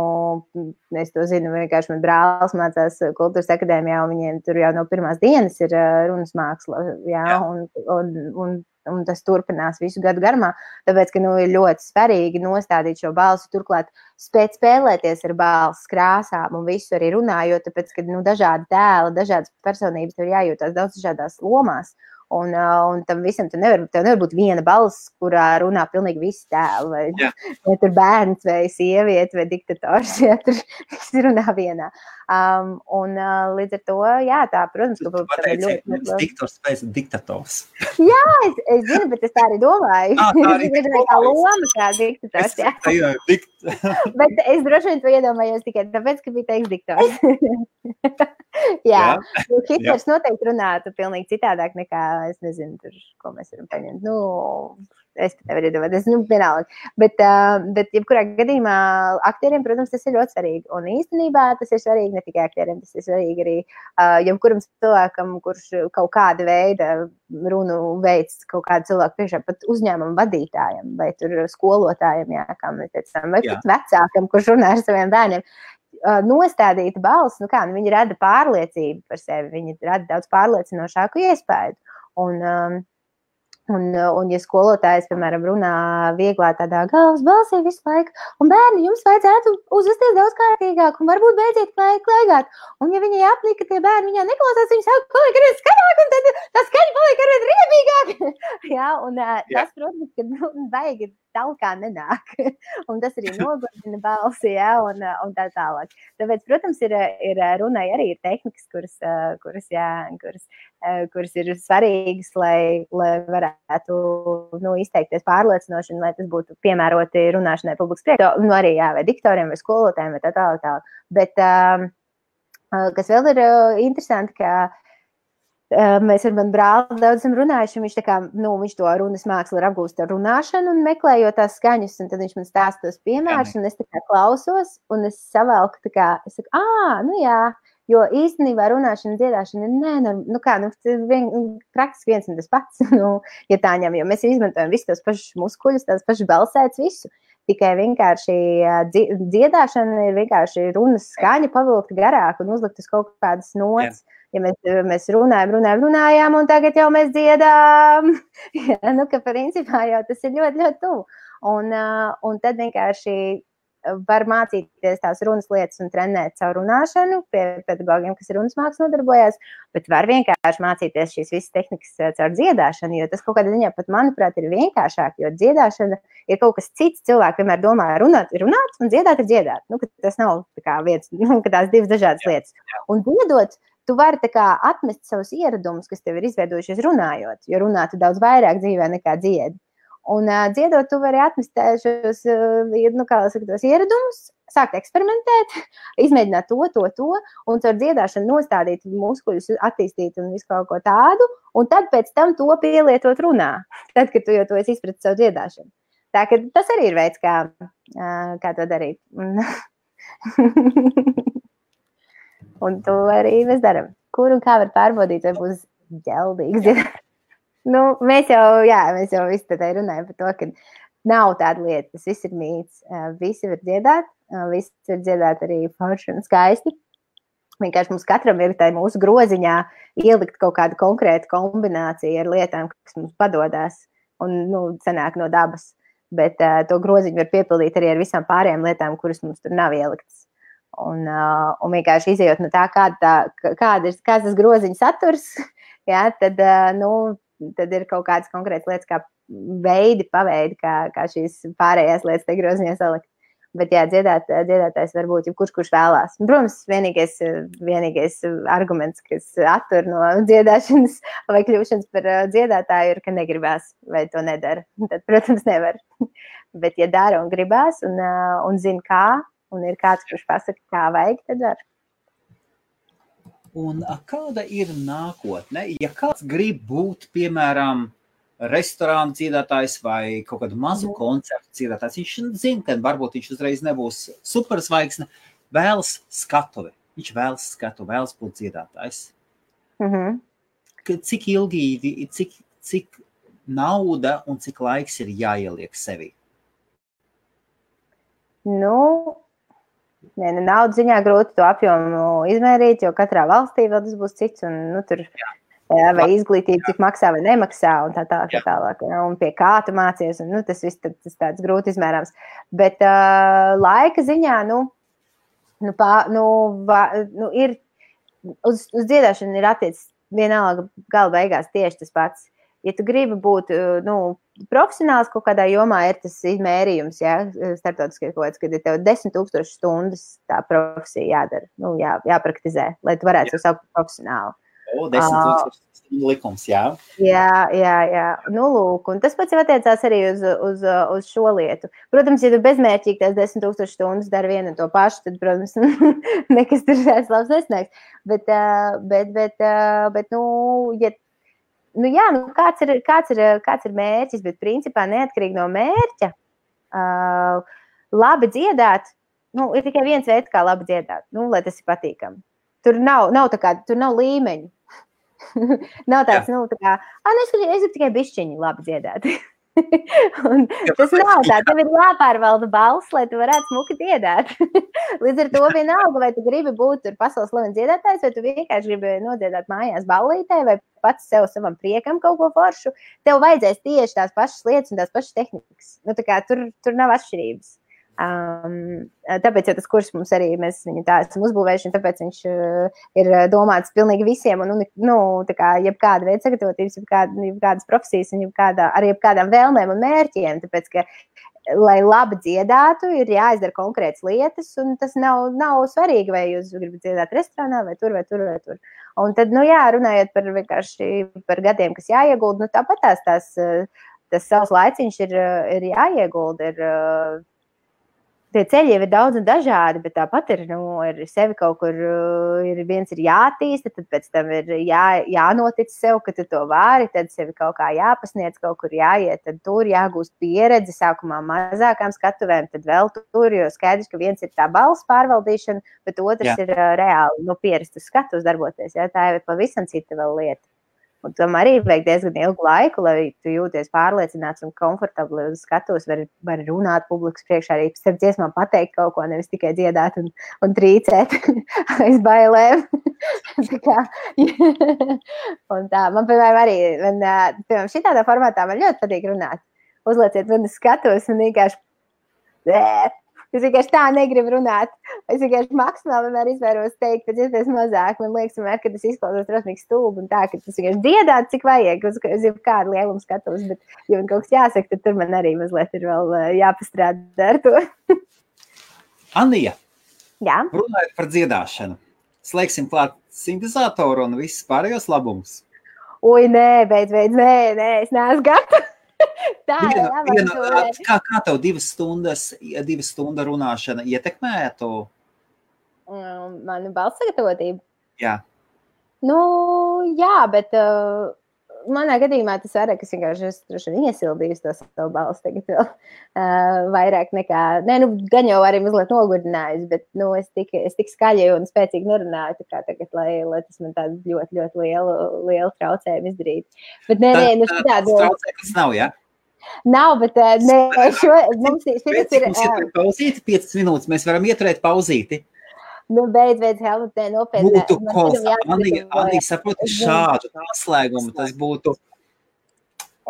es to zinu, vienkārši man brālis mācās kultūras akadēmijā, un viņiem tur jau no pirmās dienas ir runas māksla, jā, jā. Un, un, un un tas turpinās visu gadu garumā. Tāpēc, ka nu, ir ļoti svarīgi nostādīt šo balsi, turklāt spēt spēlēties ar balss krāsām un visu arī runājot, tāpēc, ka nu, dažādi tēli, dažādas personības tev jājūtās daudz dažādās lomās. Un, un tam visam tur nevar, nevar būt viena balss, kurā runā pilnīgi visi tēli. Vai, Jā. vai tur bērns, vai sieviete, vai diktators. Ja, tur viss runā vienā. Um, un uh, līdz ar to, jā, tā, protams, ka tas ir ļoti. ļoti... Diktors pēc diktators. jā, es, es zinu, bet es tā arī domāju. Ah, tā arī ir tā loma, kā diktators. Jā. Jā, dikt... bet es droši vien to iedomājos tikai tāpēc, ka bija teiks diktors. jā, jā. Hitlers noteikti runātu pilnīgi citādāk nekā, es nezinu, tur, ko mēs varam paņemt. Nu, es pat nevaru iedomāties, nu, vienalga. Bet, uh, bet, jebkurā gadījumā, aktieriem, protams, tas ir ļoti svarīgi. Un īstenībā tas ir svarīgi ne tikai aktieriem, tas ir svarīgi arī uh, jebkuram cilvēkam, kurš kaut kāda veida runu veids kaut kādu cilvēku priekšā, pat uzņēmumu vadītājam vai skolotājam, jā, kā mēs teicām, vai jā. pat vecākam, kurš runā ar saviem bērniem. Nostādīta balss, nu kā, nu, viņi rada pārliecību par sevi, viņi rada daudz pārliecinošāku iespēju. Un, um, Un, un, ja skolotājs, piemēram, runā vieglā tādā galvas balsī visu laiku, un bērni jums vajadzētu uzvesties daudz kārtīgāk, un varbūt beidziet klaigāt. Un, ja viņai apnika, ka tie bērni viņā neklausās, viņi saka, paliek arvien skaļāk, un tad tā skaņa paliek arvien riebīgāk. Jā, un Jā. tas, protams, ka nu, vajag tālāk nenāk. un tas arī nogurdina balsi, ja, un, un tā tālāk. Tāpēc, protams, ir, ir runai arī ir tehnikas, kuras, kuras, jā, kuras kuras ir svarīgas, lai, lai varētu nu, izteikties pārliecinoši un lai tas būtu piemēroti runāšanai publikas priekšā, nu, arī jā, vai diktoriem, vai skolotājiem, vai tā tālāk. Tā. Bet um, kas vēl ir interesanti, ka mēs ar manu brāli daudz esam runājuši. Viņš, kā, nu, viņš to runas mākslu ir apgūst ar runāšanu un meklējot tās skaņas, tad viņš man stāsta tos piemērus, un es kā klausos, un es savelku, tā kā, es saku, ah, nu jā Jo īstenībā runāšana, dziedāšana ir nu, nu kā, nu, vien, praktiski viens un tas pats. Nu, ja tā ņem, jo mēs izmantojam visus tos pašus muskuļus, tās pašas balsētas, visu. Tikai vienkārši dziedāšana ir vienkārši runas skaņa, pavilkt garāk un uzlikt uz kaut kādas nots. Jā. Ja mēs, mēs runājam, runājam, runājām, un tagad jau mēs dziedām. ja, nu, ka principā jau tas ir ļoti, ļoti tuvu. Un, un tad vienkārši var mācīties tās runas lietas un trenēt savu runāšanu pie pedagogiem, kas runas mākslas nodarbojas, bet var vienkārši mācīties šīs visas tehnikas eh, caur dziedāšanu, jo tas kaut kādā ziņā pat, manuprāt, ir vienkāršāk, jo dziedāšana ir kaut kas cits. Cilvēki vienmēr domā, runāt ir runāt un dziedāt ir dziedāt. Nu, tas nav tā viens, nu, tās divas dažādas lietas. Un dziedot, tu vari atmest savus ieradumus, kas tev ir izveidojušies runājot, jo runāt daudz vairāk dzīvē nekā dziedi. Un uh, dziedot, tu vari atmest šos uh, nu, saka, ieradumus, sākt eksperimentēt, izmēģināt to, to, to, un ar dziedāšanu nostādīt muskuļus, attīstīt un visu kaut ko tādu, un tad pēc tam to pielietot runā, tad, kad tu jau to esi izpratis savu dziedāšanu. Tā ka tas arī ir veids, kā, uh, kā to darīt. un to arī mēs darām. Kur un kā var pārbaudīt, vai būs ģeldīgs nu, mēs jau, jā, mēs jau visi tādā runājam par to, ka nav tāda lieta, tas viss ir mīts. Visi var dziedāt, visi var dziedāt arī forši un skaisti. Vienkārši mums katram ir tā mūsu groziņā ielikt kaut kādu konkrētu kombināciju ar lietām, kas mums padodas un nu, sanāk no dabas. Bet uh, to groziņu var piepildīt arī ar visām pārējām lietām, kuras mums tur nav ieliktas. Un, uh, un vienkārši izējot no tā, kāda, tā, kāda ir, kāds tas groziņš saturs, jā, tad uh, nu, tad ir kaut kādas konkrētas lietas, kā veidi, paveidi, kā, kā šīs pārējās lietas te groziņā salikt. Bet, jā, dziedāt, dziedātājs var būt jebkurš, kurš vēlās. Protams, vienīgais, vienīgais arguments, kas attur no dziedāšanas vai kļūšanas par dziedātāju, ir, ka negribās vai to nedara. Tad, protams, nevar. Bet, ja dara un gribās un, un zina, kā, un ir kāds, kurš pasaka, kā vajag, tad var. Un kāda ir nākotne? Ja kāds grib būt, piemēram, restorāna dziedātājs vai kaut kādu mazu mm. koncertu dziedātājs, viņš zina, ka varbūt viņš uzreiz nebūs superzvaigzne, vēlas skatuvi. Viņš vēlas skatu, vēlas būt dziedātājs. Mm -hmm. Cik ilgi, cik, cik nauda un cik laiks ir jāieliek sevi? Nu, Nē, nu, naudas ziņā grūti to apjomu izmērīt, jo katrā valstī vēl tas būs cits. Un, nu, tur, jā, vai izglītība, cik maksā vai nemaksā, un tā tālāk. Tā tālāk ja, un pie kā tu mācies, un nu, tas viss tad, tas tāds grūti izmērāms. Bet uh, laika ziņā, nu, nu, pā, nu, va, nu ir uz, uz dziedāšanu ir attiecis vienalga gala beigās tieši tas pats ja tu gribi būt nu, profesionāls kaut kādā jomā, ir tas mērījums, ja starptautiskais kaut kāds, kad ir tev desmit tūkstoši stundas tā profesija jādara, nu, jā, jāpraktizē, lai tu varētu to saukt par profesionālu. O, desmit tūkstoši likums, jā. Jā, jā, jā. Nu, lūk, un tas pats jau attiecās arī uz, uz, uz šo lietu. Protams, ja tu bezmērķīgi tās desmit tūkstoši stundas dari vienu un to pašu, tad, protams, nekas tur tāds labs nesniegs. Bet, bet, bet, bet, nu, ja nu, jā, nu, kāds, ir, kāds, ir, kāds ir mērķis, bet principā neatkarīgi no mērķa, uh, labi dziedāt, nu, ir tikai viens veids, kā labi dziedāt, nu, lai tas ir patīkami. Tur nav, nav, kā, tur nav līmeņu. nav tāds, Jā. nu, tā kā, ah, nu, es, es gribu tikai bišķiņi labi dziedāt. tas nav tā, tev ir jāpārvalda balss, lai tu varētu smuki dziedāt. Līdz ar to vienalga, vai tu gribi būt pasaules slavens dziedātājs, vai tu vienkārši gribi nodziedāt mājās ballītē, vai pats sev savam priekam kaut ko foršu, tev vajadzēs tieši tās pašas lietas un tās pašas tehnikas. Nu, tā kā tur, tur nav atšķirības. Um, tāpēc tas kurs mums arī mēs viņu tā esam uzbūvējuši, un tāpēc viņš uh, ir domāts pilnīgi visiem, un, un nu, tā kā jebkāda veida sagatavotības, jebkāda, jebkādas profesijas, un jebkādā, arī jebkādām vēlmēm un mērķiem, tāpēc, ka, lai labi dziedātu, ir jāizdara konkrētas lietas, un tas nav, nav svarīgi, vai jūs gribat dziedāt restorānā, vai tur, vai tur, vai tur. Un tad, nu jā, runājot par par gadiem, kas jāiegulda, nu tāpat tās, tās tas savs laiciņš ir, ir jāiegulda, ir tie ceļi jau ir daudz un dažādi, bet tāpat ir, nu, ir sevi kaut kur, uh, ir viens ir jātīsta, tad pēc tam ir jā, jānotic sev, ka tu to vari, tad sevi kaut kā jāpasniedz, kaut kur jāiet, tad tur jāgūst pieredze, sākumā mazākām skatuvēm, tad vēl tur, jo skaidrs, ka viens ir tā balss pārvaldīšana, bet otrs Jā. ir uh, reāli, nu, pierast uz skatus darboties, jā, tā jau ir pavisam cita vēl lieta. Un tam arī vajag diezgan ilgu laiku, lai tu jūties pārliecināts un komfortabli uz skatuves. Var, var runāt publikas priekšā, arī starp dziesmām pateikt kaut ko, nevis tikai dziedāt un, un trīcēt aiz bailēm. tā kā, un tā, man, piemēram, arī, man, piemēram, šitādā formātā man ļoti patīk runāt. Uzlieciet man skatuves un vienkārši Es vienkārši tā negribu runāt. Es vienkārši maksimāli vienmēr izvēros teikt, pēc iespējas mazāk. Man liekas, vienmēr, ka tas izklausās drusmīgi stulbi un tā, ka tas vienkārši dziedāt, cik vajag, uz, uz kādu lielumu skatos. Bet, ja man kaut kas jāsaka, tad tur man arī mazliet ir vēl jāpastrādā ar to. Anija, Jā? runājot par dziedāšanu, slēgsim klāt sintēzatoru un visus pārējos labumus. Ui, nē, beidz, beidz, nē, nē, es neesmu gatavs. Tā jā, viena, kā, kā tev divas stundas, divas stundas runāšana ietekmētu? Um, Manu balss sagatavotību. Jā. Nu, jā, bet uh, manā gadījumā tas vairāk, es vienkārši esmu iesildījis to savu balsi tagad vēl uh, vairāk nekā, ne, nu, gan jau arī mazliet nogurdinājis, bet, nu, es tik, es tik skaļi un spēcīgi nerunāju, tā kā tagad, lai, lai tas man tādu ļoti, ļoti lielu, lielu traucējumu izdarītu. Bet, nē, nē, nu, tādu. Traucējums nav, jā? Ja? Nav, bet nē, šo, mums, šis ir. Mums ir pauzīt 5 minūtes, mēs varam ieturēt pauzīti. Nu, beidz, beidz, Helmut, nē, nopietni. Būtu kolsa. Anija, Anija saprot, šādu noslēgumu tas būtu.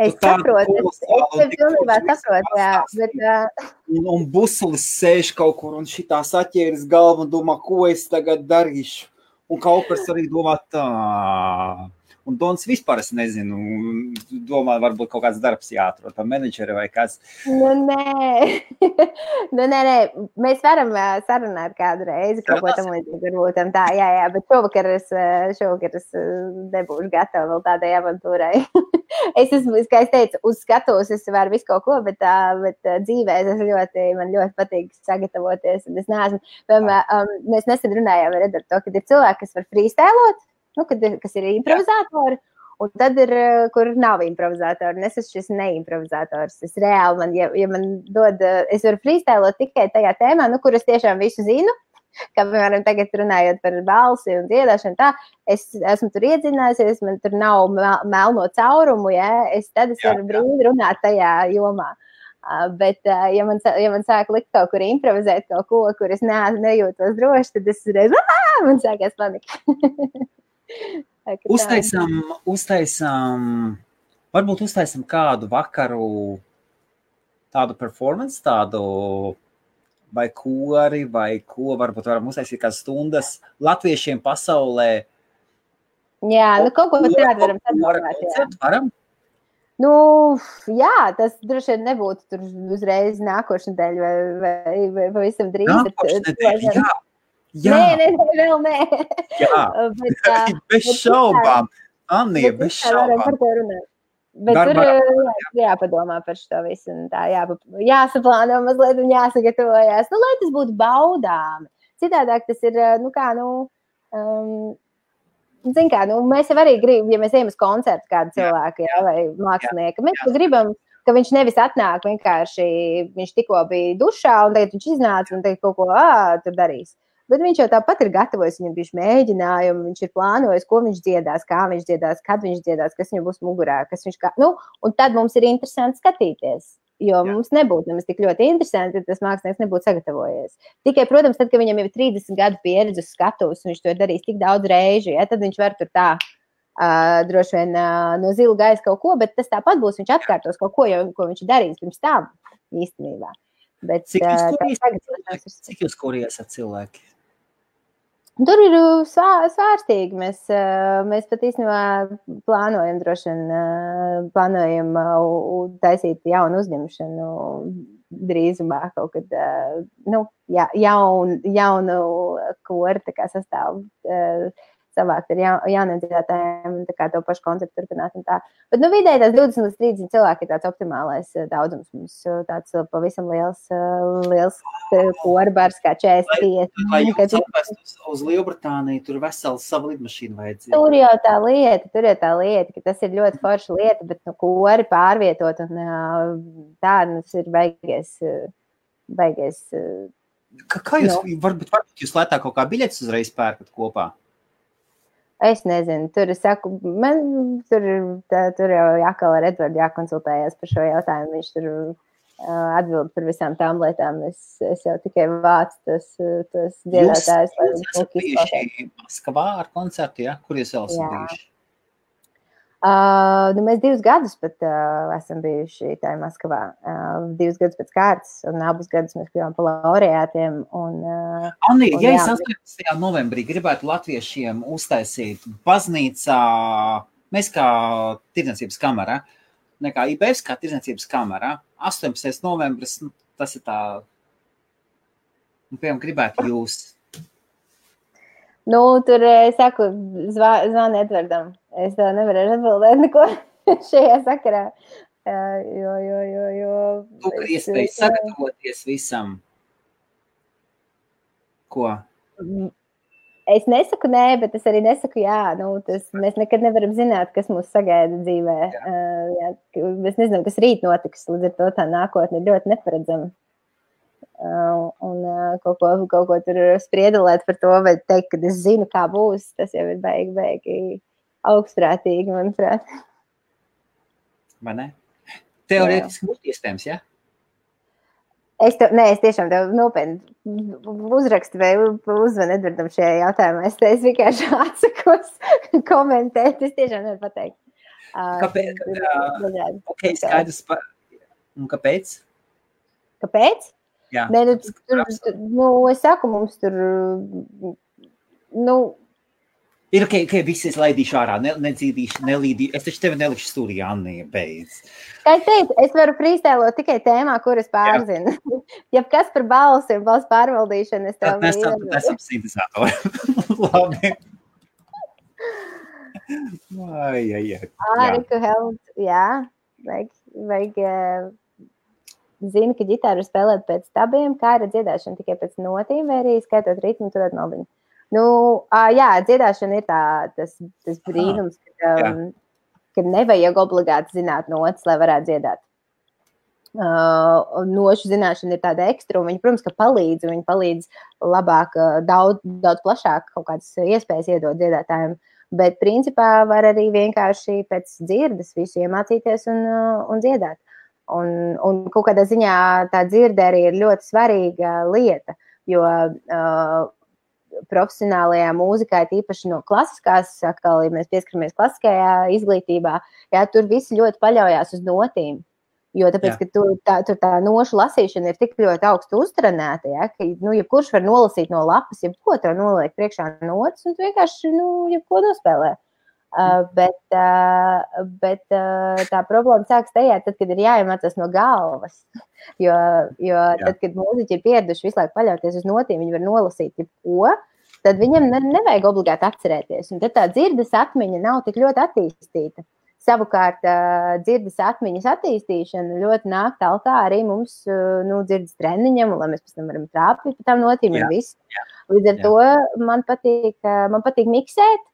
Es saprotu, es, es tev pilnībā saprotu, jā, bet... Uh... Un, un busulis sēž kaut kur un šitā saķēris galvu un domā, ko es tagad darīšu. Un kaut kas arī domā tā. Un Dons vispār es nezinu, domā, varbūt kaut kāds darbs jāatrod, tam menedžeri vai kas. Nu, nē. nu, nē, nē, mēs varam sarunāt kādu reizi, kaut ko tam līdzīgu varbūt tā, jā, jā, bet šovakar es, šovakar es nebūšu gatava vēl tādai avantūrai. es esmu, kā es teicu, uz skatuves es varu visu kaut ko, bet, bet dzīvē es ļoti, man ļoti patīk sagatavoties, un es neesmu, piemēram, um, mēs nesen runājām ar Edartu, ka ir cilvēki, kas var freestēlot, nu, kad, kas ir improvizatori. Un tad ir, eh, kur nav improvizatori. Es esmu šis neimprovizators. Es reāli, man, ja, ja man dod, eh, es varu freestēlot tikai tajā tēmā, nu, kur es tiešām visu zinu. Kā piemēram, tagad runājot par balsi un dziedāšanu, tā es esmu tur iedzinājusies, man tur nav melno caurumu, ja es tad es jā, varu brīvi runāt tajā jomā. Uh, bet, uh, ja, man, ja man sāk likt kaut kur improvizēt kaut ko, kur es ne, nejūtos droši, tad es reiz, ah, man sākās panika. uztaisām, uztaisām, varbūt uztaisām kādu vakaru, tādu performance, tādu vai kori, vai ko varbūt varam uztaisīt kādas stundas latviešiem pasaulē. Jā, nu kaut ko tādu varam sadarboties. Varam? Nu, jā, tas droši vien nebūtu tur uzreiz nākošais nedēļa vai, vai, vai pavisam drīz. Nākošais nedēļa, jā. Jā. Nē, nē, vēl nē. Jā, bet, uh, bez šaubām. Anija, bez šaubām. Bet Dar, tur jā, jāpadomā par šo visu. Tā jā, jāsaplāno mazliet un jāsagatavojas. Nu, lai tas būtu baudāmi. Citādāk tas ir, nu kā, nu, um, zin kā, nu, mēs jau arī gribam, ja mēs ejam uz koncertu kādu cilvēku, jā, vai mākslinieku, mēs jā. gribam, ka viņš nevis atnāk vienkārši, viņš tikko bija dušā un tagad viņš iznāca un tagad kaut ko, ā, tur darīs. Bet viņš jau tāpat ir gatavojis, viņam bija mēģinājumi, viņš ir plānojis, ko viņš dziedās, kā viņš dziedās, kad viņš dziedās, kas viņam būs mugurā. Viņš kā, nu, un tad mums ir interesanti skatīties. Jo Jā. mums nebūtu nemaz tik ļoti interesanti, ja tas mākslinieks nebūtu sagatavojies. Tikai, protams, tad, kad viņam jau ir 30 gadu pieredze uz skatuves, un viņš to ir darījis tik daudz reižu, ja, tad viņš var tur tā uh, droši vien uh, no zila gaisa kaut ko, bet tas tāpat būs. Viņš atkārtos kaut ko, jau, ko viņš ir darījis pirms tam īstenībā. Bet, cik jūs uh, kur iesat cilvēki? Tur ir uh, svārstīgi. Mēs, uh, mēs pat īstenībā plānojam, droši vien, uh, plānojam taisīt jaunu uzņemšanu drīzumā kaut kad, nu, ja, jaun, jaunu korte, kā sastāv savākt ar ja, jauniem dziedātājiem un to pašu konceptu turpināt. Bet nu, vidēji tās 20 līdz 30 cilvēki ir tāds optimālais eh, daudzums. Mums eh, tāds eh, pavisam liels, liels korbārs kā 45. Lai jūs atvestu uz, uz Lielbritāniju, tur vesela sava lidmašīna vajadzīga. Tur jau tā lieta, tur jau tā lieta, ka tas ir ļoti forša lieta, bet nu, kori pārvietot un tā, nu, tas ir beigies. beigies Kā, kā jūs. Nu. varbūt, varbūt jūs lētāk kaut kā biļetes uzreiz pērkat kopā? Es nezinu, tur es saku, man tur, tā, tur jau jākal ar Edvardu jākonsultējās par šo jautājumu. Viņš tur uh, atbild par visām tām lietām. Es, es jau tikai vācu tos, tos dziedātājus. Jūs esat bijuši Maskavā ar koncertu, ja? Kur jūs vēl esat bijuši? Uh, nu, mēs divus gadus pat uh, esam bijuši tajā Maskavā. Uh, divus gadus pēc kārtas, un abus gadus mēs kļuvām par laureātiem. Un, uh, Anī, un, ja jā, es 18. novembrī gribētu latviešiem uztaisīt baznīcā, mēs kā tirdzniecības kamera, nekā IBS kā tirdzniecības kamera, 18. novembris, nu, tas ir tā, nu, piemēram, gribētu jūs Nu, tur es saku, zvani Edvardam. Es tev nevaru atbildēt neko šajā sakarā. Jo, jo, jo, jo. Tu ir iespēja sagatavoties visam. Ko? Es nesaku nē, bet es arī nesaku jā. Nu, tas, mēs nekad nevaram zināt, kas mūs sagaida dzīvē. Jā. Uh, jā, mēs nezinām, kas rīt notiks. Līdz ar to tā nākotne ir ļoti neparedzama. Uh, un uh, kaut ko, kaut ko tur spriedelēt par to, vai teikt, ka es zinu, kā būs, tas jau ir beigi, beigi augstprātīgi, manuprāt. Vai ne? Teorētiski būtu iespējams, ja? Es, tev, nē, es tiešām tev nopietni uzrakstu vai uzzvanu Edvardam šajā jautājumā. Es, es vienkārši atsakos komentēt. Es tiešām nevaru pateikt. Uh, kāpēc? Uh, ok, skaidrs. Pa... Un kāpēc? Kāpēc? Jā. Nē, nu, tur, nu, es saku, mums tur. Nu, Ir ok, ka visi es laidīšu ārā, ne, nedzīdīšu, nelīdīšu. Es taču tevi nelikšu stūrī, Anni, beidz. Kā es teicu, es varu frīstēlot tikai tēmā, kuras pārzinu. ja kas par balsi un balsu pārvaldīšanu, es tev mēs esam, esam sintezatori. Labi. Ai, ai, ai. Āriku Helmut, jā, vajag, vajag zina, ka ģitāru spēlēt pēc stabiem, kā ir dziedāšana tikai pēc notīm, vai arī skaitot ritmu, turēt maldiņu. Nu, jā, dziedāšana ir tā, tas, tas brīnums, ka, um, ka nevajag obligāti zināt notis, lai varētu dziedāt. Uh, nošu zināšana ir tāda ekstra, un viņi, protams, ka palīdz, viņi palīdz labāk, daudz, daudz plašāk kaut kādas iespējas iedot dziedātājiem. Bet, principā, var arī vienkārši pēc dzirdes visu iemācīties un, un dziedāt. Un, un kaut kādā ziņā tā dzirde arī ir ļoti svarīga lieta, jo uh, profesionālajā mūzikā, tīpaši no klasiskās, atkal, ja mēs pieskaramies klasiskajā izglītībā, jā, tur visi ļoti paļaujas uz notīm. Jo tāpēc, jā. ka tur tā, tur tā nošu lasīšana ir tik ļoti augstu uztrenēta, ja, ka nu, jebkurš var nolasīt no lapas, jebko tev noliek priekšā notis, un vienkārši nu, jebko nospēlē. Uh, bet uh, bet uh, tā problēma sākas tajā, tad, kad ir jāiemācās no galvas. Jo, jo Jā. tad, kad mūziķi ir pieraduši visu laiku paļauties uz notīm, viņi var nolasīt jebko, tad viņam ne, nevajag obligāti atcerēties. Un tad tā dzirdes atmiņa nav tik ļoti attīstīta. Savukārt, dzirdes atmiņas attīstīšana ļoti nāk tālāk arī mums, nu, dzirdes treniņam, lai mēs pēc tam varam trāpīt pa tām notīm un. Līdz ar Jā. to man patīk, man patīk miksēt,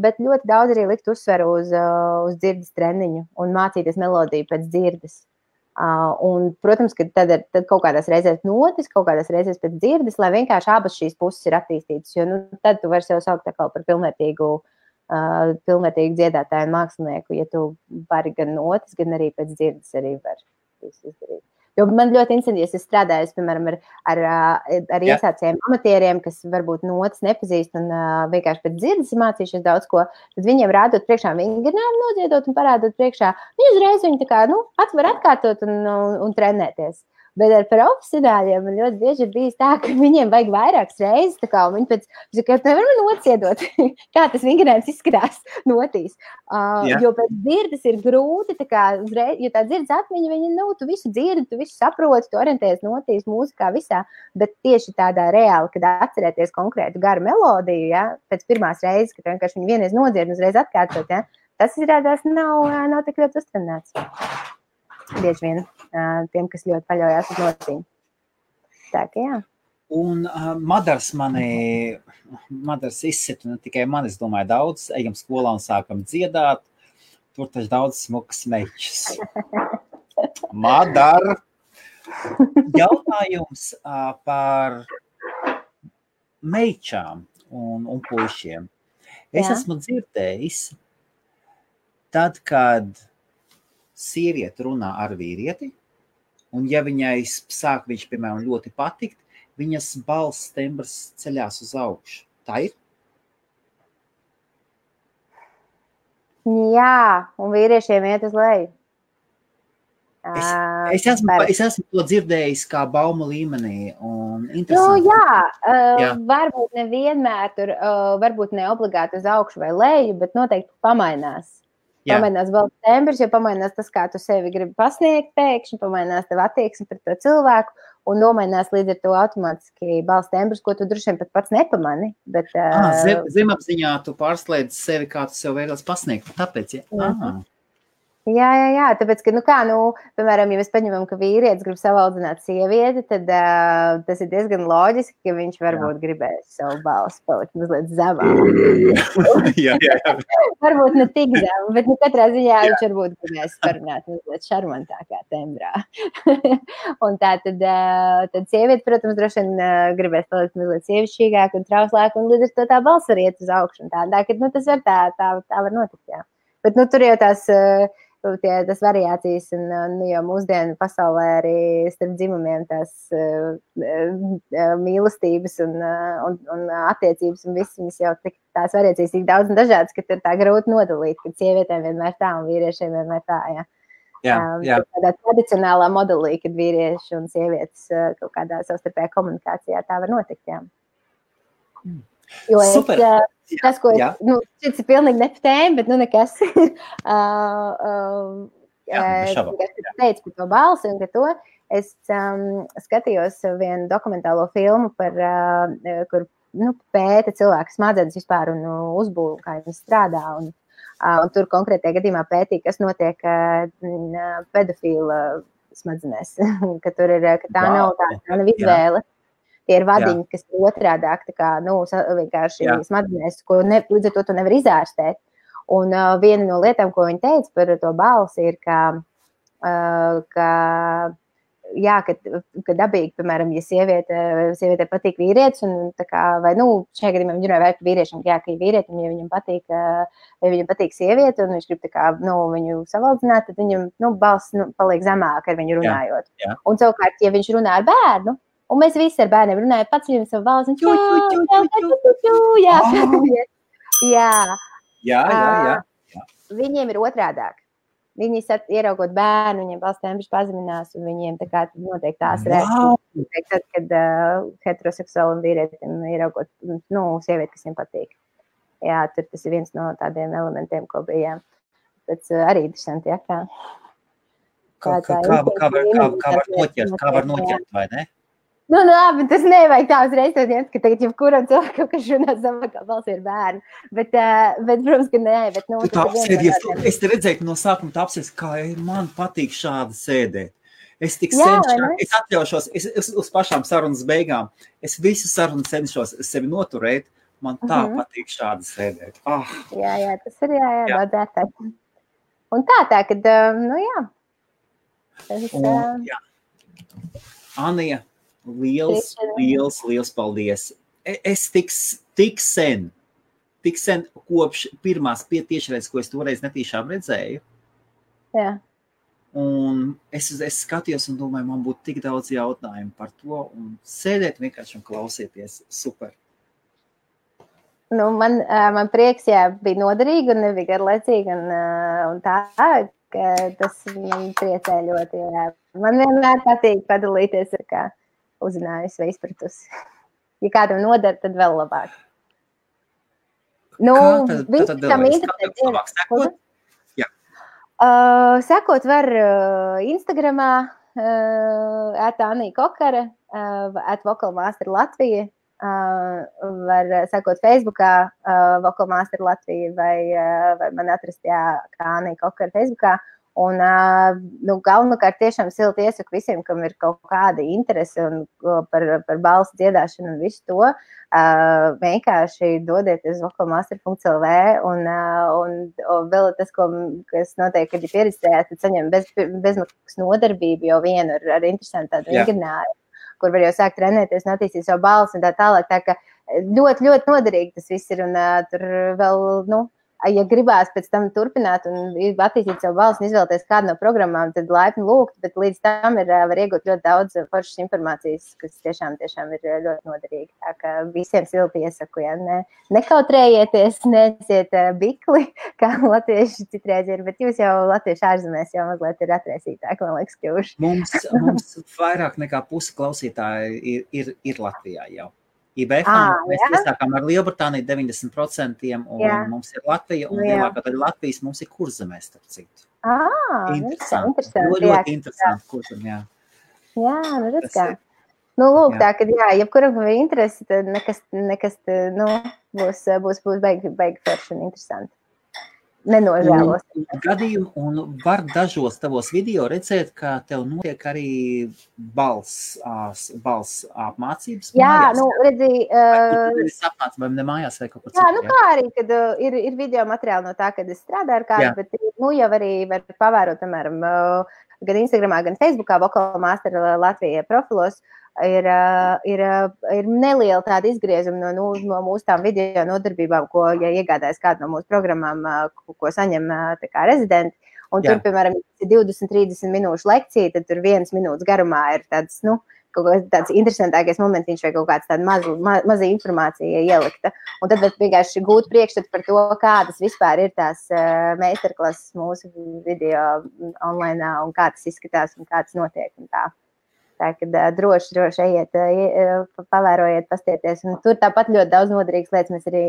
bet ļoti daudz arī likt uzsveru uz, uz dzirdes treniņu un mācīties melodiju pēc dzirdes. Uh, un, protams, ka tad ir tad kaut kādās reizēs notis, kaut kādās reizēs pēc dzirdes, lai vienkārši abas šīs puses ir attīstītas. Jo nu, tad tu vari sev saukt par pilnvērtīgu, uh, pilnvērtīgu dziedātāju un mākslinieku, ja tu vari gan notis, gan arī pēc dzirdes arī var izdarīt. Jo man ļoti interesanti, es strādāju, piemēram, ar, ar, ar iesācējiem amatieriem, kas varbūt notis nepazīst un uh, vienkārši pēc dzirdes mācījušies daudz ko, tad viņiem rādot priekšā vingrinājumu nodziedot un parādot priekšā, viņi uzreiz viņi tā kā, nu, atver atkārtot un, un, un trenēties. Bet ar profesionāļiem man ļoti bieži ir bijis tā, ka viņiem vajag vairākas reizes. Kā, viņi pēc tam nevar nociedot, kā tas vingrinājums izskatās notīs. Uh, yeah. Jo pēc dzirdes ir grūti, kā, uzreiz, jo tā dzirdes atmiņa, viņa, nu, tu visu dzirdi, tu visu saproti, tu orientējies notīs mūzikā visā. Bet tieši tādā reāli, kad atcerēties konkrētu garu melodiju, ja, pēc pirmās reizes, kad vienkārši viņi vienreiz nodzird un uzreiz atkārtot, ja, tas izrādās nav, nav tik ļoti uztrenēts bieži vien tiem, kas ļoti paļaujas uz notīm. Tā kā jā. Un uh, Madars mani, Madars izsita ne tikai mani, es domāju, daudz, ejam skolā un sākam dziedāt. Tur taču daudz smukas mečas. Madar! Jautājums uh, par mečām un, un puišiem. Es Jā. esmu dzirdējis, tad, kad sieviete runā ar vīrieti, un ja viņai sāk viņš, piemēram, ļoti patikt, viņas balss tembrs ceļās uz augšu. Tā ir? Jā, un vīriešiem iet uz leju. Es, es, esmu, es esmu to dzirdējis kā baumu līmenī. Nu, jā, jā, varbūt nevienmēr tur, varbūt ne obligāti uz augšu vai leju, bet noteikti pamainās. Jā. Pamainās balss tembrs, jo pamainās tas, kā tu sevi gribi pasniegt, pēkšņi pamainās tev attieksme pret to cilvēku, un nomainās līdz ar to automātiski balss tembrs, ko tu droši vien pat pats nepamani. Bet, ah, zem, zemapziņā tu pārslēdz sevi, kā tu sev vēlas pasniegt. Tāpēc, ja? Mm -hmm. Jā, jā, jā, tāpēc, ka, nu, kā, nu, piemēram, ja mēs paņemam, ka vīrietis grib savaldzināt sievieti, tad uh, tas ir diezgan loģiski, ka viņš varbūt jā. gribēs savu balsi palikt mazliet zemāk. jā, jā, jā. varbūt ne tik zem, bet, nu, katrā ziņā jā. viņš varbūt gribēs parunāt mazliet šarmantākā tembrā. un tā tad, uh, tad sieviete, protams, droši vien uh, gribēs palikt mazliet sievišķīgāk un trauslāk, un līdz ar to tā balss var iet uz augšu tā, tā, ka, nu, tas var tā, tā, tā var notikt, jā. Bet, nu, tur jau tās. Uh, tie, tas variācijas, un nu, jau mūsdienu pasaulē arī starp dzimumiem tās uh, mīlestības un, uh, un, un attiecības, un viss viņas jau tik, tās variācijas tik daudz un dažādas, ka ir tā grūti nodalīt, ka sievietēm vienmēr tā un vīriešiem vienmēr tā. Ja. Jā, jā. Tādā tradicionālā modelī, kad vīrieši un sievietes uh, kaut kādā savstarpējā komunikācijā tā var notikt. Jā. Mm. Jo es, Super. Uh, tas, ko es, nu, šis ir pilnīgi ne tēma, bet nu nekas. uh, uh, Jā, es teicu par to balsi un to. Es um, skatījos vienu dokumentālo filmu, par, uh, kur nu, pēta cilvēku smadzenes vispār un uh, uzbūvu, kā viņi strādā. Un, uh, un tur konkrētajā gadījumā pētīja, kas notiek uh, pedofila smadzenēs. ka tur ir, ka tā wow. nav tā, tā nav izvēle. Jā Tie ir vadiņi, Jā. kas ir otrādāk, tā kā nu, vienkārši smadzenēs, ko ne, līdz ar to tu nevari izārstēt. Un uh, viena no lietām, ko viņi teica par to balsi, ir, ka, uh, ka jā, ka, ka dabīgi, piemēram, ja sieviete, sieviete patīk vīrietis, un kā, vai, nu, šajā gadījumā viņi runāja par vīriešiem, jā, ka vīrietim, ja viņam patīk, ja viņam patīk sieviete, un viņš grib kā, nu, viņu savaldzināt, tad viņam, nu, balss, nu, paliek zemāk ar viņu runājot. Jā, jā. Un savukārt, ja viņš runā ar bērnu, Un mēs visi ar bērniem runājam, viņam savu balsi. Jā, jā, jā. Jā, jā, jā. Viņiem ir otrādāk. Viņi ieraugot bērnu, viņiem balss tembrs pazeminās, un viņiem tā kā notiek tās reakcijas. Tad, kad uh, heteroseksuālam vīrietim ieraugot, nu, sievieti, kas viņam patīk. Jā, tur tas ir viens no tādiem elementiem, ko bija. Pēc uh, arī interesanti, jā, kā. Kā, kā, kā, kā, var, kā, kā var noķert, kā var noķert, vai ne? Nu, nu, labi, tas nevajag tā uzreiz teikt, ka tagad jebkuram cilvēkam, kas runā zemākā balsī, ir bērni. Bet, uh, bet, protams, ka nē. Bet, nu, tu apsēdies, es te redzēju, ka no sākuma tu apsēdies, kā man patīk šādi sēdēt. Es tik cenšos, es atļaušos, es, es uz pašām sarunas beigām, es visu sarunu cenšos sevi noturēt. Man tā uh mhm. -huh. patīk šādi sēdēt. Oh. Jā, jā, tas ir jā, jā, jā. daudz Un tā, tā, kad, uh, nu jā. Tas. Un, jā. Anija, Liels, liels, liels paldies! E, es tik, tik sen, tik sen kopš pirmās tiešraizes, ko es toreiz netīšām redzēju. Jā. Un es, es skatījos un domāju, man būtu tik daudz jautājumu par to. Un sēdēt vienkārši un klausieties. Super. Nu, man, man prieks, jā, bija noderīgi un nebija garlaicīgi. Un, un tā, tas man priecē ļoti. Jā. Man vienmēr patīk padalīties ar kādu uzzinājusi vai izpratusi. Ja kādam noder, tad vēl labāk. Nu, viņš tam interesē. Uh, sekot var uh, Instagramā, uh, Atānija Kokara, uh, Atvokalmaster Latvija, uh, var sekot Facebookā, uh, Vokalmaster Latvija vai, uh, vai man atrast, jā, kā Anija Kokara Facebookā. Un, nu, galvenokārt tiešām silti iesaku visiem, kam ir kaut kāda interese un, par, par balsu dziedāšanu un visu to. Vienkārši dodieties uz vokalmaster.lv un, un, un vēl tas, ko, kas notiek, kad ir pieredzējāt, tad saņem bez, bezmaksas nodarbību jau vienu ar, ar interesantu tādu vingrinājumu kur var jau sākt trenēties un attīstīt savu balsi un tā tālāk. Tā ka ļoti, ļoti noderīgi tas viss ir un tur vēl, nu, ja gribās pēc tam turpināt un attīstīt savu balsi un izvēlēties kādu no programmām, tad laipni lūgt, bet līdz tam ir, var iegūt ļoti daudz foršas informācijas, kas tiešām, tiešām ir ļoti noderīgi. Tā kā visiem silti iesaku, ja ne, nekautrējieties, neesiet bikli, kā latvieši citreiz ir, bet jūs jau latvieši ārzemēs jau mazliet ir atraisītāki, man liekas, kļuvuši. Mums, mums vairāk nekā puse klausītāji ir, ir, ir Latvijā jau. IBF ah, mēs iesākām ar Lielbritāniju 90%, un jā. mums ir Latvija, un lielākā daļa Latvijas mums ir kurzemē, starp citu. Ah, interesanti. interesanti. Ļoti, ļoti interesanti kurzem, jā. Jā, nu redz kā. Nu, lūk, jā. tā, ka, jā, jebkuram ir interesi, tad nekas, nekas nu, būs, būs, būs baigi, baigi forši un interesanti nenožēlos. Gadījumu, un var dažos tavos video redzēt, ka tev notiek arī balss, balss apmācības. Jā, mājās, nu, redzi. Uh, es apmācu, vai ne mājās vai kaut kur citur. Jā, nu, kā arī, kad uh, ir, ir video materiāli no tā, kad es strādāju ar kādu, jā. bet, nu, jau arī var pavērot, piemēram, uh, gan Instagramā, gan Facebookā, Vokala Master Latvijā profilos. Uh, ir, ir, ir neliela tāda izgriezuma no, nu, no mūsu tām video nodarbībām, ko, ja iegādājas kādu no mūsu programmām, ko, ko saņem kā rezidenti. Un Jā. tur, piemēram, ir 20, 30 minūšu lekcija, tad tur viens minūtes garumā ir tāds, nu, kaut kāds tāds interesantākais momentiņš vai kaut kāds tāds mazu, ma, maza informācija ielikta. Un tad vienkārši gūt priekšstatu par to, kādas vispār ir tās uh, meistarklases mūsu video online un kā tas izskatās un kā tas notiek un tā. Tā kā droši, droši ejiet, pavērojiet, pastieties. Un tur tāpat ļoti daudz noderīgas lietas. Mēs arī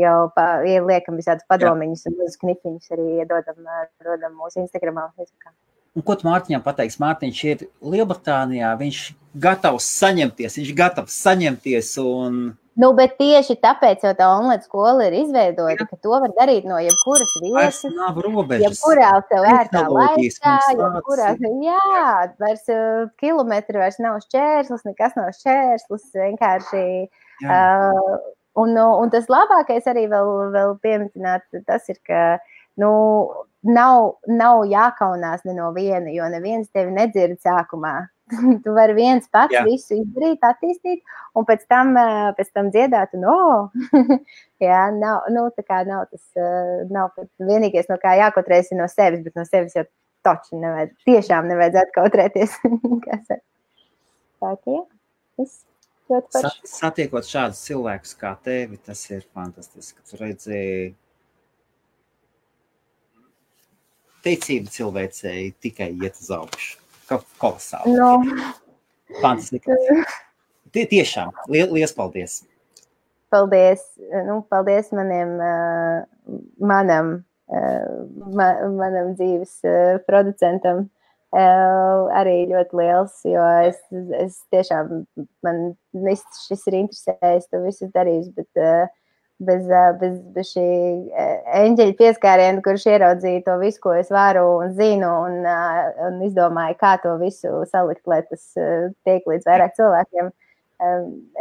jau pa, ieliekam visādus padomiņus un mūsu knipiņus arī iedodam, dodam mūsu Instagramā. Facebookā. Un ko Mārtiņam pateiks? Mārtiņš ir Lielbritānijā, viņš gatavs saņemties, viņš gatavs saņemties un Nu, bet tieši tāpēc jau tā online skola ir izveidota, ka to var darīt no jebkuras vietas. Nav robežas. Jebkurā tev vērtā laikā, jebkurā, jā, vairs uh, kilometri vairs nav šķērslis, nekas nav šķērslis, vienkārši. Jā. Uh, un, un tas labākais arī vēl, vēl pieminēt, tas ir, ka, nu, nav, nav jākaunās ne no viena, jo neviens tevi nedzird sākumā. tu vari viens pats Jā. visu izdarīt, attīstīt, un pēc tam, pēc tam dziedāt, un, oh, jā, nav, nu, tā kā nav tas, nav vienīgais, no kā jākotrēs no sevis, bet no sevis jau toči nevajadz, tiešām nevajadzētu kautrēties. tā kā, jā, viss. Sa satiekot šādus cilvēkus kā tevi, tas ir fantastiski. Tu redzēji, ticība cilvēcei tikai iet uz augšu kolosāli. No. Fantastiski. Tie tiešām, liels paldies! Paldies, nu, paldies maniem, manam, manam dzīves producentam. Arī ļoti liels, jo es, es tiešām, man viss šis ir interesējis, to visu darījis, bet uh, bez, bez, bez šī eņģeļa pieskāriena, kurš ieraudzīja to visu, ko es varu un zinu, un, un izdomāju, kā to visu salikt, lai tas tiek līdz vairāk cilvēkiem.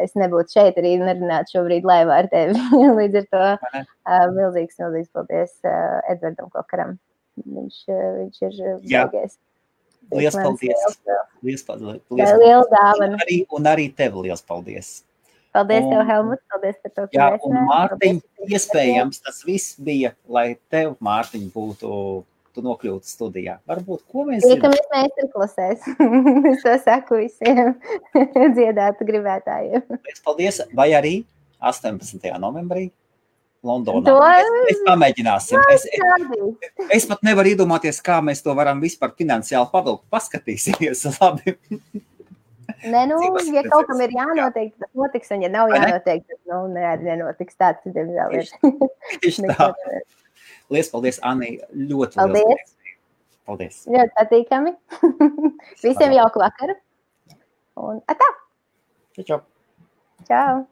Es nebūtu šeit arī nerunātu šobrīd laivā ar tevi. Līdz ar to milzīgs, milzīgs paldies Edvardam Kokaram. Viņš, viņš ir baigais. Liels paldies! Liels paldies! Liels dāvana! Un arī, un arī tev liels paldies! Paldies, un, tev, Helmut. Paldies par to, ka jā, un Mārtiņ, iespējams, tas viss bija, lai tev, Mārtiņ, būtu tu nokļūtu studijā. Varbūt, ko mēs Tiekamies meistarklasēs. es to saku visiem dziedātu gribētājiem. Paldies, vai arī 18. novembrī Londonā. To... Mēs, mēs pamēģināsim. Es, es, es pat nevaru iedomāties, kā mēs to varam vispār finansiāli pavilkt. Paskatīsimies, labi. Nē, nu, ja kaut kam ir jānotiek, tas notiks, un ja nav jānotiek, tad nu, ne, nenotiks tāds, diemžēl ir. Tieši tā. Lies paldies, Anī, ļoti paldies. Liels. Paldies. Ļoti patīkami. Visiem jauku vakaru. Un atā. Čau. Čau.